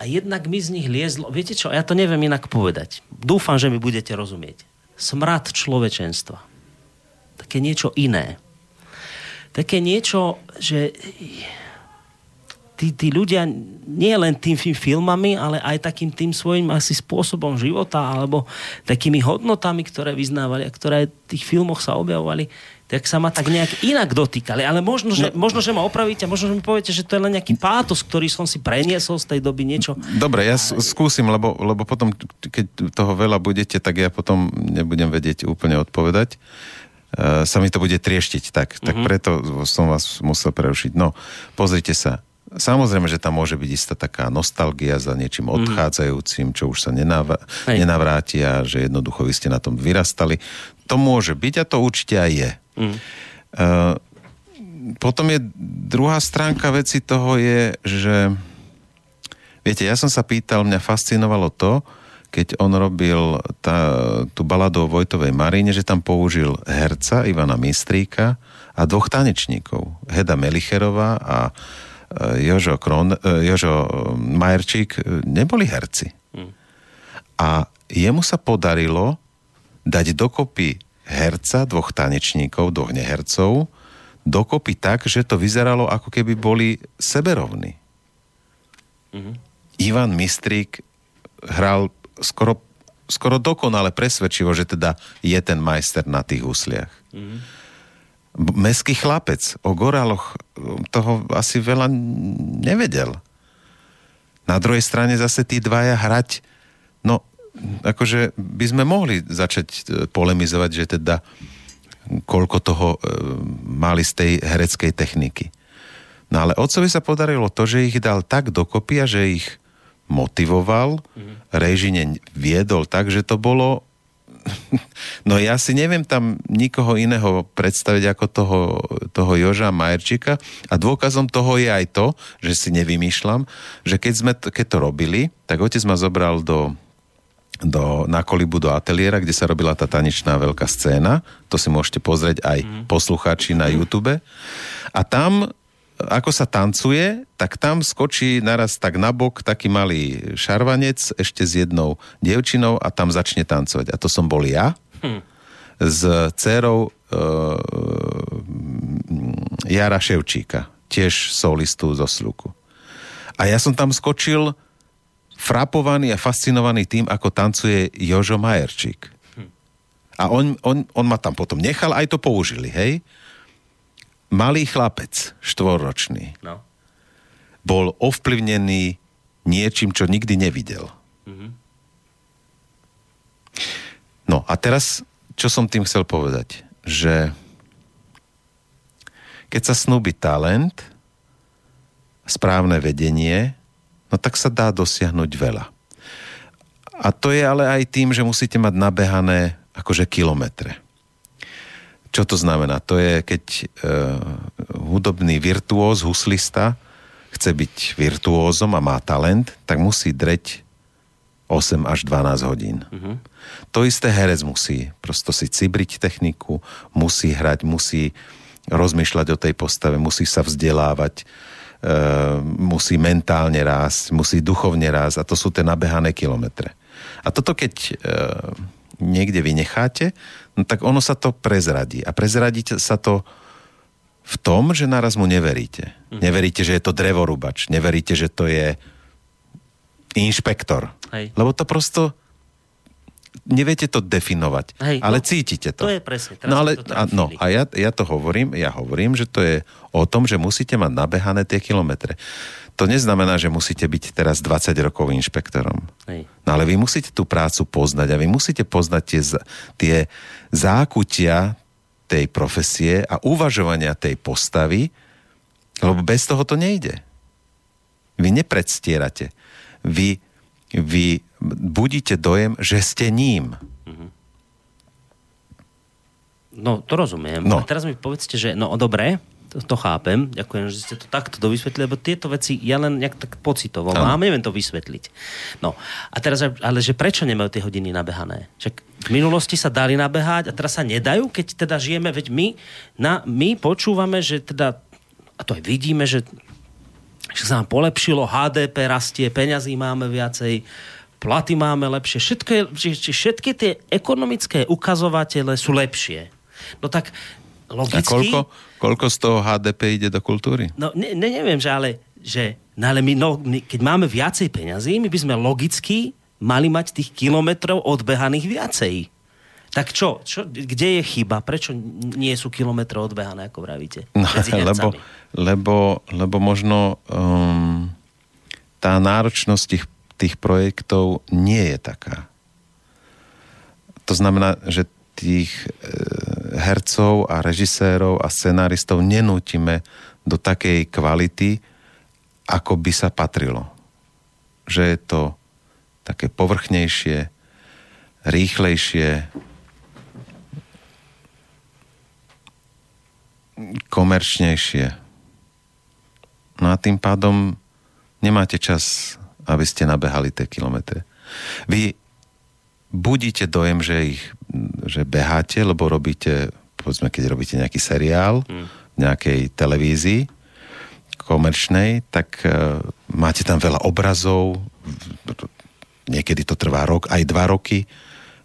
Speaker 2: a jednak mi z nich liezlo, viete čo, ja to neviem inak povedať. Dúfam, že mi budete rozumieť. Smrad človečenstva. Také niečo iné. Také niečo, že tí, tí ľudia nie len tým filmami, ale aj takým tým svojím asi spôsobom života alebo takými hodnotami, ktoré vyznávali a ktoré v tých filmoch sa objavovali, tak sa ma tak nejak inak dotýkali. Ale možno, že, no, možno, že ma opravíte, možno, že mi poviete, že to je len nejaký pátos, ktorý som si preniesol z tej doby niečo.
Speaker 5: Dobre, ja skúsim, lebo, lebo potom, keď toho veľa budete, tak ja potom nebudem vedieť úplne odpovedať. Uh, sa mi to bude trieštiť, tak, tak mm-hmm. preto som vás musel prerušiť. No, pozrite sa. Samozrejme, že tam môže byť istá taká nostalgia za niečím mhm. odchádzajúcim, čo už sa nenavr- nenavráti a že jednoducho vy ste na tom vyrastali. To môže byť a to určite aj je. Mm. Uh, potom je druhá stránka veci toho je, že viete, ja som sa pýtal, mňa fascinovalo to, keď on robil tá, tú baladu o Vojtovej Maríne, že tam použil herca Ivana Mistríka a dvoch tanečníkov. Heda Melicherová a e, Jožo, Kron, e, Jožo Majerčík neboli herci. Mm. A jemu sa podarilo dať dokopy herca, dvoch tanečníkov, dvoch nehercov, dokopy tak, že to vyzeralo ako keby boli seberovní. Mm-hmm. Ivan Mistrík hral skoro, skoro dokonale presvedčivo, že teda je ten majster na tých úsliach. Mm-hmm. Meský chlapec o Goraloch toho asi veľa nevedel. Na druhej strane zase tí dvaja hrať, no akože by sme mohli začať e, polemizovať, že teda koľko toho e, mali z tej hereckej techniky. No ale otcovi sa podarilo to, že ich dal tak dokopy a že ich motivoval, mm-hmm. režine viedol tak, že to bolo no ja si neviem tam nikoho iného predstaviť ako toho, toho Joža Majerčika a dôkazom toho je aj to, že si nevymýšľam, že keď, sme, to, keď to robili, tak otec ma zobral do, do, na kolibu do ateliéra, kde sa robila tá tanečná veľká scéna. To si môžete pozrieť aj mm. poslucháči na YouTube. A tam ako sa tancuje, tak tam skočí naraz tak nabok taký malý šarvanec ešte s jednou dievčinou a tam začne tancovať. A to som bol ja hm. s dcerou e, Jara Ševčíka, tiež solistu zo Sluku. A ja som tam skočil frapovaný a fascinovaný tým, ako tancuje Jožo Majerčík. Hm. A on, on, on ma tam potom nechal, aj to použili, hej? malý chlapec, štvorročný, no. bol ovplyvnený niečím, čo nikdy nevidel. Mm-hmm. No a teraz, čo som tým chcel povedať? Že keď sa snúbi talent, správne vedenie, no tak sa dá dosiahnuť veľa. A to je ale aj tým, že musíte mať nabehané akože kilometre. Čo to znamená? To je, keď e, hudobný virtuóz, huslista, chce byť virtuózom a má talent, tak musí dreť 8 až 12 hodín. Uh-huh. To isté herec musí prosto si cibriť techniku, musí hrať, musí rozmýšľať o tej postave, musí sa vzdelávať, musí mentálne rásť, musí duchovne rásť a to sú tie nabehané kilometre. A toto keď e, niekde vynecháte, no tak ono sa to prezradí. A prezradí sa to v tom, že naraz mu neveríte. Mm. Neveríte, že je to drevorubač. Neveríte, že to je inšpektor. Hej. Lebo to prosto neviete to definovať, Hej, ale no, cítite to.
Speaker 2: To je presne.
Speaker 5: no ale, a, no, a ja, ja to hovorím, ja hovorím, že to je o tom, že musíte mať nabehané tie kilometre to neznamená, že musíte byť teraz 20 rokov inšpektorom. Hej. No ale vy musíte tú prácu poznať a vy musíte poznať tie, tie zákutia tej profesie a uvažovania tej postavy, lebo bez toho to nejde. Vy nepredstierate. Vy, vy budíte dojem, že ste ním. Mhm.
Speaker 2: No, to rozumiem. No. A teraz mi povedzte, že no dobre, to, to chápem, ďakujem, že ste to takto dovysvetlili, lebo tieto veci ja len nejak tak pocitovo no. mám, neviem to vysvetliť. No a teraz, ale že prečo nemajú tie hodiny nabehané? Však v minulosti sa dali nabehať a teraz sa nedajú, keď teda žijeme, veď my, na, my počúvame, že teda, a to aj vidíme, že, že sa nám polepšilo, HDP rastie, peňazí máme viacej, platy máme lepšie, všetko je, všetky tie ekonomické ukazovatele sú lepšie. No tak logicky...
Speaker 5: A koľko, koľko z toho HDP ide do kultúry?
Speaker 2: No ne, ne, neviem, že ale, že, no ale my, no, my, keď máme viacej peňazí, my by sme logicky mali mať tých kilometrov odbehaných viacej. Tak čo, čo, kde je chyba? Prečo nie sú kilometre odbehané, ako vravíte? No,
Speaker 5: lebo, lebo, lebo možno um, tá náročnosť tých, tých projektov nie je taká. To znamená, že tých e, hercov a režisérov a scenáristov nenútime do takej kvality, ako by sa patrilo. Že je to také povrchnejšie, rýchlejšie, komerčnejšie. No a tým pádom nemáte čas, aby ste nabehali tie kilometre. Vy budíte dojem, že ich že beháte, lebo robíte, povedzme, keď robíte nejaký seriál hmm. v nejakej televízii komerčnej, tak uh, máte tam veľa obrazov, niekedy to trvá rok, aj dva roky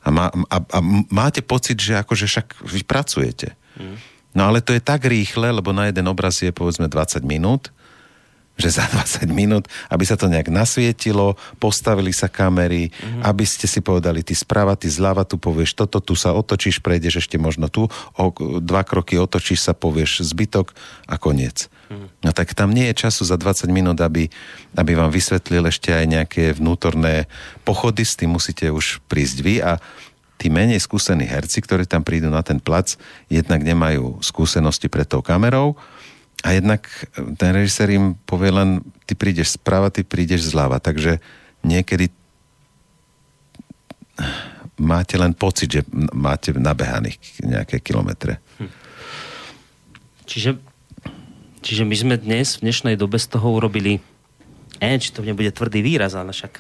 Speaker 5: a, má, a, a máte pocit, že akože však vy pracujete. Hmm. No ale to je tak rýchle, lebo na jeden obraz je povedzme 20 minút že za 20 minút, aby sa to nejak nasvietilo, postavili sa kamery, mm-hmm. aby ste si povedali, ty sprava, ty zľava, tu povieš toto, tu sa otočíš, prejdeš ešte možno tu, o dva kroky otočíš sa, povieš zbytok a koniec. Mm-hmm. No tak tam nie je času za 20 minút, aby, aby vám vysvetlil ešte aj nejaké vnútorné pochody, s tým musíte už prísť vy a tí menej skúsení herci, ktorí tam prídu na ten plac, jednak nemajú skúsenosti pred tou kamerou, a jednak ten režisér im povie len, ty prídeš sprava, ty prídeš zľava. Takže niekedy máte len pocit, že máte nabehaných nejaké kilometre.
Speaker 2: Čiže, čiže my sme dnes, v dnešnej dobe z toho urobili, neviem, či to nebude tvrdý výraz, ale však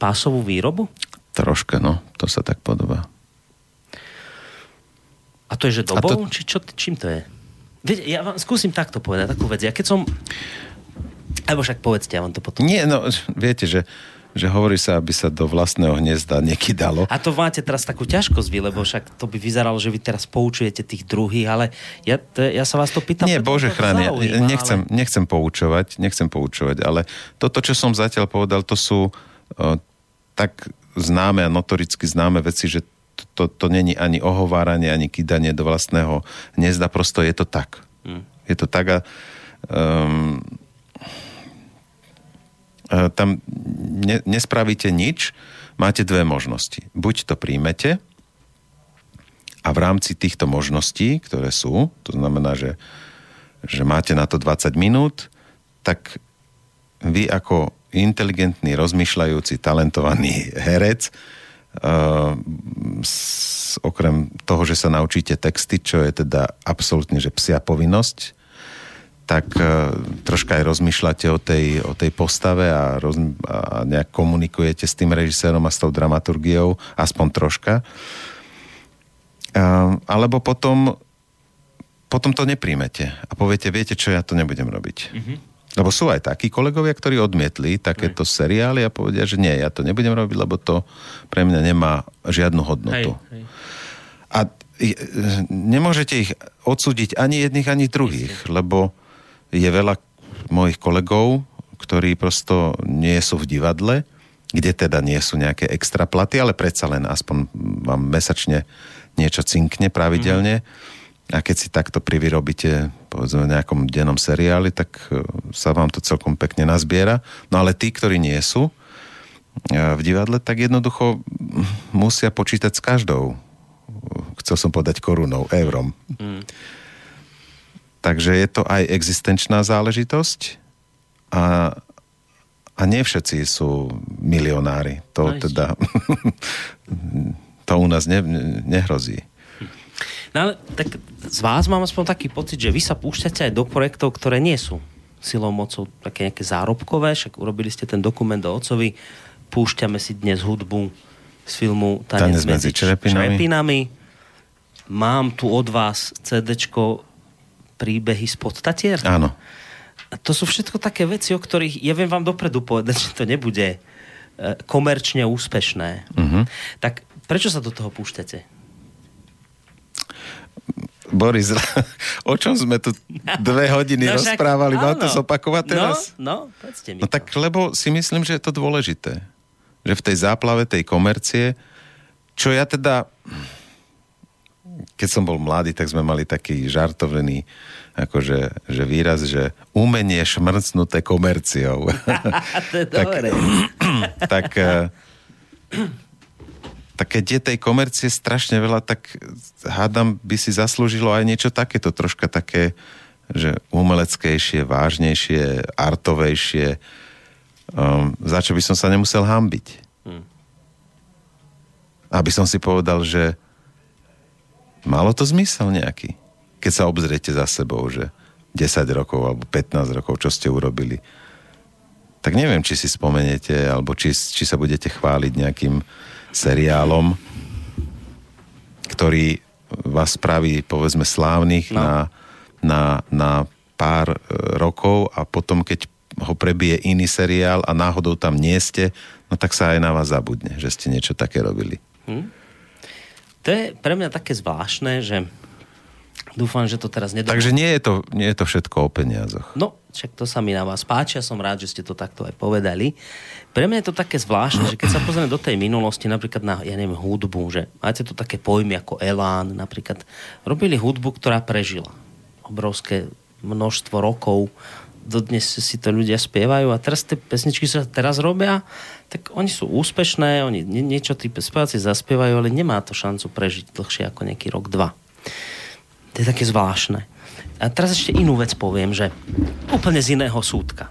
Speaker 2: pásovú výrobu?
Speaker 5: Troška, no, to sa tak podobá.
Speaker 2: A to je, že dobou? To... Či čo, čím to je? Viete, ja vám skúsim takto povedať, takú vec. Ja keď som... Alebo však povedzte, ja vám to potom...
Speaker 5: Nie, no, viete, že že hovorí sa, aby sa do vlastného hniezda nekydalo.
Speaker 2: A to máte teraz takú ťažkosť vy, lebo však to by vyzeralo, že vy teraz poučujete tých druhých, ale ja, to, ja sa vás to pýtam...
Speaker 5: Nie, bože chráň, ja nechcem,
Speaker 2: ale...
Speaker 5: nechcem poučovať, nechcem poučovať, ale toto, čo som zatiaľ povedal, to sú o, tak známe a notoricky známe veci, že to, to, není ani ohováranie, ani kydanie do vlastného hniezda, prosto je to tak. Hmm. Je to tak a um, tam ne, nespravíte nič, máte dve možnosti. Buď to príjmete a v rámci týchto možností, ktoré sú, to znamená, že, že máte na to 20 minút, tak vy ako inteligentný, rozmýšľajúci, talentovaný herec, uh, s, okrem toho, že sa naučíte texty, čo je teda absolútne, že psia povinnosť, tak uh, troška aj rozmýšľate o tej, o tej postave a, roz, a nejak komunikujete s tým režisérom a s tou dramaturgiou, aspoň troška. Uh, alebo potom potom to nepríjmete a poviete, viete čo, ja to nebudem robiť. Mm-hmm. Lebo sú aj takí kolegovia, ktorí odmietli takéto hej. seriály a povedia, že nie, ja to nebudem robiť, lebo to pre mňa nemá žiadnu hodnotu. Hej, hej. A nemôžete ich odsúdiť ani jedných, ani druhých, lebo je veľa mojich kolegov, ktorí prosto nie sú v divadle, kde teda nie sú nejaké extra platy, ale predsa len aspoň vám mesačne niečo cinkne pravidelne. Mm-hmm a keď si takto privyrobíte povedzme v nejakom dennom seriáli, tak e, sa vám to celkom pekne nazbiera. No ale tí, ktorí nie sú e, v divadle, tak jednoducho musia počítať s každou chcel som povedať korunou, eurom. Mm. Takže je to aj existenčná záležitosť a, a nie všetci sú milionári. To teda to u nás ne, nehrozí.
Speaker 2: No ale tak z vás mám aspoň taký pocit, že vy sa púšťate aj do projektov, ktoré nie sú silou mocou také nejaké zárobkové, však urobili ste ten dokument o ocovi, púšťame si dnes hudbu z filmu Tanec, Tanec medzi črepinami. črepinami. Mám tu od vás CDčko príbehy z podtatier.
Speaker 5: Áno.
Speaker 2: A to sú všetko také veci, o ktorých ja viem vám dopredu povedať, že to nebude e, komerčne úspešné. Uh-huh. Tak prečo sa do toho púšťate?
Speaker 5: Boris, o čom sme tu dve hodiny no, však, rozprávali? Mám to zopakovať
Speaker 2: no,
Speaker 5: teraz?
Speaker 2: No, no, povedzte mi
Speaker 5: No
Speaker 2: to.
Speaker 5: tak, lebo si myslím, že je to dôležité. Že v tej záplave tej komercie, čo ja teda keď som bol mladý, tak sme mali taký žartovný akože, že výraz, že umenie šmrcnuté komerciou.
Speaker 2: to je tak,
Speaker 5: tak, tak keď je tej komercie strašne veľa, tak hádam by si zaslúžilo aj niečo takéto, troška také, že umeleckejšie, vážnejšie, artovejšie, um, za čo by som sa nemusel hambiť. Hmm. Aby som si povedal, že malo to zmysel nejaký. Keď sa obzriete za sebou, že 10 rokov alebo 15 rokov, čo ste urobili. Tak neviem, či si spomeniete, alebo či, či sa budete chváliť nejakým seriálom, ktorý vás spraví, povedzme, slávnych no. na, na, na pár e, rokov a potom, keď ho prebije iný seriál a náhodou tam nie ste, no tak sa aj na vás zabudne, že ste niečo také robili. Hm?
Speaker 2: To je pre mňa také zvláštne, že Dúfam, že to teraz nedom...
Speaker 5: Takže nie je, to, nie je to všetko o peniazoch.
Speaker 2: No, však to sa mi na vás páči a som rád, že ste to takto aj povedali. Pre mňa je to také zvláštne, že keď sa pozrieme do tej minulosti, napríklad na, ja neviem, hudbu, že máte tu také pojmy ako Elán, napríklad, robili hudbu, ktorá prežila obrovské množstvo rokov, dodnes si to ľudia spievajú a teraz tie pesničky sa teraz robia, tak oni sú úspešné, oni niečo tí speváci zaspievajú, ale nemá to šancu prežiť dlhšie ako nejaký rok, dva. To je také zvláštne. A teraz ešte inú vec poviem, že úplne z iného súdka.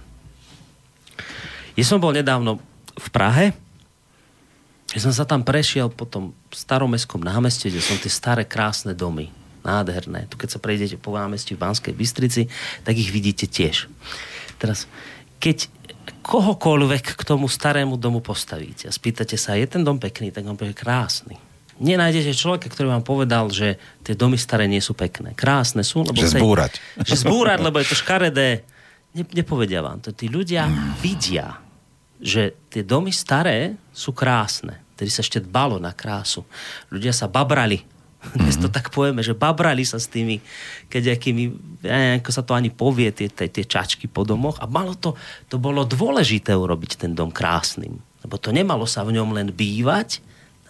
Speaker 2: Ja som bol nedávno v Prahe Ja som sa tam prešiel po tom staromestskom námestí, kde sú tie staré krásne domy. Nádherné. Tu keď sa prejdete po námestí v Banskej Bystrici, tak ich vidíte tiež. Teraz, keď kohokoľvek k tomu starému domu postavíte a spýtate sa, je ten dom pekný, tak on povie krásny. Nenájdete človeka, ktorý vám povedal, že tie domy staré nie sú pekné. Krásne sú, lebo...
Speaker 5: Že zbúrať.
Speaker 2: Že zbúrať, lebo je to škaredé. Ne, nepovedia vám to. Tí ľudia vidia, že tie domy staré sú krásne. Tedy sa ešte dbalo na krásu. Ľudia sa babrali. Dnes to tak povieme, že babrali sa s tými, keď akými, ako sa to ani povie, tie, tie, tie čačky po domoch. A malo to, to bolo dôležité urobiť ten dom krásnym. Lebo to nemalo sa v ňom len bývať,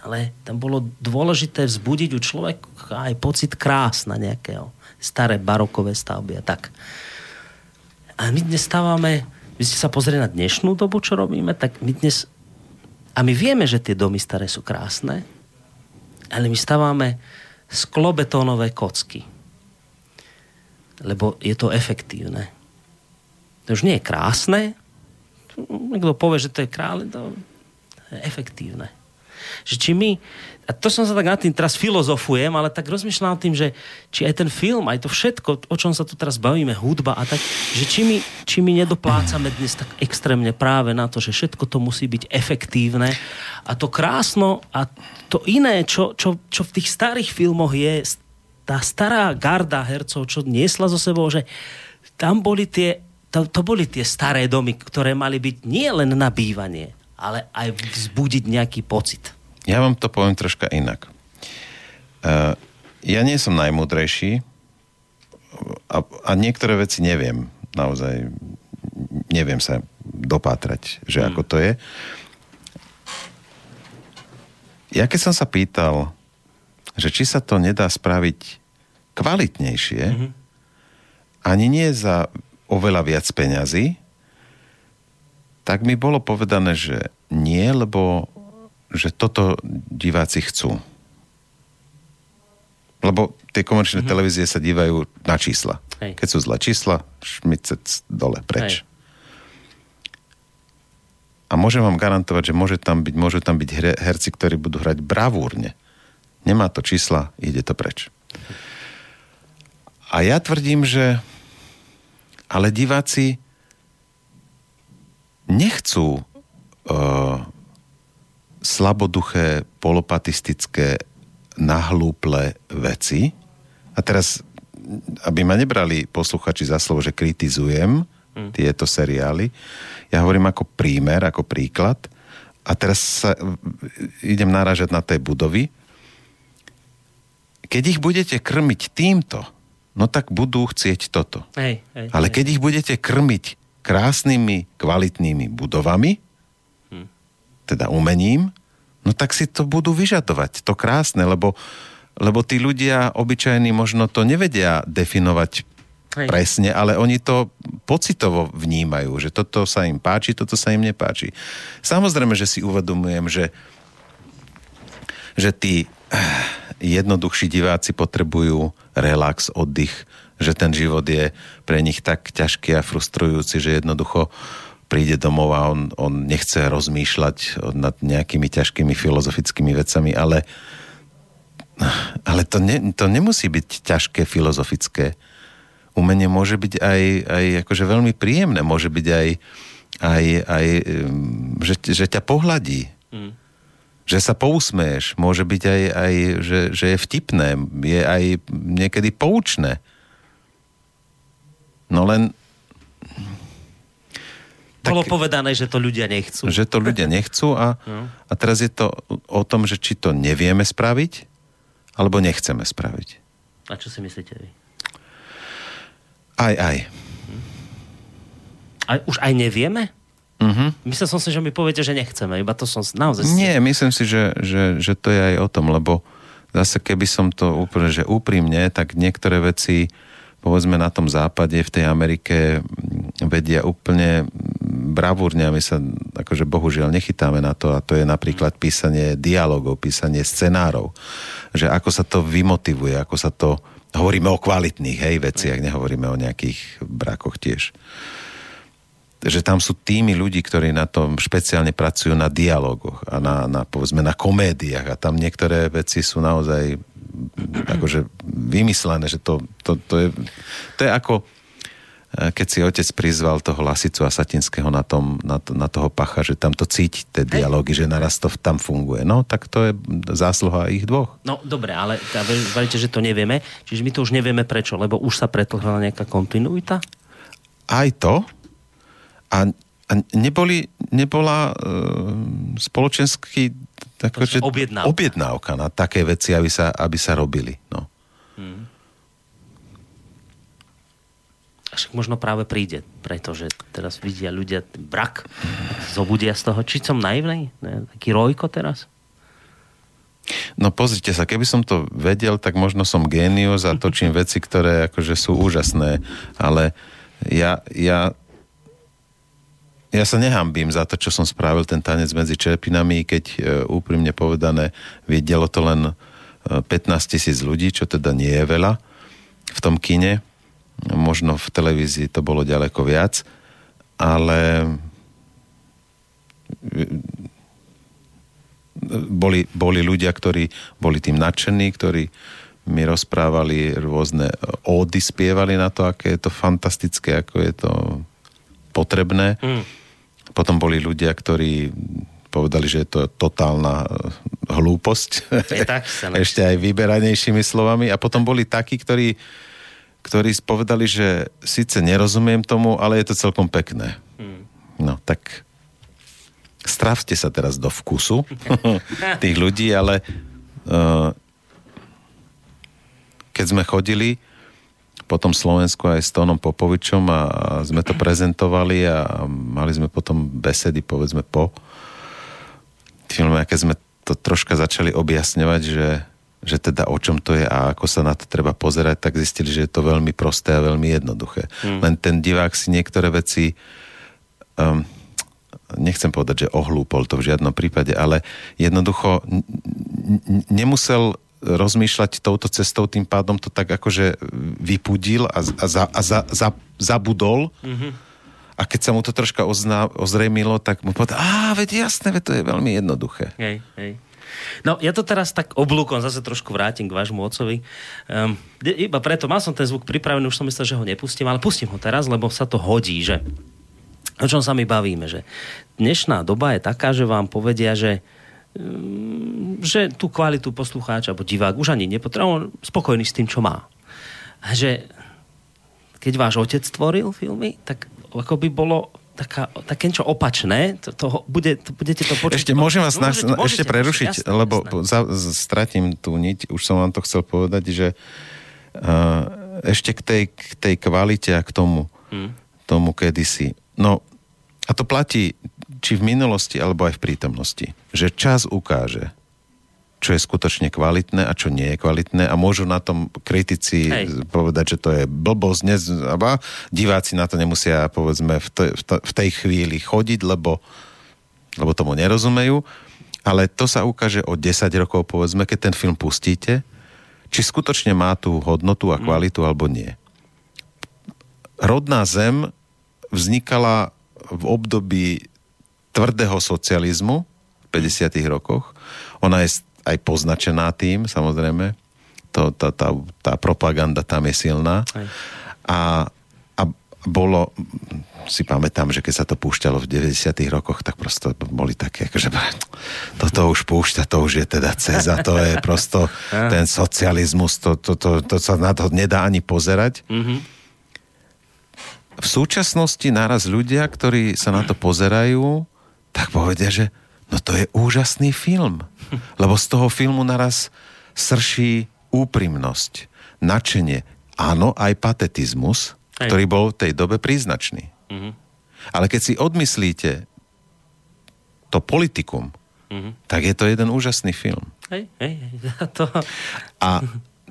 Speaker 2: ale tam bolo dôležité vzbudiť u človeka aj pocit krásna nejakého. Staré barokové stavby a tak. A my dnes stávame, vy ste sa pozreli na dnešnú dobu, čo robíme, tak my dnes, a my vieme, že tie domy staré sú krásne, ale my stávame sklobetónové kocky. Lebo je to efektívne. To už nie je krásne. Niekto povie, že to je kráľ, to je efektívne. Že či my, a to som sa tak nad tým teraz filozofujem, ale tak rozmýšľam nad tým, že či aj ten film, aj to všetko, o čom sa tu teraz bavíme, hudba a tak, že či my, či my nedoplácame dnes tak extrémne práve na to, že všetko to musí byť efektívne a to krásno a to iné, čo, čo, čo v tých starých filmoch je, tá stará garda hercov, čo niesla zo sebou, že tam boli tie, to, to boli tie staré domy, ktoré mali byť nie len na bývanie, ale aj vzbudiť nejaký pocit.
Speaker 5: Ja vám to poviem troška inak. Uh, ja nie som najmúdrejší a, a niektoré veci neviem. Naozaj neviem sa dopátrať, že ako to je. Ja keď som sa pýtal, že či sa to nedá spraviť kvalitnejšie, mm-hmm. ani nie za oveľa viac peňazí, tak mi bolo povedané, že nie, lebo že toto diváci chcú. Lebo tie komerčné mm-hmm. televízie sa dívajú na čísla.
Speaker 2: Hej.
Speaker 5: Keď sú zlé čísla, šmicec dole, preč.
Speaker 2: Hej.
Speaker 5: A môžem vám garantovať, že môže tam byť, môžu tam byť herci, ktorí budú hrať bravúrne. Nemá to čísla, ide to preč. A ja tvrdím, že ale diváci nechcú uh, slaboduché, polopatistické, nahlúple veci. A teraz, aby ma nebrali posluchači za slovo, že kritizujem mm. tieto seriály, ja hovorím ako prímer, ako príklad. A teraz sa, idem náražať na tej budovy. Keď ich budete krmiť týmto, no tak budú chcieť toto.
Speaker 2: Hej, hej,
Speaker 5: Ale
Speaker 2: hej.
Speaker 5: keď ich budete krmiť krásnymi, kvalitnými budovami,
Speaker 2: Hm.
Speaker 5: Teda umením, no tak si to budú vyžadovať, to krásne, lebo, lebo tí ľudia obyčajní možno to nevedia definovať
Speaker 2: Hej.
Speaker 5: presne, ale oni to pocitovo vnímajú, že toto sa im páči, toto sa im nepáči. Samozrejme, že si uvedomujem, že, že tí eh, jednoduchší diváci potrebujú relax, oddych, že ten život je pre nich tak ťažký a frustrujúci, že jednoducho príde domov a on, on nechce rozmýšľať nad nejakými ťažkými filozofickými vecami, ale, ale to, ne, to nemusí byť ťažké filozofické. Umenie môže byť aj, aj akože veľmi príjemné, môže byť aj, aj, aj že, že ťa pohľadí,
Speaker 2: Mm.
Speaker 5: že sa pousmeješ, môže byť aj, aj že, že je vtipné, je aj niekedy poučné. No len
Speaker 2: Bolo povedané, že to ľudia nechcú.
Speaker 5: že to ľudia nechcú a,
Speaker 2: No.
Speaker 5: a teraz je to o tom, že či to nevieme spraviť, alebo nechceme spraviť.
Speaker 2: A čo si myslíte vy?
Speaker 5: Aj, aj.
Speaker 2: A už aj nevieme?
Speaker 5: Uh-huh.
Speaker 2: Myslel som si, že mi poviete, že nechceme. Iba to som naozaj...
Speaker 5: Nie, myslím si, že, že, že to je aj o tom, lebo zase keby som to úplne, že úprimne, tak niektoré veci povedzme na tom západe, v tej Amerike vedia úplne bravúrne a my sa akože bohužiaľ nechytáme na to a to je napríklad písanie dialogov, písanie scenárov, že ako sa to vymotivuje, ako sa to hovoríme o kvalitných hej, veciach, nehovoríme o nejakých brakoch tiež. že tam sú týmy ľudí, ktorí na tom špeciálne pracujú na dialogoch a na, na povedzme na komédiách a tam niektoré veci sú naozaj akože vymyslené, že to, to, to, je, to je ako e, keď si otec prizval toho Lasicu a Satinského na, tom, na, to, na toho pacha, že tam to cíti, tie dialógy, že naraz to tam funguje. No, tak to je zásluha ich dvoch.
Speaker 2: No, dobre, ale veríte, že to nevieme. Čiže my to už nevieme prečo, lebo už sa pretlhala nejaká kontinuita?
Speaker 5: Aj to. A, a neboli, nebola e, spoločenský Takže
Speaker 2: objednávka.
Speaker 5: objednávka na také veci, aby sa, aby sa robili. No. Hmm.
Speaker 2: Však možno práve príde, pretože teraz vidia ľudia brak, zobudia z toho. Či som naivný? Taký rojko teraz?
Speaker 5: No pozrite sa, keby som to vedel, tak možno som génius a točím veci, ktoré akože sú úžasné, ale ja, ja ja sa nehambím za to, čo som spravil, ten tanec medzi čerpinami, keď e, úprimne povedané videlo to len 15 e, tisíc ľudí, čo teda nie je veľa v tom kine. Možno v televízii to bolo ďaleko viac, ale e, boli, boli ľudia, ktorí boli tým nadšení, ktorí mi rozprávali rôzne ódy, spievali na to, aké je to fantastické, ako je to potrebné. Mm potom boli ľudia, ktorí povedali, že je to totálna eh, hlúposť.
Speaker 2: Je tak,
Speaker 5: Ešte aj vyberanejšími slovami. A potom boli takí, ktorí, ktorí povedali, že síce nerozumiem tomu, ale je to celkom pekné. Hmm. No, tak stravte sa teraz do vkusu tých ľudí, ale uh, keď sme chodili, po tom Slovensku aj s Tónom Popovičom a sme to prezentovali a mali sme potom besedy, povedzme, po filme, a keď sme to troška začali objasňovať, že, že teda o čom to je a ako sa na to treba pozerať, tak zistili, že je to veľmi prosté a veľmi jednoduché. Hmm. Len ten divák si niektoré veci um, nechcem povedať, že ohlúpol to v žiadnom prípade, ale jednoducho n- n- nemusel rozmýšľať touto cestou, tým pádom to tak akože vypudil a, a, za, a za, za, zabudol. Mm-hmm. A keď sa mu to troška ozná, ozrejmilo, tak mu povedal, á, veď jasné, veď to je veľmi jednoduché.
Speaker 2: Hej, hej. No, ja to teraz tak oblúkom zase trošku vrátim k vášmu otcovi. Um, iba preto, mal som ten zvuk pripravený, už som myslel, že ho nepustím, ale pustím ho teraz, lebo sa to hodí, že o čom sa my bavíme, že dnešná doba je taká, že vám povedia, že Ehm, že tú kvalitu poslucháča alebo divák už ani nepotrebuje, on spokojný s tým, čo má. A že keď váš otec tvoril filmy, tak ako by bolo taká, také niečo opačné, to, to, bude, to, budete to počuť.
Speaker 5: Ešte môžem vás môžete, na, môžete, ešte prerušiť, jasné, lebo jasné. Za, stratím tú niť, už som vám to chcel povedať, že uh, ešte k tej, k tej kvalite a k tomu, hmm. tomu kedysi. No, a to platí či v minulosti, alebo aj v prítomnosti. Že čas ukáže, čo je skutočne kvalitné a čo nie je kvalitné a môžu na tom kritici Hej. povedať, že to je blbosť, nez, diváci na to nemusia povedzme v, te, v, te, v tej chvíli chodiť, lebo, lebo tomu nerozumejú, ale to sa ukáže o 10 rokov povedzme, keď ten film pustíte, či skutočne má tú hodnotu a mm. kvalitu mm. alebo nie. Rodná zem vznikala v období tvrdého socializmu v 50. rokoch. Ona je aj poznačená tým, samozrejme. To, tá, tá, tá propaganda tam je silná. A, a bolo, si pamätám, že keď sa to púšťalo v 90. rokoch, tak prosto boli také, akože toto už púšťa, to už je teda ceza, to je prosto ten socializmus, to, to, to, to sa na to nedá ani pozerať. Mm-hmm. V súčasnosti naraz ľudia, ktorí sa na to pozerajú, tak povedia, že no to je úžasný film. Lebo z toho filmu naraz srší úprimnosť, načenie, áno, aj patetizmus, aj. ktorý bol v tej dobe príznačný. Mm-hmm. Ale keď si odmyslíte to politikum, mm-hmm. tak je to jeden úžasný film.
Speaker 2: Hej, hej, to...
Speaker 5: A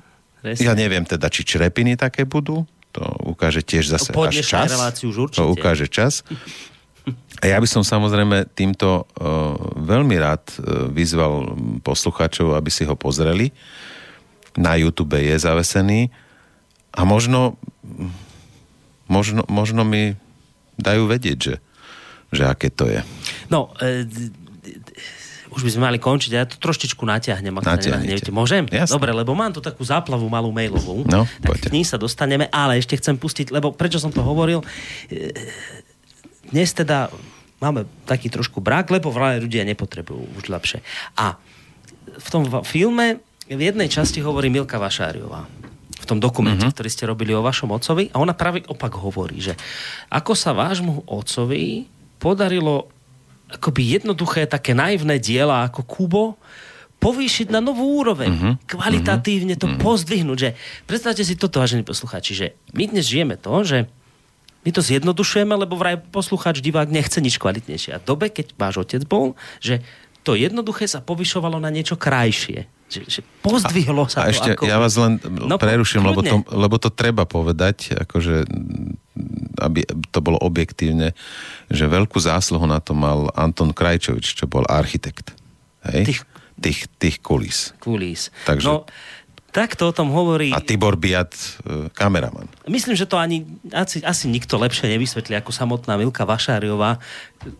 Speaker 5: ja neviem teda, či črepiny také budú, to ukáže tiež zase
Speaker 2: po
Speaker 5: až čas.
Speaker 2: Už určite.
Speaker 5: To ukáže čas. A ja by som samozrejme týmto uh, veľmi rád uh, vyzval poslucháčov, aby si ho pozreli. Na YouTube je zavesený a možno, možno, možno mi dajú vedieť, že, že aké to je.
Speaker 2: No, e, už by sme mali končiť, ja to troštičku natiahnem, ak sa nenahnevate. Môžem?
Speaker 5: Jasné.
Speaker 2: Dobre, lebo mám tu takú záplavu malú mailovú.
Speaker 5: No,
Speaker 2: tak k ní sa dostaneme, ale ešte chcem pustiť, lebo prečo som to hovoril, e, dnes teda máme taký trošku brak, lebo vraj ľudia nepotrebujú už lepšie. A v tom filme v jednej časti hovorí Milka Vašáriová v tom dokumente,
Speaker 5: Mhm.
Speaker 2: mm-hmm. ktorý ste robili o vašom otcovi a ona práve opak hovorí, že ako sa vášmu otcovi podarilo akoby jednoduché také naivné diela ako Kubo povýšiť na novú úroveň.
Speaker 5: Mhm.
Speaker 2: Kvalitatívne to pozdvihnúť. Že, predstavte si toto, vážení poslucháči, že my dnes žijeme to, že my to zjednodušujeme, lebo vraj poslucháč, divák nechce nič kvalitnejšie. A dobe, keď váš otec bol, že to jednoduché sa povyšovalo na niečo krajšie. Že, že pozdvihlo sa
Speaker 5: A
Speaker 2: to
Speaker 5: ešte
Speaker 2: ako...
Speaker 5: ja vás len
Speaker 2: No,
Speaker 5: preruším, lebo to, lebo to treba povedať, akože aby to bolo objektívne, že veľkú zásluhu na to mal Anton Krajčovič, čo bol architekt. Hej? Tých, tých, tých kulís.
Speaker 2: Kulís.
Speaker 5: Takže...
Speaker 2: No, takto o tom hovorí...
Speaker 5: A Tibor Biat, e, kameraman.
Speaker 2: Myslím, že to ani asi, asi nikto lepšie nevysvetlí ako samotná Milka Vašáriová.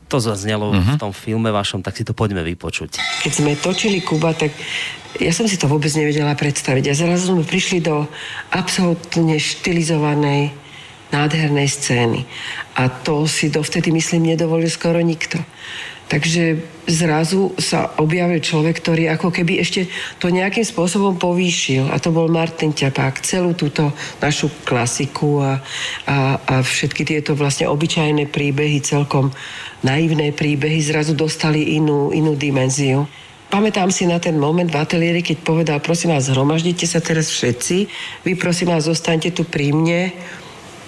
Speaker 2: To zaznelo
Speaker 5: Mhm.
Speaker 2: v tom filme vašom, tak si to poďme vypočuť.
Speaker 9: Keď sme točili Kuba, tak ja som si to vôbec nevedela predstaviť. A zrazu sme prišli do absolútne štilizovanej, nádhernej scény. A to si dovtedy, myslím, nedovolil skoro nikto. Takže zrazu sa objavil človek, ktorý ako keby ešte to nejakým spôsobom povýšil. A to bol Martin Ťapák. Celú túto našu klasiku a, a, a všetky tieto vlastne obyčajné príbehy, celkom naivné príbehy zrazu dostali inú, inú dimenziu. Pamätám si na ten moment v ateliéri, keď povedal, prosím vás, zhromaždite sa teraz všetci, vy prosím vás, zostaňte tu pri mne.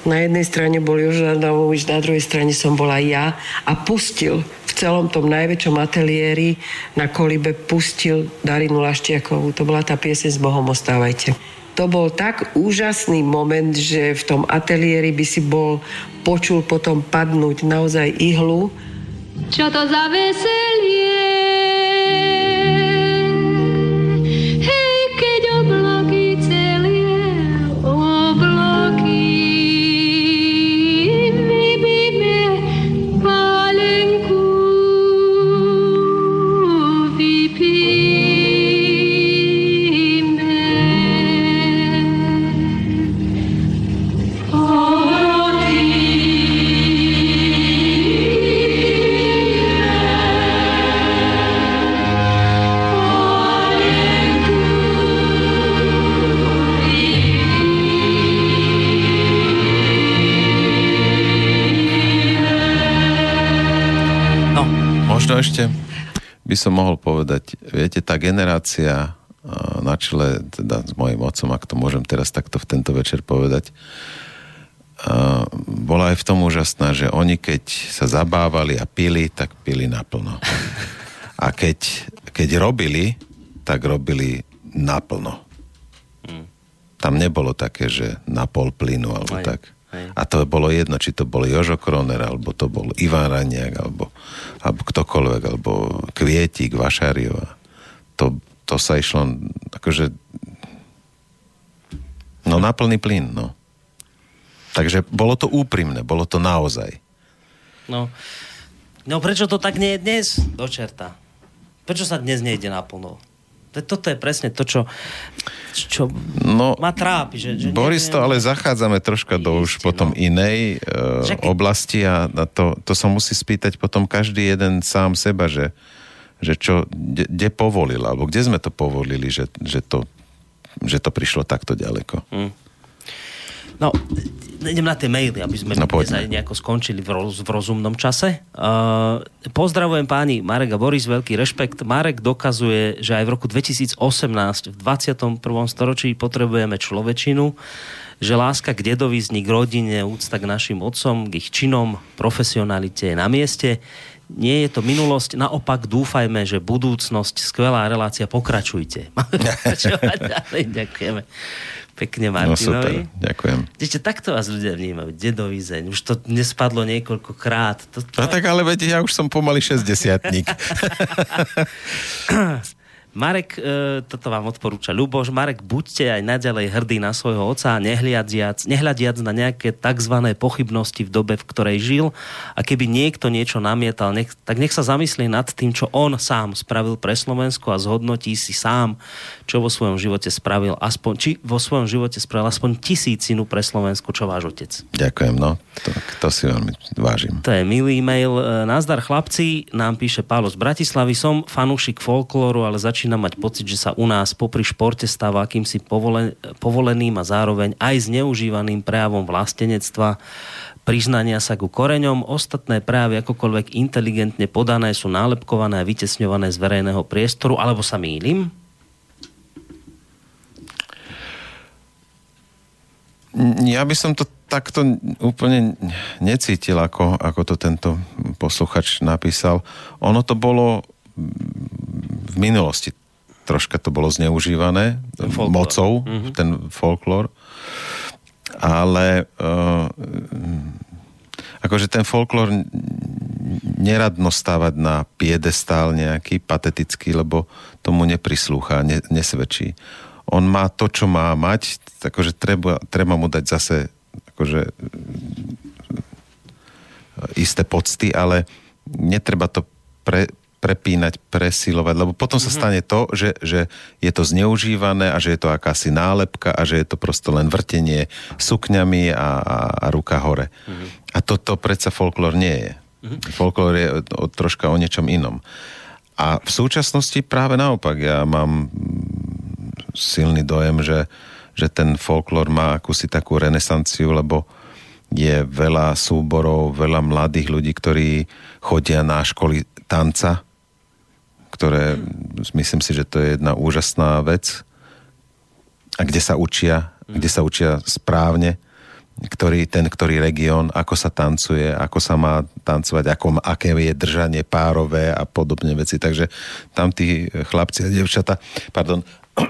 Speaker 9: Na jednej strane bol Jožo Adamovič, na druhej strane som bola ja a pustil v celom tom najväčšom ateliéri na kolibe pustil Darinu Laštiakovú. To bola tá pieseň s Bohom ostávajte. To bol tak úžasný moment, že v tom ateliéri by si bol počul potom padnúť naozaj ihlu.
Speaker 18: Čo to za veselie?
Speaker 5: Ešte by som mohol povedať, viete, tá generácia na čele teda s mojim otcom, ak to môžem teraz takto v tento večer povedať, bola aj v tom úžasná, že oni keď sa zabávali a pili, tak pili naplno. A keď, keď robili, tak robili naplno. Tam nebolo také, že na pol plynu alebo
Speaker 2: Aj,
Speaker 5: tak.
Speaker 2: aj.
Speaker 5: A to bolo jedno, či to bol Jožo Kroner, alebo to bol Ivan Raniak, alebo, alebo ktokoľvek, alebo Kvietik, Vašáriová. To, to sa išlo, akože, no na plný plyn, no. Takže bolo to úprimné, bolo to naozaj.
Speaker 2: No. no prečo to tak nie je dnes? Do čerta. Prečo sa dnes nejde naplno? To- Toto je presne to, čo, čo
Speaker 5: no,
Speaker 2: ma trápi. Že, že
Speaker 5: Boris, to
Speaker 2: neviem-
Speaker 5: ale zachádzame troška do už potom inej uh,
Speaker 2: Však-
Speaker 5: oblasti a na to, to sa musí spýtať potom každý jeden sám seba, že, že čo, kde, kde povolil, alebo kde sme to povolili, že, že, to, že to prišlo takto ďaleko.
Speaker 2: Hm. No, idem na tie maily, aby sme
Speaker 5: No,
Speaker 2: nejako skončili v, roz, v rozumnom čase. Uh, pozdravujem páni Marek a Boris, veľký rešpekt. Marek dokazuje, že aj v roku 2018, v 21. storočí potrebujeme človečinu, že láska k dedovi, vznik k rodine, úcta k našim otcom, k ich činom, profesionalite je na mieste. Nie je to minulosť, naopak dúfajme, že budúcnosť, skvelá relácia, pokračujte. Máme pokračovať ďalej, ďakujeme pekne
Speaker 5: No
Speaker 2: Martinovi.
Speaker 5: super, ďakujem.
Speaker 2: Ešte takto vás ľudia vnímajú. Dedový zeň. Už to nespadlo niekoľkokrát. To, to...
Speaker 5: No tak ale veď ja už som pomaly 60
Speaker 2: Marek, e, toto vám odporúča Ľuboš, Marek, buďte aj naďalej hrdí na svojho oca, nehľadiac, nehľadiac na nejaké tzv. pochybnosti v dobe, v ktorej žil a keby niekto niečo namietal, nech, tak nech sa zamyslí nad tým, čo on sám spravil pre Slovensko a zhodnotí si sám, čo vo svojom živote spravil, aspoň, či vo svojom živote spravil aspoň tisícinu pre Slovensko, čo váš otec.
Speaker 5: Ďakujem, no. To, to si veľmi vážim.
Speaker 2: To je milý e-mail. E, Nazdar chlapci, nám píše Pálo z Bratislavy. Som fanúšik folklóru, ale začínam mať pocit, že sa u nás popri športe stáva akýmsi povolen, povoleným a zároveň aj zneužívaným prejavom vlastenectva priznania sa ku koreňom. Ostatné prejavy akokoľvek inteligentne podané sú nálepkované a vytesňované z verejného priestoru, alebo sa mýlim?
Speaker 5: Ja by som to takto úplne necítil, ako, ako to tento posluchač napísal. Ono to bolo v minulosti troška to bolo zneužívané folklor. mocou, mm-hmm. ten folklór. Ale uh, akože ten folklór neradno stávať na piedestál nejaký patetický, lebo tomu neprislúcha, ne, nesvedčí. On má to, čo má mať, akože treba, treba mu dať zase akože isté pocty, ale netreba to pre, prepínať, presilovať, lebo potom sa mm-hmm. stane to, že, že je to zneužívané a že je to akási nálepka a že je to prosto len vrtenie sukňami a, a, a ruka hore. Mm-hmm. A toto predsa folklór nie je. Mm-hmm. Folklór je o, o, troška o niečom inom. A v súčasnosti práve naopak, ja mám silný dojem, že, že ten folklór má akúsi takú renesanciu, lebo je veľa súborov, veľa mladých ľudí, ktorí chodia na školy tanca, ktoré myslím si, že to je jedna úžasná vec a kde sa učia, kde sa učia správne, ktorý, ten, ktorý región, ako sa tancuje, ako sa má tancovať, ako, aké je držanie párové a podobne veci. Takže tam tí chlapci a devčata, pardon,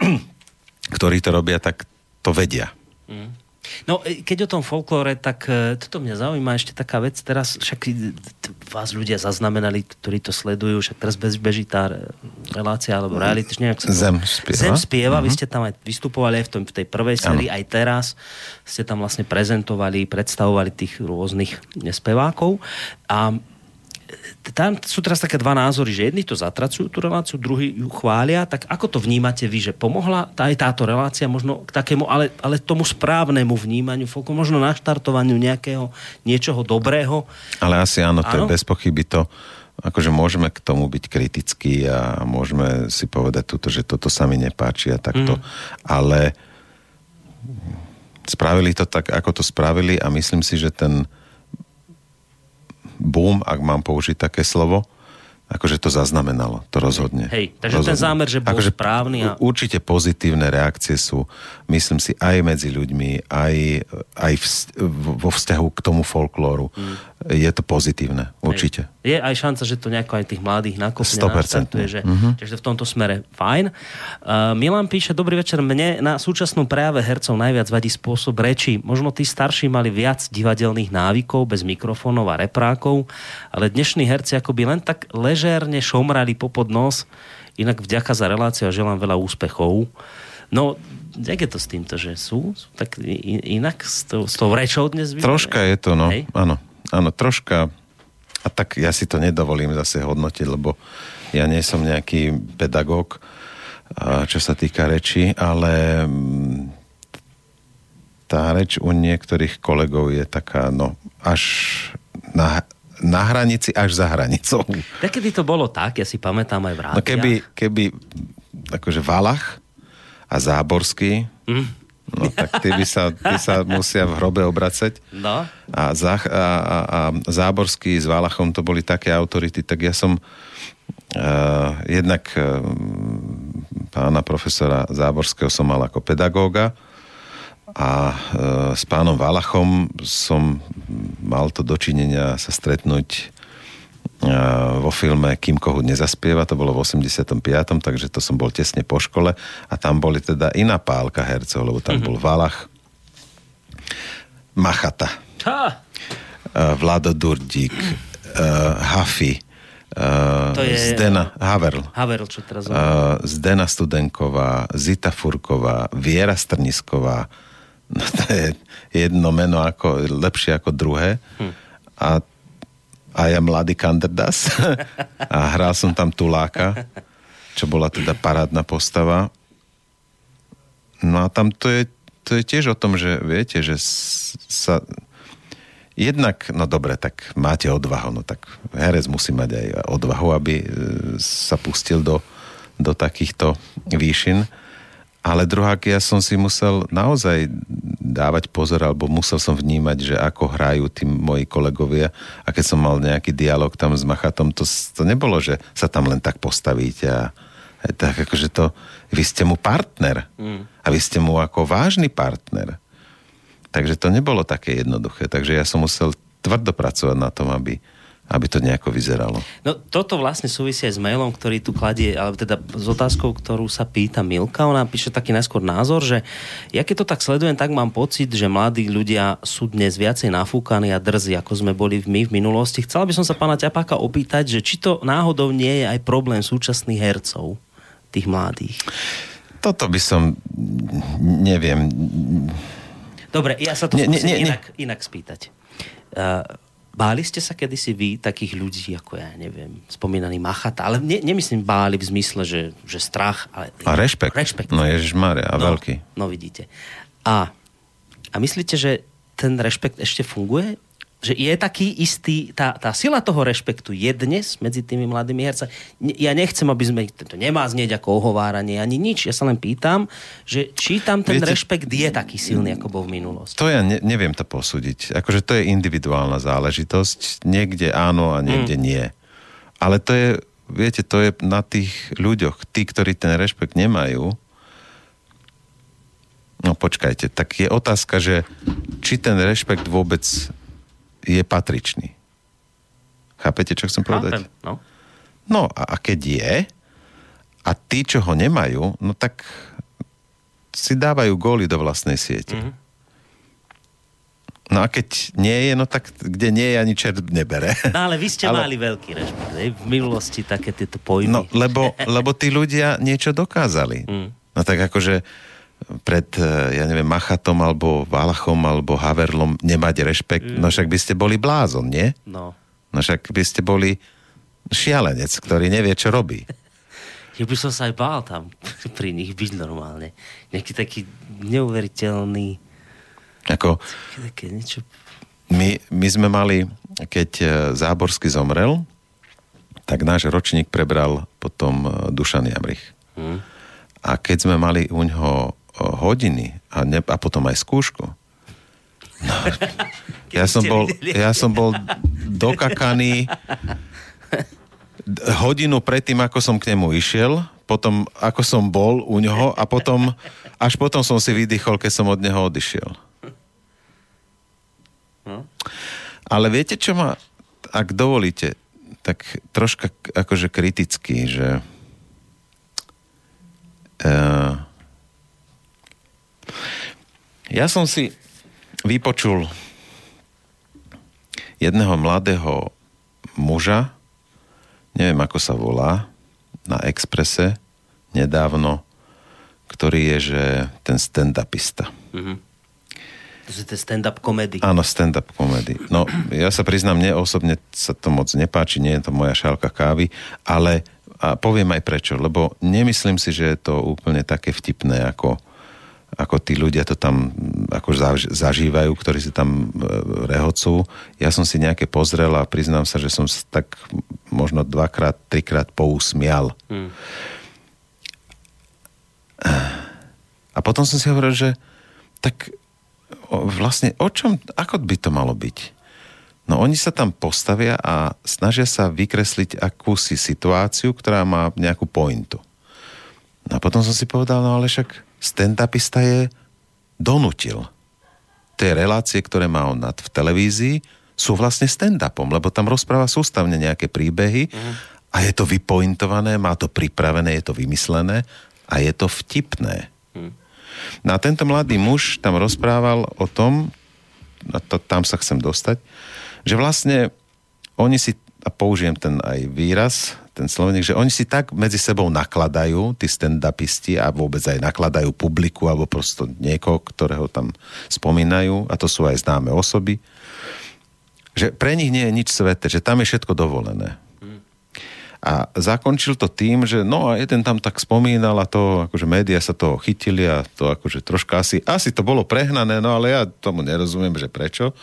Speaker 5: ktorí to robia, tak to vedia. Mm.
Speaker 2: No, e, keď o tom folklóre, tak e, toto mňa zaujíma ešte taká vec. Teraz však vás ľudia zaznamenali, ktorí to sledujú, však teraz beží tá relácia alebo reality, nejak sa
Speaker 5: Zem spieva.
Speaker 2: Zem spieva, mm-hmm. vy ste tam aj vystupovali aj v, tom, v tej prvej sérii, aj teraz ste tam vlastne prezentovali, predstavovali tých rôznych spevákov. A tam sú teraz také dva názory, že jedni to zatracujú tú reláciu, druhí ju chvália, tak ako to vnímate vy, že pomohla tá, aj táto relácia možno k takému, ale, ale tomu správnemu vnímaniu, možno naštartovaniu nejakého niečoho dobrého?
Speaker 5: Ale asi áno, to áno? je bez pochyby to, akože môžeme k tomu byť kritickí a môžeme si povedať túto, že toto sa mi nepáči a takto, mm. ale spravili to tak, ako to spravili a myslím si, že ten boom, ak mám použiť také slovo, akože to zaznamenalo, to rozhodne.
Speaker 2: Hej, takže rozhodne. ten zámer, že bol akože správny. A...
Speaker 5: Určite pozitívne reakcie sú, myslím si, aj medzi ľuďmi, aj, aj v, vo vzťahu k tomu folklóru. Mm. Je to pozitívne, určite.
Speaker 2: Hej. Je aj šanca, že to nejako aj tých mladých nakopne
Speaker 5: 100%.
Speaker 2: že, mm-hmm. takže v tomto smere fajn. Uh, Milan píše, dobrý večer, mne na súčasnom prejave hercov najviac vadí spôsob reči. Možno tí starší mali viac divadelných návykov bez mikrofónov a reprákov, ale dnešní herci akoby len tak ležérne šomrali popod nos. Inak vďaka za reláciu a želám veľa úspechov. No, jak je to s týmto, že sú? sú tak inak s tou, s tou rečou dnes?
Speaker 5: Troška je to, no. Hej? Áno, áno, troška a tak ja si to nedovolím zase hodnotiť, lebo ja nie som nejaký pedagóg, čo sa týka reči, ale mm, tá reč u niektorých kolegov je taká, no, až na, na hranici, až za hranicou.
Speaker 2: kedy to bolo tak, ja si pamätám aj v rádiách.
Speaker 5: No keby, keby akože Valach a Záborský, mm No tak tí by sa, tí sa musia v hrobe obracať.
Speaker 2: No.
Speaker 5: A, a, a, a Záborský s Valachom to boli také autority, tak ja som uh, jednak uh, pána profesora Záborského som mal ako pedagóga a uh, s pánom Valachom som mal to dočinenia sa stretnúť vo filme Kým Kohut nezaspieva, to bolo v 85. takže to som bol tesne po škole a tam boli teda iná pálka hercov, lebo tam mm-hmm. bol Valach, Machata,
Speaker 2: ha.
Speaker 5: Vlado Durdík, Hafi, Uh,
Speaker 2: To je-
Speaker 5: Zdena Haverl.
Speaker 2: Haverl, čo teraz
Speaker 5: Uh, Zdena Studenková, Zita Furková, Viera Strnisková. No to je jedno meno ako, lepšie ako druhé.
Speaker 2: Hm.
Speaker 5: A, a ja mladý kanderdas. a hral som tam Tuláka, čo bola teda parádna postava. No a tam to je, to je tiež o tom, že viete, že sa... Jednak, no dobre, tak máte odvahu, no tak herec musí mať aj odvahu, aby e, sa pustil do, do takýchto výšin. Ale druhák, ja som si musel naozaj dávať pozor, alebo musel som vnímať, že ako hrajú tí moji kolegovia a keď som mal nejaký dialog tam s Machatom, to, to nebolo, že sa tam len tak postavíte a tak akože to, vy ste mu partner
Speaker 2: Mm.
Speaker 5: a vy ste mu ako vážny partner. Takže to nebolo také jednoduché. Takže ja som musel tvrdo pracovať na tom, aby, aby to nejako vyzeralo.
Speaker 2: No toto vlastne súvisí aj s mailom, ktorý tu kladie, alebo teda s otázkou, ktorú sa pýta Milka. Ona píše taký najskôr názor, že ja keď to tak sledujem, tak mám pocit, že mladí ľudia sú dnes viacej nafúkaní a drzí, ako sme boli my v minulosti. Chcela by som sa pána Ťapáka opýtať, že či to náhodou nie je aj problém súčasných hercov, tých mladých.
Speaker 5: Toto by som, neviem,
Speaker 2: Dobre, ja sa to
Speaker 5: nie,
Speaker 2: skúsim
Speaker 5: nie, nie.
Speaker 2: inak, inak spýtať. Uh, báli ste sa kedysi vy takých ľudí, ako ja neviem, spomínaný Machata, ale ne, nemyslím báli v zmysle, že, že strach, ale
Speaker 5: a rešpekt.
Speaker 2: Rešpekt.
Speaker 5: No Ježiš a
Speaker 2: No.
Speaker 5: veľký.
Speaker 2: No vidíte. A, a myslíte, že ten rešpekt ešte funguje? Že je taký istý, tá, tá sila toho rešpektu je dnes medzi tými mladými hercami. Ja nechcem, aby sme, to nemá znieť ako ohováranie ani nič, ja sa len pýtam, že či tam ten
Speaker 5: Viete-
Speaker 2: rešpekt je taký silný, ako bol v minulosti.
Speaker 5: To ja ne, neviem to posúdiť. Akože to je individuálna záležitosť. Niekde áno a niekde
Speaker 2: Mm.
Speaker 5: nie. Ale to je, viete, to je na tých ľuďoch. Tí, ktorí ten rešpekt nemajú, no počkajte, tak je otázka, že či ten rešpekt vôbec je patričný. Chápete, čo chcem povedať?
Speaker 2: Chápem, no.
Speaker 5: No a, a keď je, a tí, čo ho nemajú, no tak si dávajú góly do vlastnej siete.
Speaker 2: Mhm.
Speaker 5: No a keď nie je, no tak kde nie je, ani čert nebere.
Speaker 2: No ale vy ste
Speaker 5: Ale-
Speaker 2: mali veľký rešpekt. V minulosti také tieto pojmy.
Speaker 5: No, lebo, lebo tí ľudia niečo dokázali.
Speaker 2: Mm.
Speaker 5: No tak akože pred, eh, ja neviem, Machatom, alebo Valachom, alebo Haverlom nemať rešpekt,
Speaker 2: Mm.
Speaker 5: no však by ste boli blázon, nie?
Speaker 2: No.
Speaker 5: No však by ste boli šialenec, ktorý nevie, čo robí.
Speaker 2: Ja by som sa aj bál tam pri nich byť normálne. Nejaký taký neuveriteľný...
Speaker 5: Ako,
Speaker 2: Také niečo...
Speaker 5: my, my sme mali, keď eh, Záborský zomrel, tak náš ročník prebral potom eh, Dušan Jamrich.
Speaker 2: Hm.
Speaker 5: A keď sme mali u ňoho hodiny a, ne, a potom aj skúšku, no, ja, som bol, ja som bol dokakaný hodinu predtým, ako som k nemu išiel, potom ako som bol u ňoho a potom, až potom som si vydýchol, keď som od neho odišiel.
Speaker 2: No.
Speaker 5: Ale viete, čo ma, ak dovolíte, tak troška akože kriticky, že uh, ja som si vypočul jedného mladého muža, neviem ako sa volá, na Exprese nedávno, ktorý je, že ten stand-upista.
Speaker 2: Mhm. To sú tie stand-up komedy.
Speaker 5: Áno, stand-up komedy. No, ja sa priznám, mne osobne sa to moc nepáči, nie je to moja šálka kávy, ale a poviem aj prečo, lebo nemyslím si, že je to úplne také vtipné, ako, ako tí ľudia to tam mm, ako zaž- zažívajú, ktorí si tam e, rehocú. Ja som si nejaké pozrel a priznám sa, že som sa tak možno dvakrát, trikrát pousmial.
Speaker 2: Hm.
Speaker 5: A potom som si hovoril, že tak o, vlastne o čom, ako by to malo byť? No oni sa tam postavia a snažia sa vykresliť akúsi situáciu, ktorá má nejakú pointu. No a potom som si povedal, no ale však stand-upista je donutil. Tie relácie, ktoré má on nad- v televízii, sú vlastne stand-upom, lebo tam rozpráva sústavne nejaké príbehy a je to vypointované, má to pripravené, je to vymyslené a je to vtipné. No a tento mladý muž tam rozprával o tom, a to, tam sa chcem dostať, že vlastne oni si a použijem ten aj výraz, ten slovník, že oni si tak medzi sebou nakladajú, tí stand-upisti a vôbec aj nakladajú publiku alebo prosto niekoho, ktorého tam spomínajú a to sú aj známe osoby, že pre nich nie je nič sveté, že tam je všetko dovolené. A zakončil to tým, že no a jeden tam tak spomínal a to, akože médiá sa toho chytili a to akože troška asi, asi to bolo prehnané, no ale ja tomu nerozumiem, že prečo.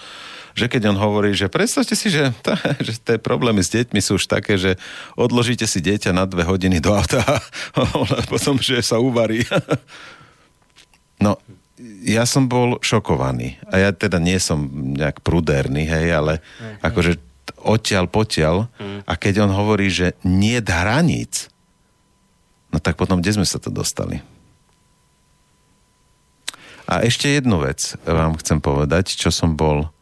Speaker 5: Že keď on hovorí, že predstavte si, že, tá, že tie problémy s deťmi sú už také, že odložíte si dieťa na dve hodiny do auta a potom, že sa uvarí. No, ja som bol šokovaný. A ja teda nie som nejak prudérny, hej, ale akože odtiaľ potiaľ a keď on hovorí, že nie hraníc, no tak potom kde sme sa to dostali? A ešte jednu vec vám chcem povedať, čo som bol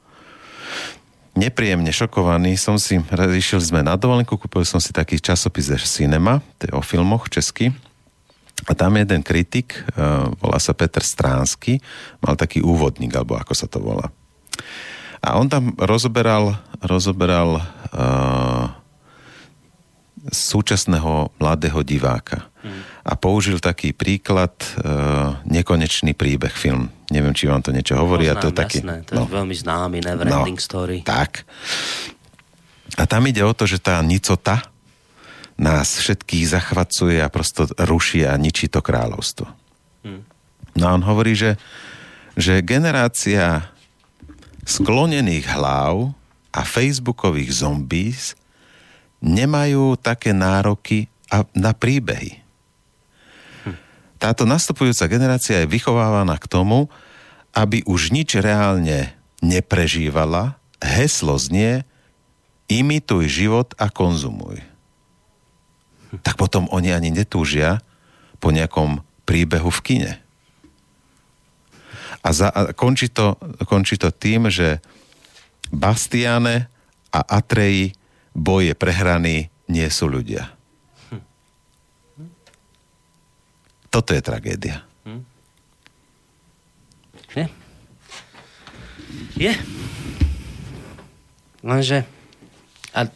Speaker 5: nepríjemne šokovaný. Som si, išiel sme na dovolenku, kúpil som si taký časopis Cinema, to je o filmoch česky. A tam jeden kritik, uh, volá sa Peter Stránsky, mal taký úvodník, alebo ako sa to volá. A on tam rozoberal, rozoberal uh, súčasného mladého diváka. Mm. A použil taký príklad uh, Nekonečný príbeh film. Neviem, či vám to niečo hovorí.
Speaker 2: Poznám,
Speaker 5: a to je taký,
Speaker 2: jasné, to je veľmi známy Neverending
Speaker 5: no,
Speaker 2: Story.
Speaker 5: Tak. A tam ide o to, že tá nicota, nás všetkých zachvacuje a prosto ruší a ničí to kráľovstvo. Hmm. No a on hovorí, že, že generácia sklonených hlav a facebookových zombies nemajú také nároky a, na príbehy. Táto nastupujúca generácia je vychovávaná k tomu, aby už nič reálne neprežívala. Heslo znie imituj život a konzumuj tak potom oni ani netúžia po nejakom príbehu v kine. A, za, a končí, to, končí to tým, že Bastiane a Atreji boje prehraní nie sú ľudia. Toto je tragédia.
Speaker 2: Je. Je. Lenže a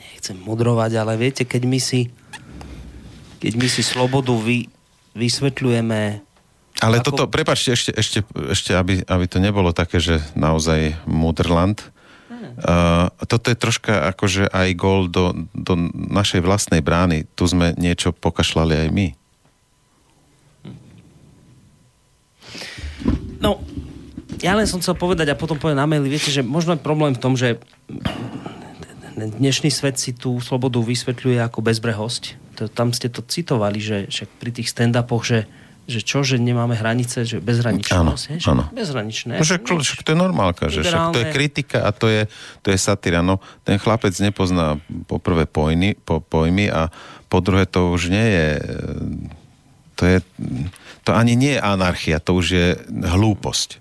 Speaker 2: nechcem mudrovať, ale viete, keď my si keď my si slobodu vy, vysvetľujeme
Speaker 5: ale ako... toto, prepačte ešte, ešte, ešte aby, aby to nebolo také, že naozaj Mudrland. Uh, toto je troška akože aj gol do, do našej vlastnej brány. Tu sme niečo pokašľali aj my.
Speaker 2: No, ja len som chcel povedať a potom poviem na maili, viete, že možno je problém v tom, že dnešný svet si tú slobodu vysvetľuje ako bezbrehosť. To, tam ste to citovali, že však pri tých stand-upoch, že že čo, že nemáme hranice, že bezhraničnosť,
Speaker 5: áno, áno.
Speaker 2: bezhraničné.
Speaker 5: No, že, že to je normálka, že však to je kritika a to je, to je satíra. No, ten chlapec nepozná po prvé pojmy, po, pojmy a po druhé to už nie je to je to ani nie je anarchia, to už je hlúposť.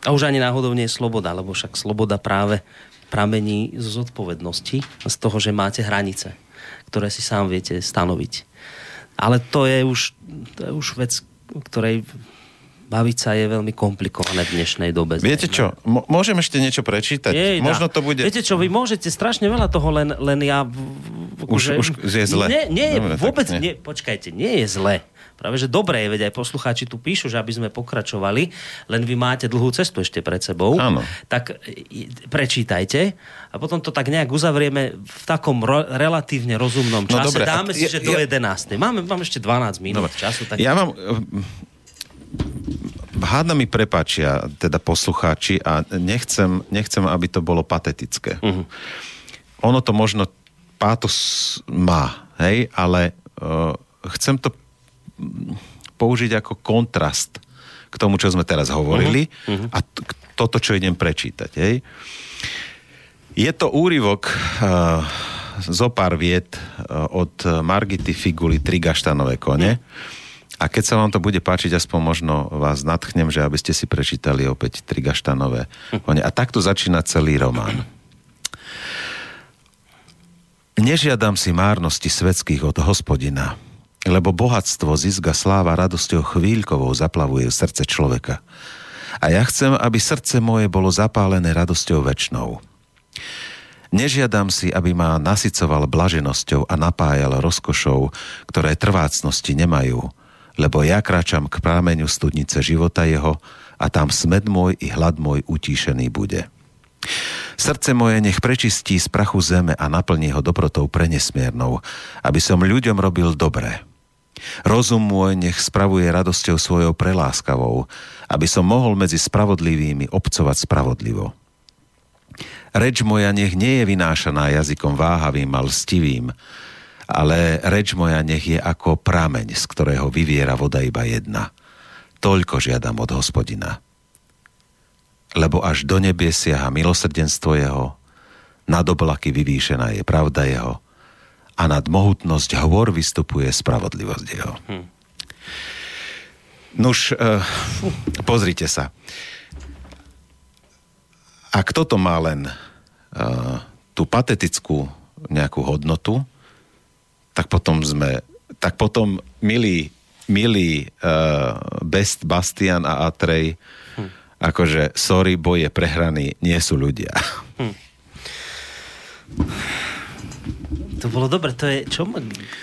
Speaker 2: A už ani náhodou nie je sloboda, lebo však sloboda práve pramení zo zodpovednosti, z toho, že máte hranice, ktoré si sám viete stanoviť. Ale to je už, to je už vec, ktorej baviť sa je veľmi komplikované v dnešnej dobe.
Speaker 5: Viete čo, M- môžem ešte niečo prečítať?
Speaker 2: Jej,
Speaker 5: Možno to bude...
Speaker 2: Viete čo, vy môžete strašne veľa toho, len, len ja...
Speaker 5: Už, už je zle.
Speaker 2: Nie, nie
Speaker 5: Dobre,
Speaker 2: vôbec,
Speaker 5: nie.
Speaker 2: nie, počkajte, nie je zle. Práve, že dobre je, veď aj poslucháči tu píšu, že aby sme pokračovali, len vy máte dlhú cestu ešte pred sebou.
Speaker 5: Áno.
Speaker 2: Tak e, prečítajte a potom to tak nejak uzavrieme v takom ro- relatívne rozumnom
Speaker 5: No
Speaker 2: čase.
Speaker 5: dobre,
Speaker 2: Dáme si,
Speaker 5: ja-
Speaker 2: že do
Speaker 5: ja-
Speaker 2: 11. Máme, máme ešte 12 minút
Speaker 5: Dobre.
Speaker 2: času. Tak...
Speaker 5: Ja vám... Háda mi prepáčia teda poslucháči a nechcem, nechcem, aby to bolo patetické. Uh-huh. Ono to možno pátos má, hej, ale uh, chcem to použiť ako kontrast k tomu, čo sme teraz hovorili uh-huh. a t- toto, čo idem prečítať. Hej. Je to úryvok uh, zo pár viet uh, od Margity Figuly Tri gaštanové kone. A keď sa vám to bude páčiť, aspoň možno vás natchnem, že aby ste si prečítali opäť Tri gaštanové kone. A takto začína celý román. Nežiadam si márnosti svetských od hospodina, lebo bohatstvo, zisk a sláva radosťou chvíľkovou zaplavuje srdce človeka. A ja chcem, aby srdce moje bolo zapálené radosťou väčšnou. Nežiadam si, aby ma nasycoval blaženosťou a napájal rozkošou, ktoré trvácnosti nemajú, lebo ja kráčam k prámeňu studnice života jeho a tam smed môj i hlad môj utíšený bude. Srdce moje nech prečistí z prachu zeme a naplní ho dobrotou prenesmiernou, aby som ľuďom robil dobré. Rozum môj nech spravuje radosťou svojou preláskavou, aby som mohol medzi spravodlivými obcovať spravodlivo. Reč moja nech nie je vynášaná jazykom váhavým a lstivým, ale reč moja nech je ako prameň, z ktorého vyviera voda iba jedna. Toľko žiadam od hospodina. Lebo až do nebie siaha milosrdenstvo jeho, nad oblaky vyvýšená je pravda jeho a nad mohutnosť hovor vystupuje spravodlivosť jeho. Hm. Nuž, uh, pozrite sa. Ak toto má len uh, tú patetickú nejakú hodnotu, tak potom sme, tak potom milí, milí uh, Best, Bastian a Atrej, hm. akože sorry, boje prehraní, nie sú ľudia. Hm.
Speaker 2: To bolo dobre, to je, čo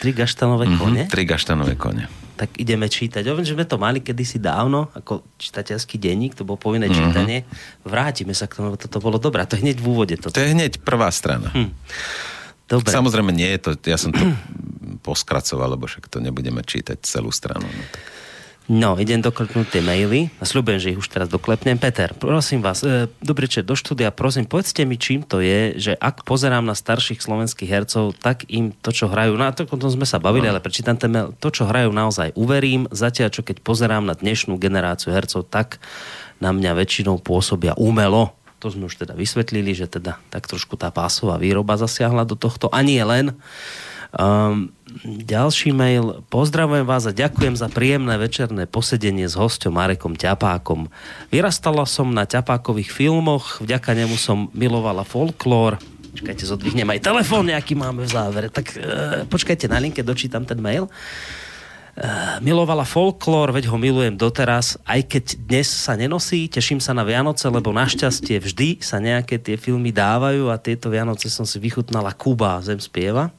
Speaker 2: tri gaštanové mhm, kone?
Speaker 5: Mm-hmm, tri gaštanové kone
Speaker 2: tak ideme čítať. Ja viem, že sme to mali kedysi dávno, ako čitateľský denník, to bolo povinné mm-hmm. čítanie. Vrátime sa k tomu, toto bolo dobré. To je hneď v úvode. Toto.
Speaker 5: To je hneď prvá strana. Hm.
Speaker 2: Dobre.
Speaker 5: Samozrejme nie je to, ja som to poskracoval, lebo však to nebudeme čítať celú stranu. No, tak.
Speaker 2: No, idem doklepnúť tie maily a slúbujem, že ich už teraz doklepnem. Peter, prosím vás, e, dobrý večer do štúdia, prosím, povedzte mi, čím to je, že ak pozerám na starších slovenských hercov, tak im to, čo hrajú, na to, o tom sme sa bavili, no. ale prečítam ten mail, to, čo hrajú, naozaj uverím, zatiaľ, čo keď pozerám na dnešnú generáciu hercov, tak na mňa väčšinou pôsobia umelo. To sme už teda vysvetlili, že teda tak trošku tá pásová výroba zasiahla do tohto, a nie len. Um, ďalší mail. Pozdravujem vás a ďakujem za príjemné večerné posedenie s hosťom Marekom Ťapákom. Vyrastala som na Ťapákových filmoch, vďaka nemu som milovala folklór. Počkajte, zodvihnem aj telefón, nejaký máme v závere. Tak e, počkajte, na linke dočítam ten mail. E, milovala folklór, veď ho milujem doteraz, aj keď dnes sa nenosí, teším sa na Vianoce, lebo našťastie vždy sa nejaké tie filmy dávajú a tieto Vianoce som si vychutnala Kuba, Zem spieva.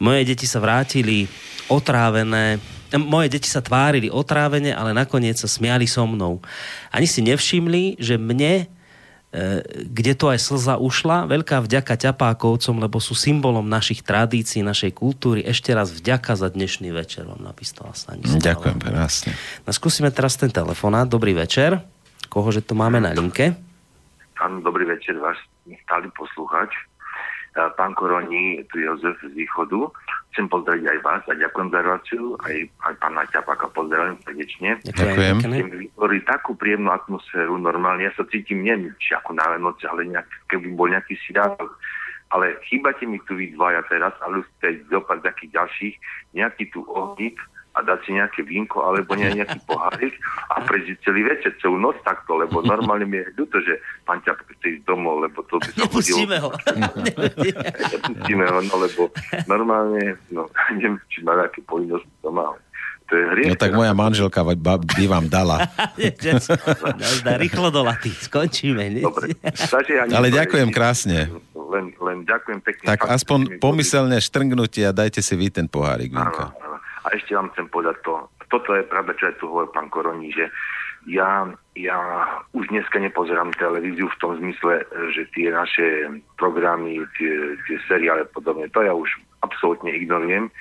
Speaker 2: Moje deti sa vrátili otrávené, moje deti sa tvárili otrávene, ale nakoniec sa smiali so mnou. Ani si nevšimli, že mne, e, kde to aj slza ušla, veľká vďaka ťapákovcom, lebo sú symbolom našich tradícií, našej kultúry. Ešte raz vďaka za dnešný večer, vám napísala Stanislava.
Speaker 5: Ďakujem, krásne.
Speaker 2: No, skúsime teraz ten telefonát. Dobrý večer. Kohože to máme na linke?
Speaker 19: Áno, dobrý večer, váš stály posluchač pán Koroni, tu Jozef z východu. Chcem pozdraviť aj vás a ďakujem za reláciu, aj, aj pána Ťapaka pozdravujem srdečne.
Speaker 5: Ďakujem.
Speaker 19: Chcem vytvoriť takú príjemnú atmosféru normálne. Ja sa cítim nie či ako na Venoce, ale nejak, keby bol nejaký sviatok. Ale chýbate mi tu vy dvaja teraz, ale už ste zopad takých ďalších, nejaký tu ohník, a dať si nejaké vínko alebo nie, nejaký pohárik a prežiť celý večer, celú noc takto, lebo normálne mi je ľúto, že pán Ťapek chce ísť domov, lebo to by sa
Speaker 2: Nepustíme ho.
Speaker 19: Nepustíme ho, no lebo normálne, no, neviem, či má nejaké povinnosti doma, to je hriech.
Speaker 5: No tak moja manželka by vám dala.
Speaker 2: Rýchlo do laty, skončíme.
Speaker 19: Dobre. ja
Speaker 5: Ale ďakujem krásne.
Speaker 19: Len, len ďakujem pekne.
Speaker 5: Tak aspoň pomyselne štrngnutie a dajte si vy ten pohárik. Áno,
Speaker 19: áno. A ešte vám chcem povedať to, toto je pravda, čo aj tu hovoril pán Koroni, že ja, ja už dneska nepozerám televíziu v tom zmysle, že tie naše programy, tie, tie seriály a podobne, to ja už absolútne ignorujem.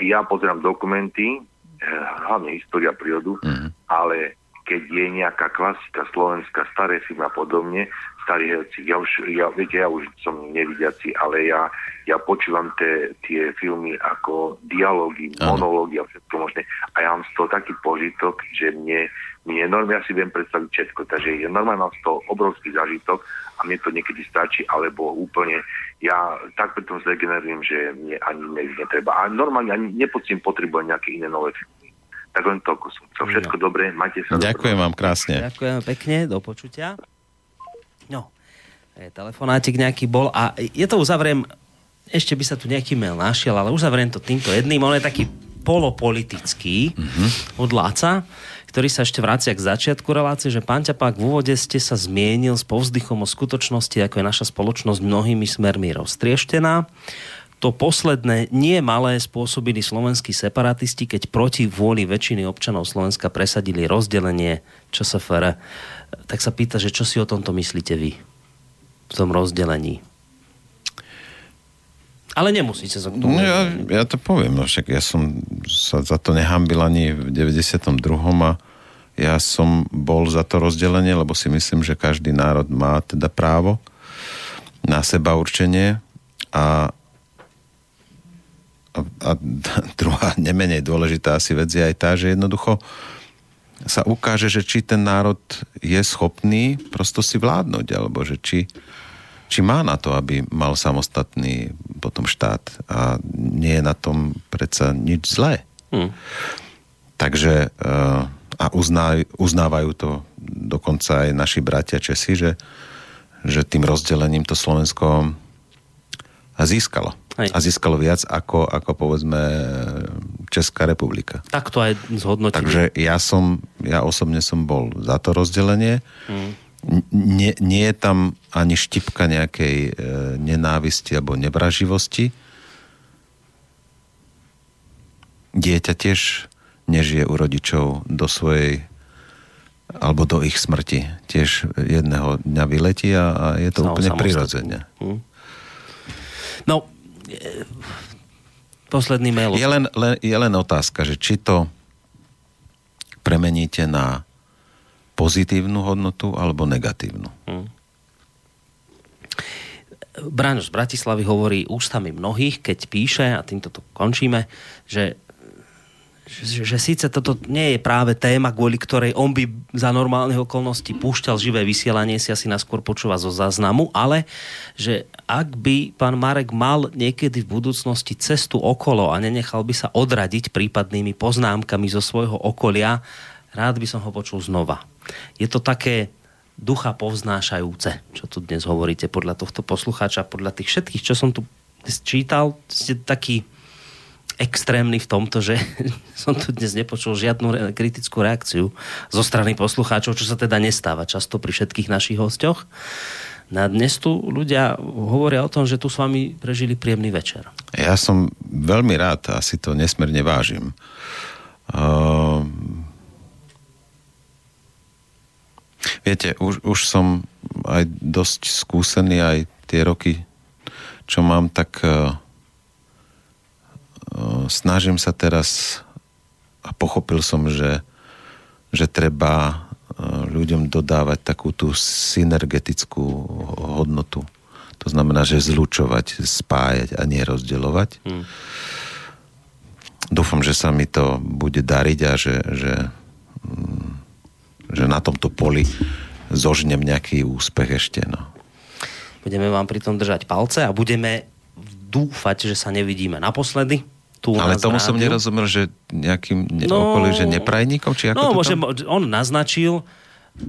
Speaker 19: Ja pozerám dokumenty, eh, hlavne história prírodu, mm. ale keď je nejaká klasika slovenská, staré film a podobne, starí herci. Ja už, ja, viete, ja už som nevidiaci, ale ja, ja počúvam te, tie filmy ako dialógy, monológy a všetko možné. A ja mám z toho taký požitok, že mne, mne normálne, ja si viem predstaviť všetko. Takže je normálne mám z toho obrovský zážitok a mne to niekedy stačí, alebo úplne ja tak potom zdegenerujem, že mne ani netreba. A normálne ani nepocím potrebu nejaké iné nové filmy. Tak len toľko som. To všetko no. dobré, majte sa.
Speaker 5: Ďakujem vám krásne.
Speaker 2: Ďakujem pekne, do počutia. No, telefonátik nejaký bol a je to uzavriem, ešte by sa tu nejaký mail našiel, ale uzavriem to týmto jedným, on je taký polopolitický od Láca, ktorý sa ešte vracia k začiatku relácie, že pán Ťapák, v úvode ste sa zmienil s povzdychom o skutočnosti, ako je naša spoločnosť mnohými smermi roztrieštená. To posledné nie malé spôsobili slovenskí separatisti, keď proti vôli väčšiny občanov Slovenska presadili rozdelenie ČSFR. Tak sa pýta, že čo si o tomto myslíte vy? V tom rozdelení. Ale nemusíte sa k tomu.
Speaker 5: No ja, ja to poviem, no však ja som sa za to nehambil ani v 92. a ja som bol za to rozdelenie, lebo si myslím, že každý národ má teda právo na seba určenie a, a, a druhá nemenej dôležitá asi vec je aj tá, že jednoducho sa ukáže, že či ten národ je schopný prosto si vládnuť, alebo že či, či má na to, aby mal samostatný potom štát. A nie je na tom predsa nič zlé. Hmm. Takže uh, a uzná, uznávajú to dokonca aj naši bratia Česi, že, že tým rozdelením to Slovensko získalo. Hej. A získalo viac ako, ako povedzme Česká republika.
Speaker 2: Tak to aj zhodnotím.
Speaker 5: Takže ja som, ja osobne som bol za to rozdelenie. Hmm nie, nie je tam ani štipka nejakej e, nenávisti alebo nevraživosti. Dieťa tiež nežije u rodičov do svojej alebo do ich smrti. Tiež jedného dňa vyletí a, a je to Sam, úplne prirodzene. Hm.
Speaker 2: No, e, posledný mail.
Speaker 5: Je len, len, je len otázka, že či to premeníte na pozitívnu hodnotu alebo negatívnu. Hmm.
Speaker 2: Braňo z Bratislavy hovorí ústami mnohých, keď píše, a týmto to končíme, že že, že síce toto nie je práve téma, kvôli ktorej on by za normálnych okolností púšťal živé vysielanie, si asi naskôr počúva zo záznamu, ale že ak by pán Marek mal niekedy v budúcnosti cestu okolo a nenechal by sa odradiť prípadnými poznámkami zo svojho okolia, rád by som ho počul znova. Je to také ducha povznášajúce, čo tu dnes hovoríte podľa tohto poslucháča, podľa tých všetkých, čo som tu čítal, ste taký extrémny v tomto, že som tu dnes nepočul žiadnu kritickú reakciu zo strany poslucháčov, čo sa teda nestáva často pri všetkých našich hostiach. Na dnes tu ľudia hovoria o tom, že tu s vami prežili príjemný večer.
Speaker 5: Ja som veľmi rád a si to nesmierne vážim. Uh, Viete, už, už som aj dosť skúsený, aj tie roky, čo mám, tak uh, snažím sa teraz a pochopil som, že, že treba uh, ľuďom dodávať takú tú synergetickú hodnotu. To znamená, že zlučovať, spájať a nie rozdeľovať. Hmm. Dúfam, že sa mi to bude dariť a že, že um, že na tomto poli zožnem nejaký úspech ešte. No.
Speaker 2: Budeme vám pri tom držať palce a budeme dúfať, že sa nevidíme naposledy. Tu
Speaker 5: Ale tomu som nerozumel, že nejakým ne- no, okolí, že neprajníkom? Či ako
Speaker 2: no, môže, on naznačil,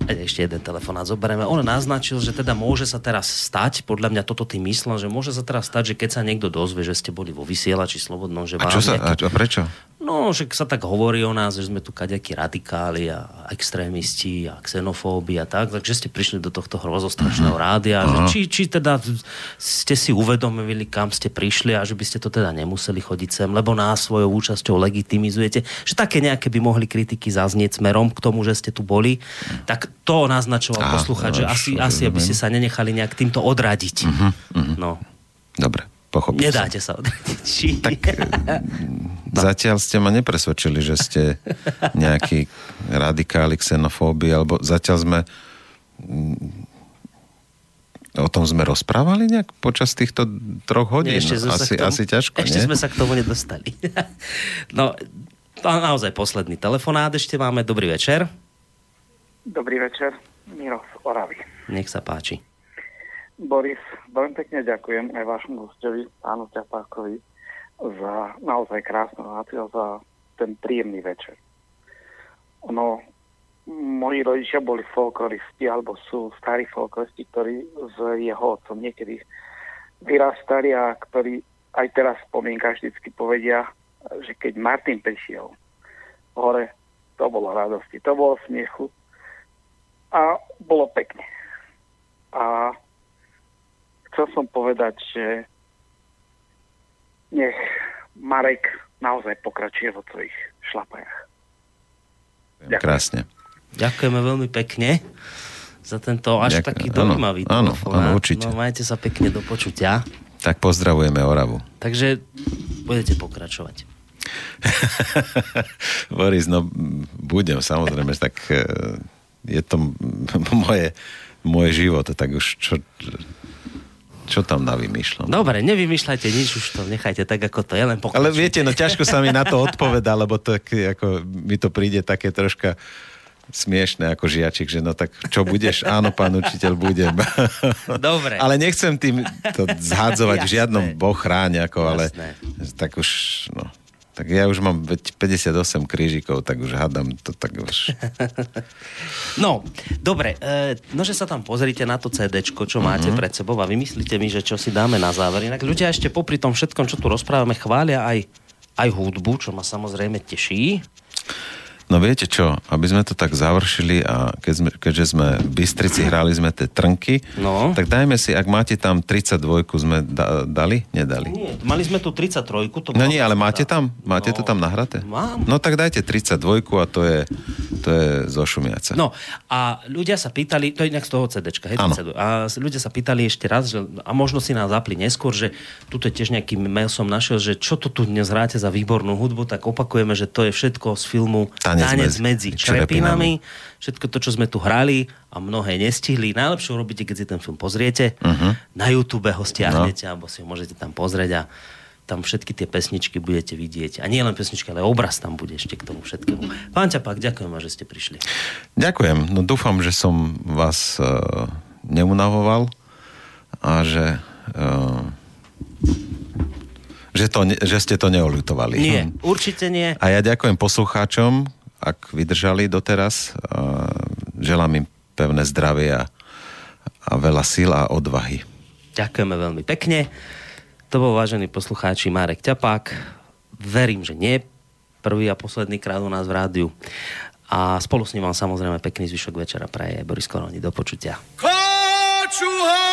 Speaker 2: ešte jeden telefonát zoberieme. On naznačil, že teda môže sa teraz stať, podľa mňa toto tým myslel, že môže sa teraz stať, že keď sa niekto dozvie, že ste boli vo vysielači slobodnom, že
Speaker 5: a čo sa, nejaký... a prečo?
Speaker 2: No, že sa tak hovorí o nás, že sme tu kaďakí radikáli a extrémisti a xenofóbi a tak, takže ste prišli do tohto hrozostrašného uh-huh. rádia. Uh-huh. Či, či teda ste si uvedomili, kam ste prišli a že by ste to teda nemuseli chodiť sem, lebo nás svojou účasťou legitimizujete. Že také nejaké by mohli kritiky zaznieť smerom k tomu, že ste tu boli. Tak to naznačoval posluchať, že asi, asi aby ste sa nenechali nejak týmto odradiť. Uh-huh. Uh-huh. No.
Speaker 5: Dobre pochopil
Speaker 2: Nedáte
Speaker 5: som.
Speaker 2: sa. Či... Tak
Speaker 5: no. zatiaľ ste ma nepresvedčili, že ste nejaký radikáli xenofóby, alebo zatiaľ sme mm, O tom sme rozprávali nejak počas týchto troch hodín? Nie, ešte sme asi, tomu, asi ťažko,
Speaker 2: Ešte
Speaker 5: nie?
Speaker 2: sme sa k tomu nedostali. no, naozaj posledný telefonát ešte máme. Dobrý večer.
Speaker 20: Dobrý večer. Miro z Oravy.
Speaker 2: Nech sa páči.
Speaker 20: Boris, veľmi pekne ďakujem aj vášmu hostovi, pánu Ťapákovi, za naozaj krásnu reláciu, za ten príjemný večer. Ono, moji rodičia boli folkloristi, alebo sú starí folkloristi, ktorí s jeho otcom niekedy vyrastali a ktorí aj teraz v spomienkach vždycky povedia, že keď Martin prišiel hore, to bolo radosti, to bolo smiechu a bolo pekne. A chcel som povedať, že nech Marek naozaj pokračuje vo svojich šlapajach.
Speaker 5: Ďakujem. Krásne.
Speaker 2: Ďakujeme veľmi pekne za tento až
Speaker 5: Ďakujem.
Speaker 2: taký
Speaker 5: Áno,
Speaker 2: dojímavý
Speaker 5: áno, áno, určite.
Speaker 2: No majte sa pekne do počutia.
Speaker 5: Tak pozdravujeme Oravu.
Speaker 2: Takže budete pokračovať.
Speaker 5: Boris, no budem, samozrejme, tak e, je to moje, moje život, tak už čo, čo tam navymýšľam.
Speaker 2: Dobre, nevymýšľajte nič, už to nechajte tak, ako to je, len pokračujte.
Speaker 5: Ale viete, no ťažko sa mi na to odpoveda, lebo to, ako, mi to príde také troška smiešné ako žiačik, že no tak čo budeš? Áno, pán učiteľ, budem.
Speaker 2: Dobre.
Speaker 5: ale nechcem tým to zhádzovať v
Speaker 2: Jasné.
Speaker 5: žiadnom boh chráň, ako, ale
Speaker 2: Jasné.
Speaker 5: tak už, no, tak ja už mám veď 58 krížikov, tak už hádam to tak už.
Speaker 2: No, dobre, e, no že sa tam pozrite na to CD, čo máte
Speaker 5: Mhm.
Speaker 2: pred sebou a vymyslíte mi, že čo si dáme na záver. Inak ľudia ešte popri tom všetkom, čo tu rozprávame, chvália aj, aj hudbu, čo ma samozrejme teší.
Speaker 5: No viete čo, aby sme to tak završili a keď sme, keďže sme v Bystrici hrali sme tie trnky,
Speaker 2: no.
Speaker 5: tak dajme si, ak máte tam 32, sme da, dali? Nedali.
Speaker 2: Nie, mali sme tu 33, to
Speaker 5: No nie, ale máte tam? Máte to tam nahraté?
Speaker 2: Mám.
Speaker 5: No tak dajte 32 a to je, to je zo Šumiaca.
Speaker 2: No a ľudia sa pýtali, to je inak z toho CDčka, hej, a ľudia sa pýtali ešte raz, že, a možno si nás zapli neskôr, že tuto je tiež nejaký mail som našiel, že čo to tu dnes hráte za výbornú hudbu, tak opakujeme, že to je všetko z filmu
Speaker 5: Tanec
Speaker 2: Tanec,
Speaker 5: medzi
Speaker 2: medzi
Speaker 5: črepinami.
Speaker 2: črepinami. Všetko to, čo sme tu hrali a mnohé nestihli. Najlepšie urobíte, keď si ten film pozriete.
Speaker 5: Uh-huh.
Speaker 2: Na YouTube ho stiahnete, alebo si ho môžete tam pozrieť a tam všetky tie pesničky budete vidieť. A nie len pesničky, ale obraz tam bude ešte k tomu všetkému. Pán Ťapák, ďakujem vám, že ste prišli.
Speaker 5: Ďakujem. No dúfam, že som vás uh, neunavoval a že uh, že, to, že ste to neolutovali.
Speaker 2: Nie,
Speaker 5: Hm.
Speaker 2: určite nie.
Speaker 5: A ja ďakujem poslucháčom, ak vydržali doteraz. Želám im pevné zdravie a, a veľa síl a odvahy.
Speaker 2: Ďakujeme veľmi pekne. To bol vážený poslucháči Marek Ťapák. Verím, že nie prvý a posledný krát u nás v rádiu. A spolu s ním vám samozrejme pekný zvyšok večera praje Boris Koroni. Do počutia.
Speaker 21: Kočuha!